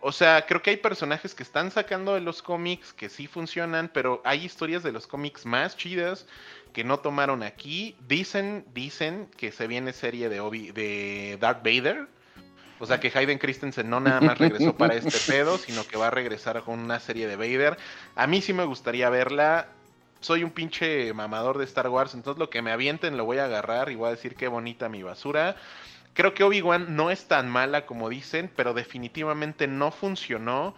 o sea, creo que hay personajes que están sacando de los cómics que sí funcionan, pero hay historias de los cómics más chidas que no tomaron aquí. Dicen, dicen que se viene serie de Obi, de Darth Vader. O sea que Hayden Christensen no nada más regresó para este pedo, sino que va a regresar con una serie de Vader. A mí sí me gustaría verla. soy un pinche mamador de Star Wars, entonces lo que me avienten lo voy a agarrar y voy a decir qué bonita mi basura. Creo que Obi-Wan no es tan mala como dicen, pero definitivamente no funcionó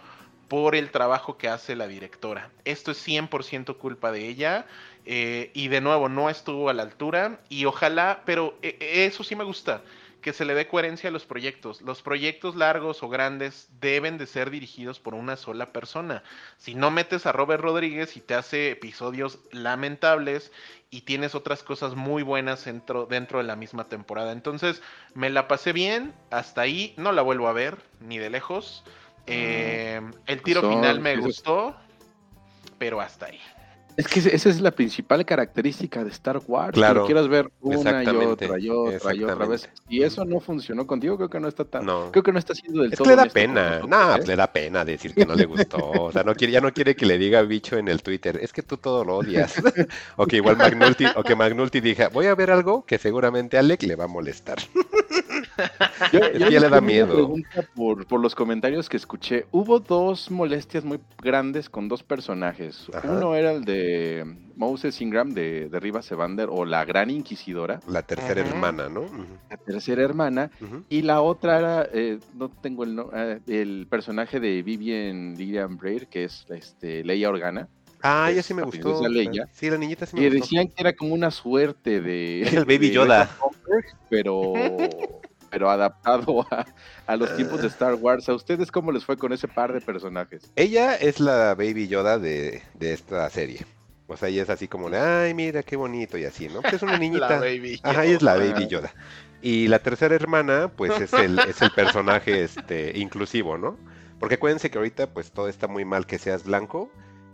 por el trabajo que hace la directora. Esto es 100% culpa de ella. Eh, y de nuevo, no estuvo a la altura. Y ojalá, pero eh, eso sí me gusta, que se le dé coherencia a los proyectos. Los proyectos largos o grandes deben de ser dirigidos por una sola persona. Si no metes a Robert Rodríguez y te hace episodios lamentables y tienes otras cosas muy buenas dentro, dentro de la misma temporada. Entonces, me la pasé bien, hasta ahí, no la vuelvo a ver, ni de lejos. Eh, el tiro final me gustó, pero hasta ahí. Es que esa es la principal característica de Star Wars. que Claro, lo quieras ver una y otra y otra y otra vez. Y eso no funcionó contigo, creo que no está tan. No. Creo que no está siendo del Es todo. que le da honesto pena, no, ¿eh? pues le da pena decir que no le gustó, o sea, no quiere, ya no quiere que le diga bicho en el Twitter, es que tú todo lo odias, o que igual Magnulti, o que Magnulti diga, voy a ver algo que seguramente a Alec le va a molestar. Yo, yo ya le da una miedo. pregunta por, por los comentarios que escuché. Hubo dos molestias muy grandes con dos personajes. Ajá. Uno era el de Moses Ingram de, de Rivas Evander o la Gran Inquisidora, La tercera hermana, ¿no? La tercera hermana. Y la otra era, eh, no tengo el, no- eh, el personaje de Vivian Lillian Braid, que es este, Leia Organa. Ah, ya sí me gustó. Sí, la niñita sí me Y gustó. decían que era como una suerte de. Es el Baby de Yoda. Pero, pero adaptado a, a los tiempos de Star Wars. ¿A ustedes cómo les fue con ese par de personajes? Ella es la Baby Yoda de, de esta serie. O sea, ella es así como de, ay, mira qué bonito y así, ¿no? Pues es una La niñita. baby. Ajá, es la Yoda. Baby Yoda. Y la tercera hermana, pues es el, es el personaje este, inclusivo, ¿no? Porque acuérdense que ahorita, pues todo está muy mal que seas blanco,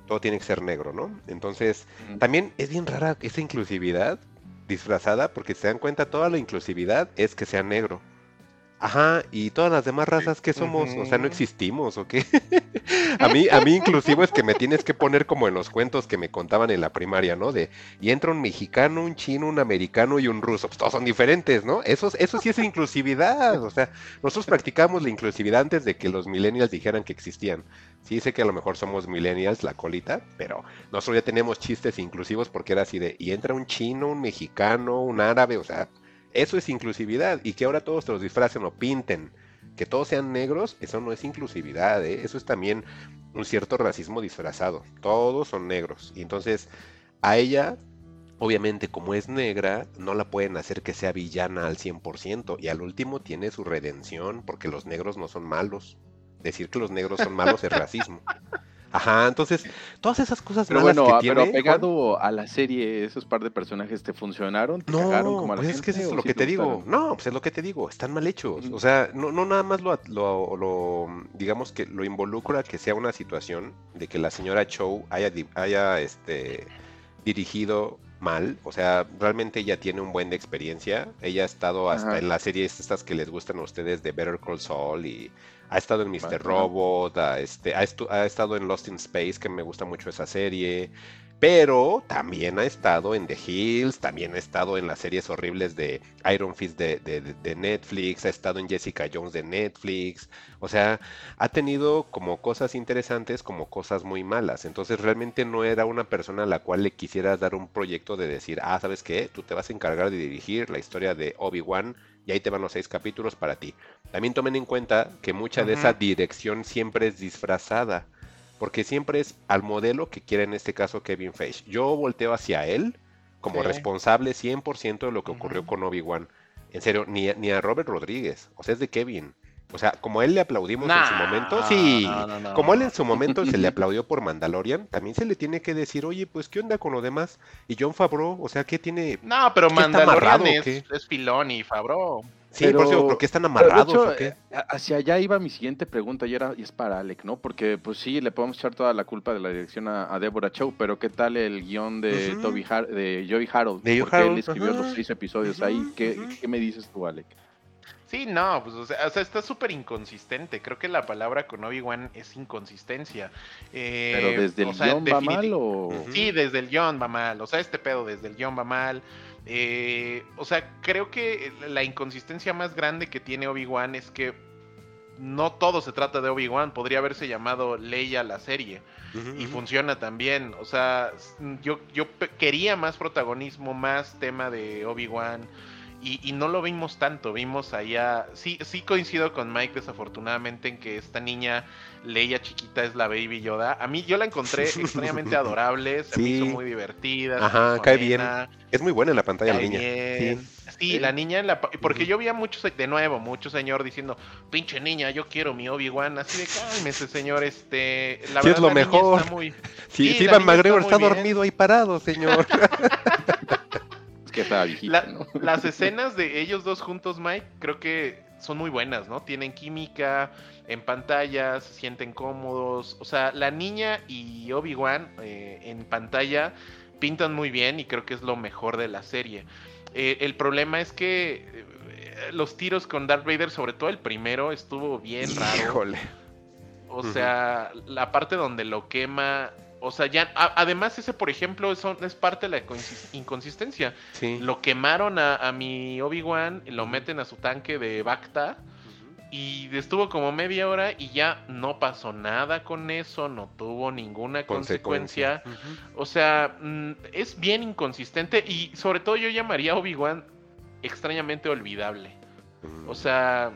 todo tiene que ser negro, ¿no? Entonces, también es bien rara esa inclusividad disfrazada, porque se dan cuenta, toda la inclusividad es que sea negro. Ajá, y todas las demás razas que somos, o sea, no existimos, ¿o qué? a mí, a mí inclusivo es que me tienes que poner como en los cuentos que me contaban en la primaria, ¿no? De, y entra un mexicano, un chino, un americano y un ruso, pues todos son diferentes, ¿no? Eso, es- eso sí es inclusividad, o sea, nosotros practicamos la inclusividad antes de que los millennials dijeran que existían. Sí sé que a lo mejor somos millennials, la colita, pero nosotros ya tenemos chistes inclusivos porque era así de, y entra un chino, un mexicano, un árabe, o sea, eso es inclusividad. Y que ahora todos te los disfracen o pinten, que todos sean negros, eso no es inclusividad, ¿eh? eso es también un cierto racismo disfrazado. Todos son negros. Y entonces, a ella, obviamente, como es negra, no la pueden hacer que sea villana al 100%. Y al último tiene su redención, porque los negros no son malos. Decir que los negros son malos es racismo. Ajá, entonces, todas esas cosas Pero malas bueno, que ah, tiene. pero pegado a la serie, esos par de personajes te funcionaron, te cagaron no, como a la pues es que gente, eso es lo que te digo. gustaron? No, pues es lo que te digo. Están mal hechos. O sea, no, no nada más lo, lo, lo, digamos que lo involucra que sea una situación de que la señora Chow haya, haya este, dirigido mal. O sea, realmente ella tiene un buen de experiencia. Ella ha estado hasta Ajá. en las series estas que les gustan a ustedes de Better Call Saul y ha estado en Mr. Robot, ha, este, ha, ha estado en Lost in Space, que me gusta mucho esa serie. Pero también ha estado en The Hills, también ha estado en las series horribles de Iron Fist de, de- de- de Netflix, ha estado en Jessica Jones de Netflix. O sea, ha tenido como cosas interesantes como cosas muy malas. Entonces realmente no era una persona a la cual le quisieras dar un proyecto de decir, ah, ¿sabes qué? Tú te vas a encargar de dirigir la historia de Obi-Wan y ahí te van los seis capítulos para ti. También tomen en cuenta que mucha de esa dirección siempre es disfrazada porque siempre es al modelo que quiere en este caso Kevin Feige. Yo volteo hacia él como Sí. responsable 100% de lo que ocurrió con Obi-Wan. En serio, ni, a- ni a Robert Rodríguez, o sea, es de Kevin. O sea, como él le aplaudimos en su momento, sí, no, no, no. como él en su momento se le aplaudió por Mandalorian, también se le tiene que decir, oye, pues, ¿qué onda con lo demás? Y John Favreau, o sea, ¿qué tiene? No, pero ¿Qué está Mandalorian es, es Filoni, Fabro. Sí, por eso, Pero- ¿por qué están Pero, de amarrados hecho, o qué? eh, hacia allá iba mi siguiente pregunta y, era, y es para Alec, ¿no? Porque pues sí, le podemos echar toda la culpa de la dirección a, a Deborah Chow, pero ¿qué tal el guion de Ujú. Toby Har- de Joey Harold? De Joey Porque él escribió los seis episodios ahí. ¿Qué. ¿Qué me dices tú, Alec? Sí, no, pues o sea, o sea, está súper inconsistente. Creo que la palabra con Obi-Wan es inconsistencia. Eh, ¿Pero desde el o sea, guion va mal o...? Sí, desde el guion va mal. O sea, este pedo desde el guion va mal. Eh, o sea, creo que la inconsistencia más grande que tiene Obi-Wan es que no todo se trata de Obi-Wan, podría haberse llamado Leia la serie y funciona también. O sea, yo, yo quería más protagonismo, más tema de Obi-Wan. Y, y no lo vimos tanto, vimos allá. Sí, sí coincido con Mike, desafortunadamente, en que esta niña Leia chiquita es la Baby Yoda. A mí yo la encontré extrañamente adorable, se me Sí. hizo muy divertida. Ajá, me cae bien. Es muy buena en la pantalla la niña. bien. Sí. Sí, la niña en la... Porque yo vi a muchos, de nuevo, muchos señor diciendo, pinche niña, yo quiero mi Obi-Wan. Así de, cálmese, señor, este... La Sí, es verdad, lo la niña mejor. está muy... Sí, niña McGregor está está dormido ahí parado, señor. Que estaba viejita, La- ¿no? las escenas de ellos dos juntos, Mike, creo que son muy buenas, ¿no? Tienen química en pantalla, se sienten cómodos. O sea, la niña y Obi-Wan eh, en pantalla pintan muy bien y creo que es lo mejor de la serie. Eh, el problema es que eh, los tiros con Darth Vader, sobre todo el primero, estuvo bien raro. Híjole. O sea, la parte donde lo quema. O sea, ya. a- además, ese, por ejemplo, es parte de la consis- inconsistencia. Sí. Lo quemaron a, a mi Obi-Wan, lo meten a su tanque de Bacta. Y estuvo como media hora y ya no pasó nada con eso, no tuvo ninguna consecuencia. Consecuencia. O sea, mm, es bien inconsistente y sobre todo yo llamaría a Obi-Wan extrañamente olvidable. Ujú. O sea,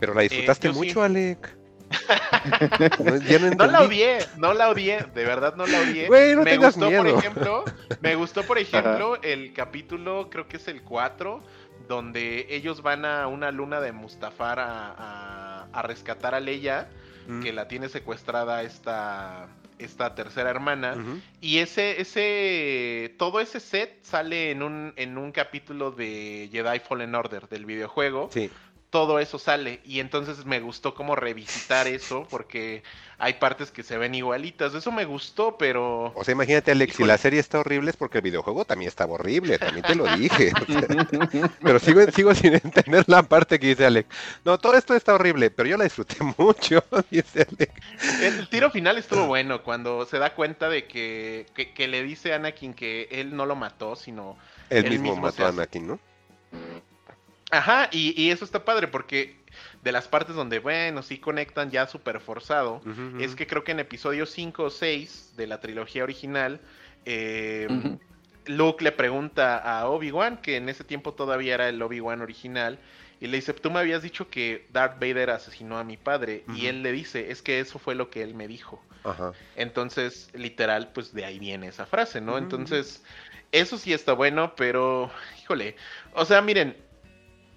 Pero la disfrutaste sí. mucho, Alec. No, ya no No la odié, no la odié, de verdad no la odié. Güey, no me tengas gustó, por ejemplo, me gustó, por ejemplo, el capítulo, creo que es el 4, donde ellos van a una luna de Mustafar a, a- a rescatar a Leia, Mm. que la tiene secuestrada esta, esta tercera hermana. Y ese, ese, todo ese set sale en un, en un capítulo de Jedi Fallen Order del videojuego Sí. Todo eso sale. Y entonces me gustó como revisitar eso, porque hay partes que se ven igualitas. Eso me gustó, pero. O sea, imagínate, Alex, si la serie está horrible es porque el videojuego también estaba horrible, también te lo dije. pero sigo, sigo sin entender la parte que dice Alex. No, todo esto está horrible, pero yo la disfruté mucho, dice Alex. El, el tiro final estuvo bueno cuando se da cuenta de que, que, que le dice a Anakin que él no lo mató, sino. Él Él mismo mismo mató a Anakin, ¿no? Ajá, y, y eso está padre, porque de las partes donde, bueno, sí conectan ya súper forzado. Es que creo que en episodio 5 o 6 de la trilogía original, eh. Luke le pregunta a Obi-Wan, que en ese tiempo todavía era el Obi-Wan original, y le dice, tú me habías dicho que Darth Vader asesinó a mi padre, y él le dice, es que eso fue lo que él me dijo. Ajá. Entonces, literal, pues de ahí viene esa frase, ¿no? Entonces, eso sí está bueno, pero, híjole, o sea, miren,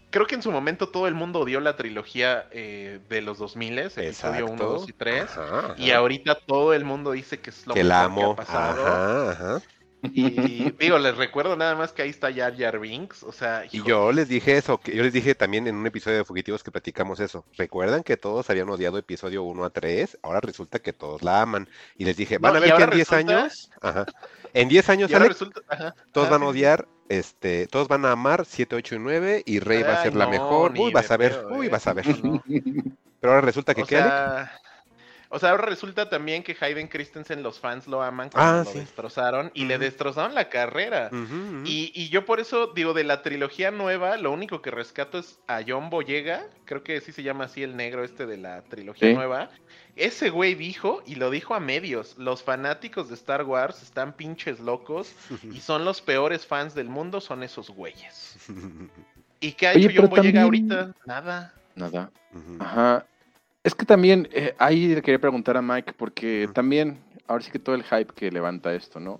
creo que en su momento todo el mundo odió la trilogía eh, de los 2000, episodio 1, Exacto. 2 y 3. Ajá, Y ahorita todo el mundo dice que es lo que la mejor amo. que ha pasado. Ajá, ajá. Y digo, les recuerdo nada más que ahí está Jar Jar Binks. O sea, Y yo les dije eso, que yo les dije también en un episodio de Fugitivos que platicamos eso. ¿Recuerdan que todos habían odiado episodio 1 a 3? Ahora resulta que todos la aman. Y les dije, van No, a ver que en 10 resulta- años, ajá, en 10 años Alex, resulta. ajá, todos ajá, van a odiar, este, todos van a amar 7, 8 y 9 y Rey va a Ay, ser la no, mejor. ni Uy, vas a ver, pedo, uy, eh. vas a ver. No. Pero ahora resulta que O ¿qué, Alex? O sea, ahora resulta también que Hayden Christensen los fans lo aman Ah, cuando lo sí. destrozaron y le destrozaron la carrera. Ujú. Y, y yo por eso digo, de la trilogía nueva, lo único que rescato es a John Boyega, creo que sí se llama así el negro este de la trilogía Sí. nueva. Ese güey dijo, y lo dijo a medios, los fanáticos de Star Wars están pinches locos y son los peores fans del mundo, son esos güeyes. ¿Y qué ha Oye, hecho pero John Boyega también- ahorita? Nada. Nada. Ajá. Es que también, eh, ahí le quería preguntar a Mike, porque también, ahora sí que todo el hype que levanta esto, ¿no?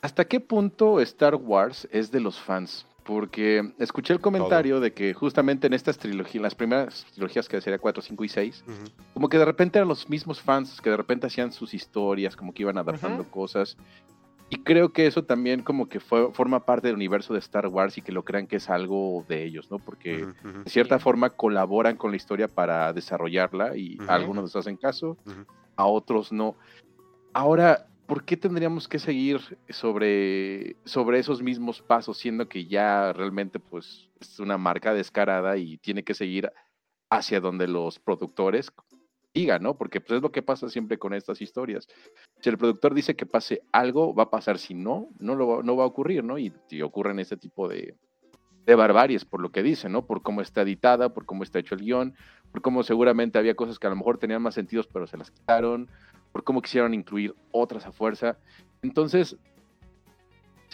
¿Hasta qué punto Star Wars es de los fans? Porque escuché el comentario de que justamente en estas trilogías, las primeras trilogías que sería 4, 5 y 6, Ujú. como que de repente eran los mismos fans que de repente hacían sus historias, como que iban adaptando cosas. Y creo que eso también como que fue, forma parte del universo de Star Wars y que lo crean que es algo de ellos, ¿no? Porque de cierta forma colaboran con la historia para desarrollarla y a algunos les hacen caso, a otros no. Ahora, ¿por qué tendríamos que seguir sobre, sobre esos mismos pasos, siendo que ya realmente pues es una marca descarada y tiene que seguir hacia donde los productores digan, ¿no? Porque pues, es lo que pasa siempre con estas historias. Si el productor dice que pase algo, va a pasar, si no, no, lo va, no va a ocurrir, ¿no? Y, y ocurren este tipo de, de barbaries, por lo que dicen, ¿no? Por cómo está editada, por cómo está hecho el guion, por cómo seguramente había cosas que a lo mejor tenían más sentidos, pero se las quitaron, por cómo quisieron incluir otras a fuerza. Entonces,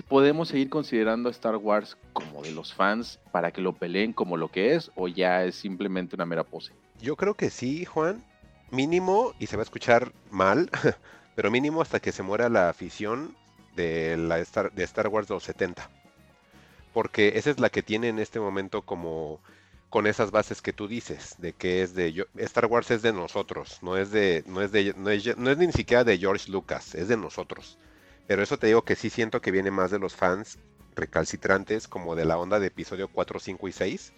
¿podemos seguir considerando a Star Wars como de los fans para que lo peleen como lo que es o ya es simplemente una mera pose? Yo creo que sí, Juan. Mínimo, y se va a escuchar mal, pero mínimo hasta que se muera la afición de, la Star, Wars de los 70. Porque esa es la que tiene en este momento como con esas bases que tú dices, de que es de yo, Star Wars es de nosotros, no es de, no es de, no es, no es ni siquiera de George Lucas, es de nosotros. Pero eso te digo que sí siento que viene más de los fans recalcitrantes, como de la onda de episodio 4, 5 y 6.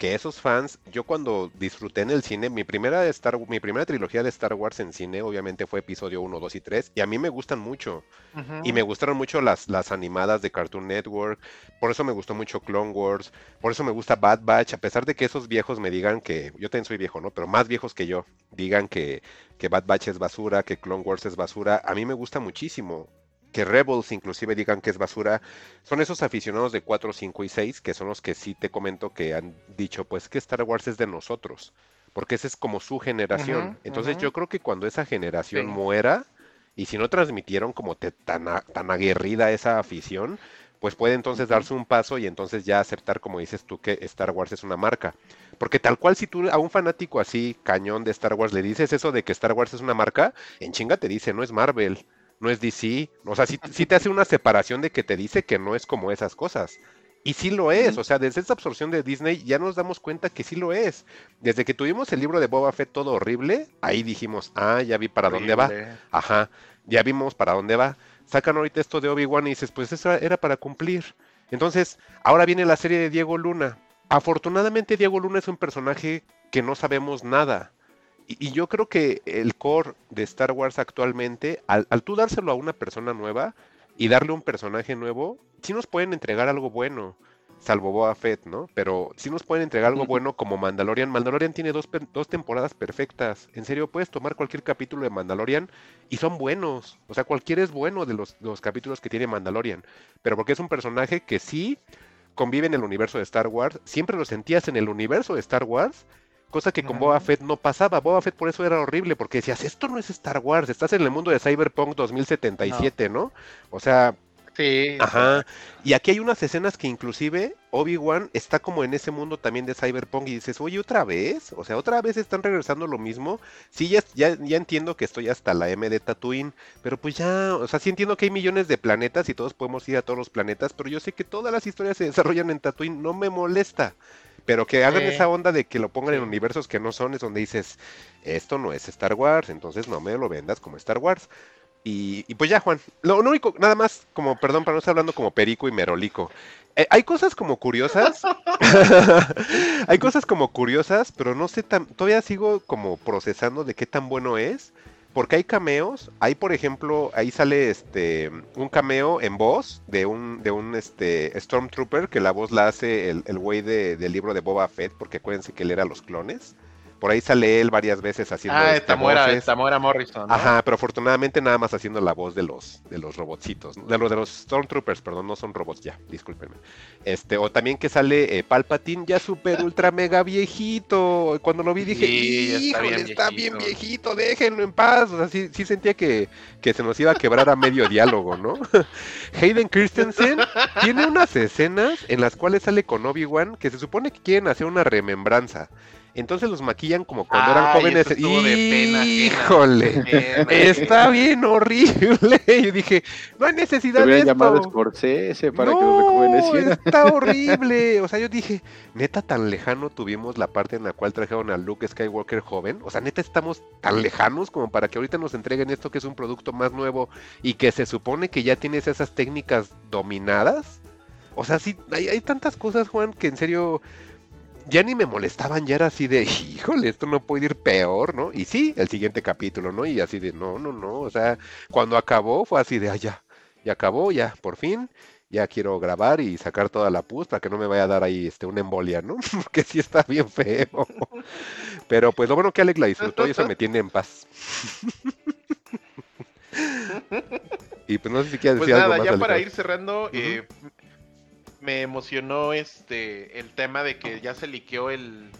Que esos fans, yo cuando disfruté en el cine, mi primera, Star, mi primera trilogía de Star Wars en cine, obviamente fue episodio 1, 2 y 3, y a mí me gustan mucho. Uh -huh. Y me gustaron mucho las, las animadas de Cartoon Network, por eso me gustó mucho Clone Wars, por eso me gusta Bad Batch, a pesar de que esos viejos me digan que, yo también soy viejo, ¿no? Pero más viejos que yo, digan que, que Bad Batch es basura, que Clone Wars es basura, a mí me gusta muchísimo que Rebels inclusive digan que es basura, son esos aficionados de 4, 5 y 6 que son los que sí te comento que han dicho pues que Star Wars es de nosotros, porque esa es como su generación. Uh -huh, Entonces uh -huh. yo creo que cuando esa generación sí. muera y si no transmitieron como te, tan, a, tan aguerrida esa afición, pues puede entonces darse un paso y entonces ya aceptar, como dices tú, que Star Wars es una marca. Porque tal cual si tú a un fanático así, cañón de Star Wars, le dices eso de que Star Wars es una marca, en chinga te dice, no es Marvel no es DC. O sea, sí, sí, te hace una separación de que te dice que no es como esas cosas. Y sí lo es, o sea, desde esa absorción de Disney ya nos damos cuenta que sí lo es. Desde que tuvimos el libro de Boba Fett todo horrible, ahí dijimos, ah, ya vi para horrible. dónde va. Ajá, ya vimos para dónde va. Sacan ahorita esto de Obi-Wan y dices, pues eso era para cumplir. Entonces, ahora viene la serie de Diego Luna. Afortunadamente Diego Luna es un personaje que no sabemos nada. Y, yo creo que el core de Star Wars actualmente, al, al, tú dárselo a una persona nueva y darle un personaje nuevo, sí nos pueden entregar algo bueno, salvo Boba Fett, ¿no? Pero sí nos pueden entregar algo bueno como Mandalorian. Mandalorian tiene dos, dos temporadas perfectas. En serio, puedes tomar cualquier capítulo de Mandalorian y son buenos. O sea, cualquiera es bueno de los, los capítulos que tiene Mandalorian. Pero porque es un personaje que sí convive en el universo de Star Wars, siempre lo sentías en el universo de Star Wars Cosa que con uh -huh. Boba Fett no pasaba. Boba Fett por eso era horrible, porque decías, esto no es Star Wars, estás en el mundo de Cyberpunk 2077, ¿no? ¿no? O sea... Sí. Ajá. Y aquí hay unas escenas que inclusive Obi-Wan está como en ese mundo también de Cyberpunk y dices, oye, ¿otra vez? O sea, ¿otra vez están regresando lo mismo? Sí, ya, ya, ya entiendo que estoy hasta la M de Tatooine, pero pues ya, o sea, sí entiendo que hay millones de planetas y todos podemos ir a todos los planetas, pero yo sé que todas las historias se desarrollan en Tatooine, no me molesta. Pero que hagan esa onda de que lo pongan en universos que no son, es donde dices, esto no es Star Wars, entonces no me lo vendas como Star Wars. Y, y pues ya, Juan, lo, lo, único, nada más, como, perdón, para no estar hablando como perico y merolico. Eh, hay cosas como curiosas. hay cosas como curiosas, pero no sé tan, todavía sigo como procesando de qué tan bueno es. Porque hay cameos, hay por ejemplo, ahí sale este un cameo en voz de un, de un este Stormtrooper, que la voz la hace el güey de, del libro de Boba Fett, porque acuérdense que él era los clones. Por ahí sale él varias veces haciendo ah, este, Tamora, Tamora Morrison. ¿no? Ajá, pero afortunadamente nada más haciendo la voz de los de los robotcitos, de los de los Stormtroopers, perdón, no son robots ya, discúlpenme. Este, o también que sale eh, Palpatine ya super ultra mega viejito. Cuando lo vi dije, sí, está, bien, está bien viejito, déjenlo en paz. O sea, sí, sí sentía que, que se nos iba a quebrar a medio diálogo, ¿no? Hayden Christensen tiene unas escenas en las cuales sale con Obi-Wan que se supone que quieren hacer una remembranza. Entonces los maquillan como cuando Ay, eran jóvenes. Híjole, está bien horrible. Yo dije, no hay necesidad de esto. llamado Scorsese para no, que lo rejuveneciera. Está horrible. O sea, yo dije, neta, tan lejano tuvimos la parte en la cual trajeron a Luke Skywalker joven. O sea, neta, estamos tan lejanos como para que ahorita nos entreguen esto que es un producto más nuevo y que se supone que ya tienes esas técnicas dominadas. O sea, sí, hay, hay tantas cosas, Juan, que en serio ya ni me molestaban, ya era así de, híjole, esto no puede ir peor, ¿no? Y sí, el siguiente capítulo, ¿no? Y así de, no, no, no, o sea, cuando acabó fue así de, ah, ya, ya acabó, ya, por fin, ya quiero grabar y sacar toda la pus para que no me vaya a dar ahí este, una embolia, ¿no? Porque sí está bien feo. Pero pues lo bueno que Alex la disfrutó y eso me tiene en paz. y pues no sé si quieres pues decir nada, algo más. ya Alex. para ir cerrando, uh -huh. eh, me emocionó este el tema de que ya se liqueó el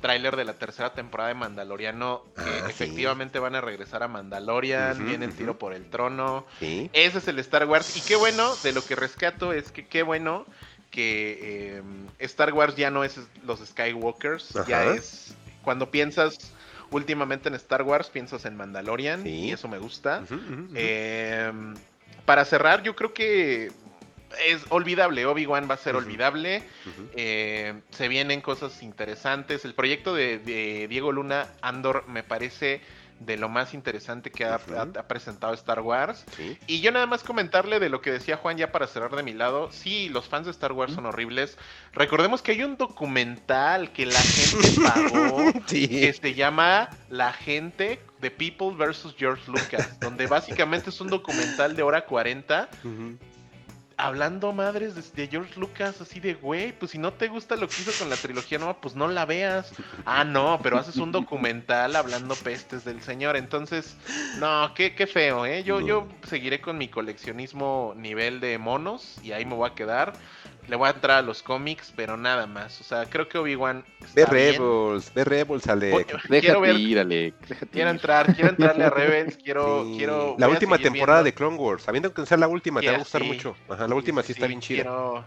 tráiler de la tercera temporada de Mandaloriano, que Ah, sí. efectivamente van a regresar a Mandalorian, viene el tiro por el trono. Sí. Ese es el Star Wars. Y qué bueno, de lo que rescato es que qué bueno que eh, Star Wars ya no es los Skywalkers, ya es cuando piensas últimamente en Star Wars, piensas en Mandalorian Sí. y eso me gusta. Eh, para cerrar, yo creo que es olvidable. Obi-Wan va a ser olvidable. Eh, se vienen cosas interesantes. El proyecto de, de Diego Luna Andor me parece de lo más interesante que ha, Ujú. ha- ha presentado Star Wars. Sí. Y yo nada más comentarle de lo que decía Juan ya para cerrar de mi lado. Sí, los fans de Star Wars son horribles. Recordemos que hay un documental que la gente pagó Sí. que se llama La gente de People vs. George Lucas, donde básicamente es un documental de hora 40 Ujú. Hablando madres de, de George Lucas, así de, güey, pues si no te gusta lo que hizo con la trilogía nueva, pues no la veas. Ah, no, pero haces un documental hablando pestes del señor. Entonces, no, qué, qué feo, ¿eh? Yo, yo seguiré con mi coleccionismo nivel de monos y ahí me voy a quedar. Le voy a entrar a los cómics, pero nada más. O sea, creo que Obi-Wan Ve. Rebels, ve Rebels, Déjate quiero ver, ir. Déjate quiero ir. entrar, quiero entrarle a Rebels, quiero, Sí. quiero. La última temporada de. Clone Wars. Sabiendo que sea la última, te va a gustar sí. mucho. Ajá, la última sí, Sí, está bien chida. Quiero,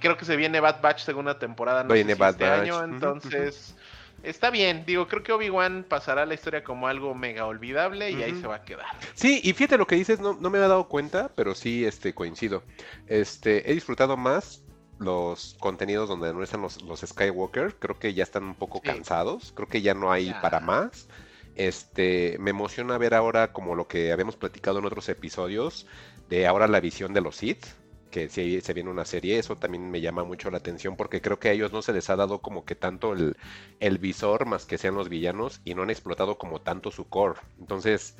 creo que se viene Bad Batch segunda temporada, no Viene sé si Bad este Batch. año, entonces está bien. Digo, creo que Obi-Wan pasará la historia como algo mega olvidable y ahí se va a quedar. Sí, y fíjate lo que dices, no, no me había dado cuenta, pero sí este, coincido. Este, he disfrutado más los contenidos donde no están los, los Skywalker. Creo que ya están un poco Sí. cansados. Creo que ya no hay Ya. para más. Este, me emociona ver ahora como lo que habíamos platicado en otros episodios, de ahora la visión de los Sith, que si se viene una serie, eso también me llama mucho la atención porque creo que a ellos no se les ha dado como que tanto el, el visor más que sean los villanos y no han explotado como tanto su core. Entonces,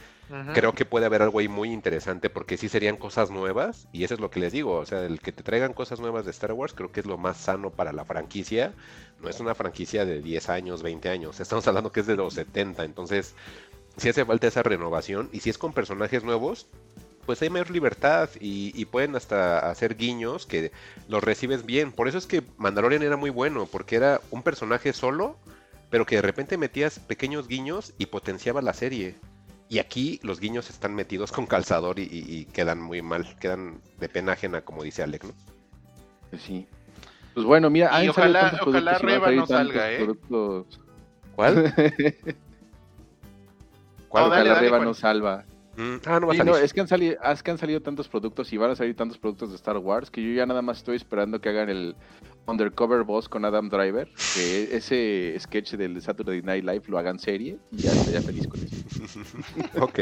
creo que puede haber algo ahí muy interesante porque sí serían cosas nuevas y eso es lo que les digo, o sea, el que te traigan cosas nuevas de Star Wars creo que es lo más sano para la franquicia, no es una franquicia de 10 años, 20 años, estamos hablando que es de los 70, entonces si hace falta esa renovación y si es con personajes nuevos, pues hay mayor libertad y, y pueden hasta hacer guiños que los recibes bien, por eso es que Mandalorian era muy bueno, porque era un personaje solo, pero que de repente metías pequeños guiños y potenciaba la serie. Y aquí los guiños están metidos con calzador y, y- y quedan muy mal, quedan de pena ajena, como dice Alec, ¿no? Pues sí. Pues bueno, mira, Y ojalá- Reba no salga, ¿eh? productos. ¿Cuál? ¿Cuál? No, Ojalá dale, Reba no salva. Mm, ah, no va a Sí, salir. no, es que han salido, es que han salido tantos productos y van a salir tantos productos de Star Wars que yo ya nada más estoy esperando que hagan el Undercover Boss con Adam Driver, que ese sketch del Saturday Night Live lo hagan serie y ya estaría feliz con eso. ok.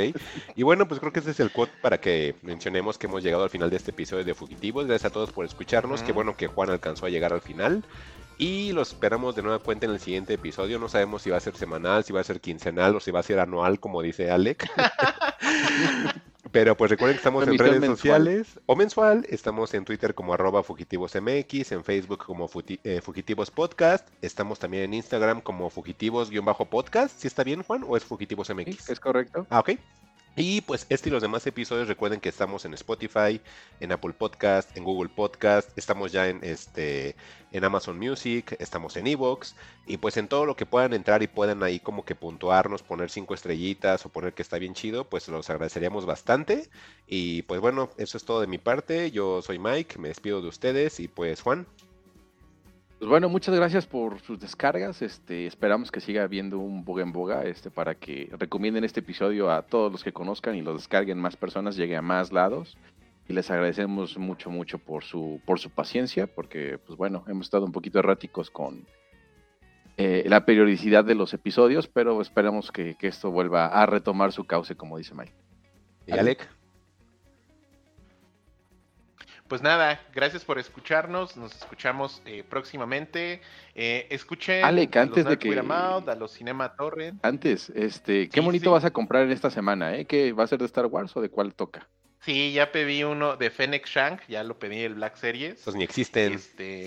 Y bueno, pues creo que ese es el quote para que mencionemos que hemos llegado al final de este episodio de Fugitivos. Gracias a todos por escucharnos. Qué Ujú. bueno que Juan alcanzó a llegar al final. Y los esperamos de nueva cuenta en el siguiente episodio. No sabemos si va a ser semanal, si va a ser quincenal o si va a ser anual, como dice Alec. Pero pues recuerden que estamos en redes mensual. sociales o mensual. Estamos en Twitter como arroba fugitivosmx, en Facebook como Futi- eh, Fugitivos Podcast. Estamos también en Instagram como fugitivos-podcast. ¿Si está bien, Juan? ¿O es fugitivosmx? ¿Sí? ¿Es correcto? Ah, ok. Y pues este y los demás episodios recuerden que estamos en Spotify, en Apple Podcast, en Google Podcast, estamos ya en este en Amazon Music, estamos en Evox y pues en todo lo que puedan entrar y puedan ahí como que puntuarnos, poner cinco estrellitas o poner que está bien chido, pues los agradeceríamos bastante. Y pues bueno, eso es todo de mi parte. Yo soy Mike, me despido de ustedes y pues Juan. Pues bueno, muchas gracias por sus descargas. Este, esperamos que siga habiendo un boga en boga, este, para que recomienden este episodio a todos los que conozcan y lo descarguen más personas, llegue a más lados. Y les agradecemos mucho, mucho por su, por su paciencia, porque, pues bueno, hemos estado un poquito erráticos con eh, la periodicidad de los episodios, pero esperamos que, esto vuelva a retomar su cauce, como dice Mike. Y Alec. Pues nada, gracias por escucharnos. Nos escuchamos eh, próximamente. Eh, escuchen Alec, a antes los de que- a Mouth, a los Cinema Torrent. Antes, este, qué Sí, bonito sí. vas a comprar en esta semana, ¿eh? ¿Qué va a ser de Star Wars o de cuál toca? Sí, ya pedí uno de Fennec Shank, ya lo pedí el Black Series. Pues ni existen. Este.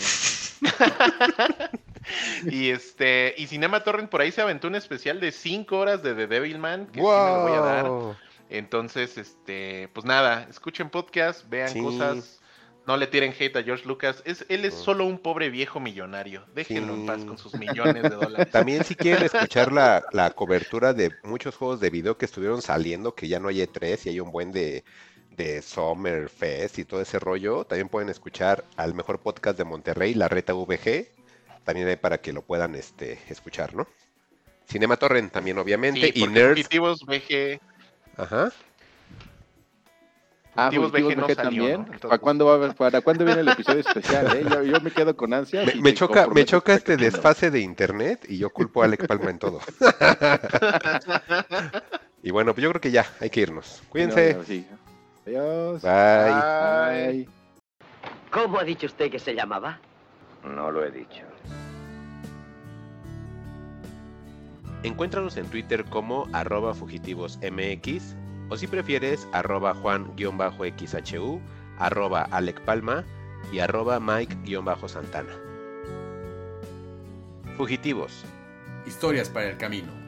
y este. Y Cinema Torrent por ahí se aventó un especial de 5 horas de The Devilman. Que sí me lo voy a dar. ¡Wow! Entonces, este. Pues nada, escuchen podcast, vean Sí. cosas. No le tiren hate a George Lucas. Es, él es solo un pobre viejo millonario. Déjenlo en paz con sus millones de dólares. También si quieren escuchar la, la cobertura de muchos juegos de video que estuvieron saliendo, que ya no hay E3 y hay un buen de, de Summer Fest y todo ese rollo, también pueden escuchar al mejor podcast de Monterrey, La Reta VG, también hay para que lo puedan este, escuchar, ¿no? Cinema Torrent también, obviamente, Sí, y Nerds, VG, ajá, Ah, Fugitivos Fugitivos VG no VG salió, también. ¿Para cuándo, va a haber- ¿Para cuándo viene el episodio especial? eh? Yo, yo me quedo con ansias. me, choca, me choca este desfase de internet y yo culpo a Alec Palma en todo. y bueno, pues yo creo que ya, hay que irnos. Cuídense. No, no, sí. Adiós. Bye. Bye. ¿Cómo ha dicho usted que se llamaba? No lo he dicho. Encuéntranos en Twitter como arroba fugitivosmx o si prefieres arroba juan-xhu, arroba Alec Palma y arroba Mike-santana. Fugitivos. Historias para el camino.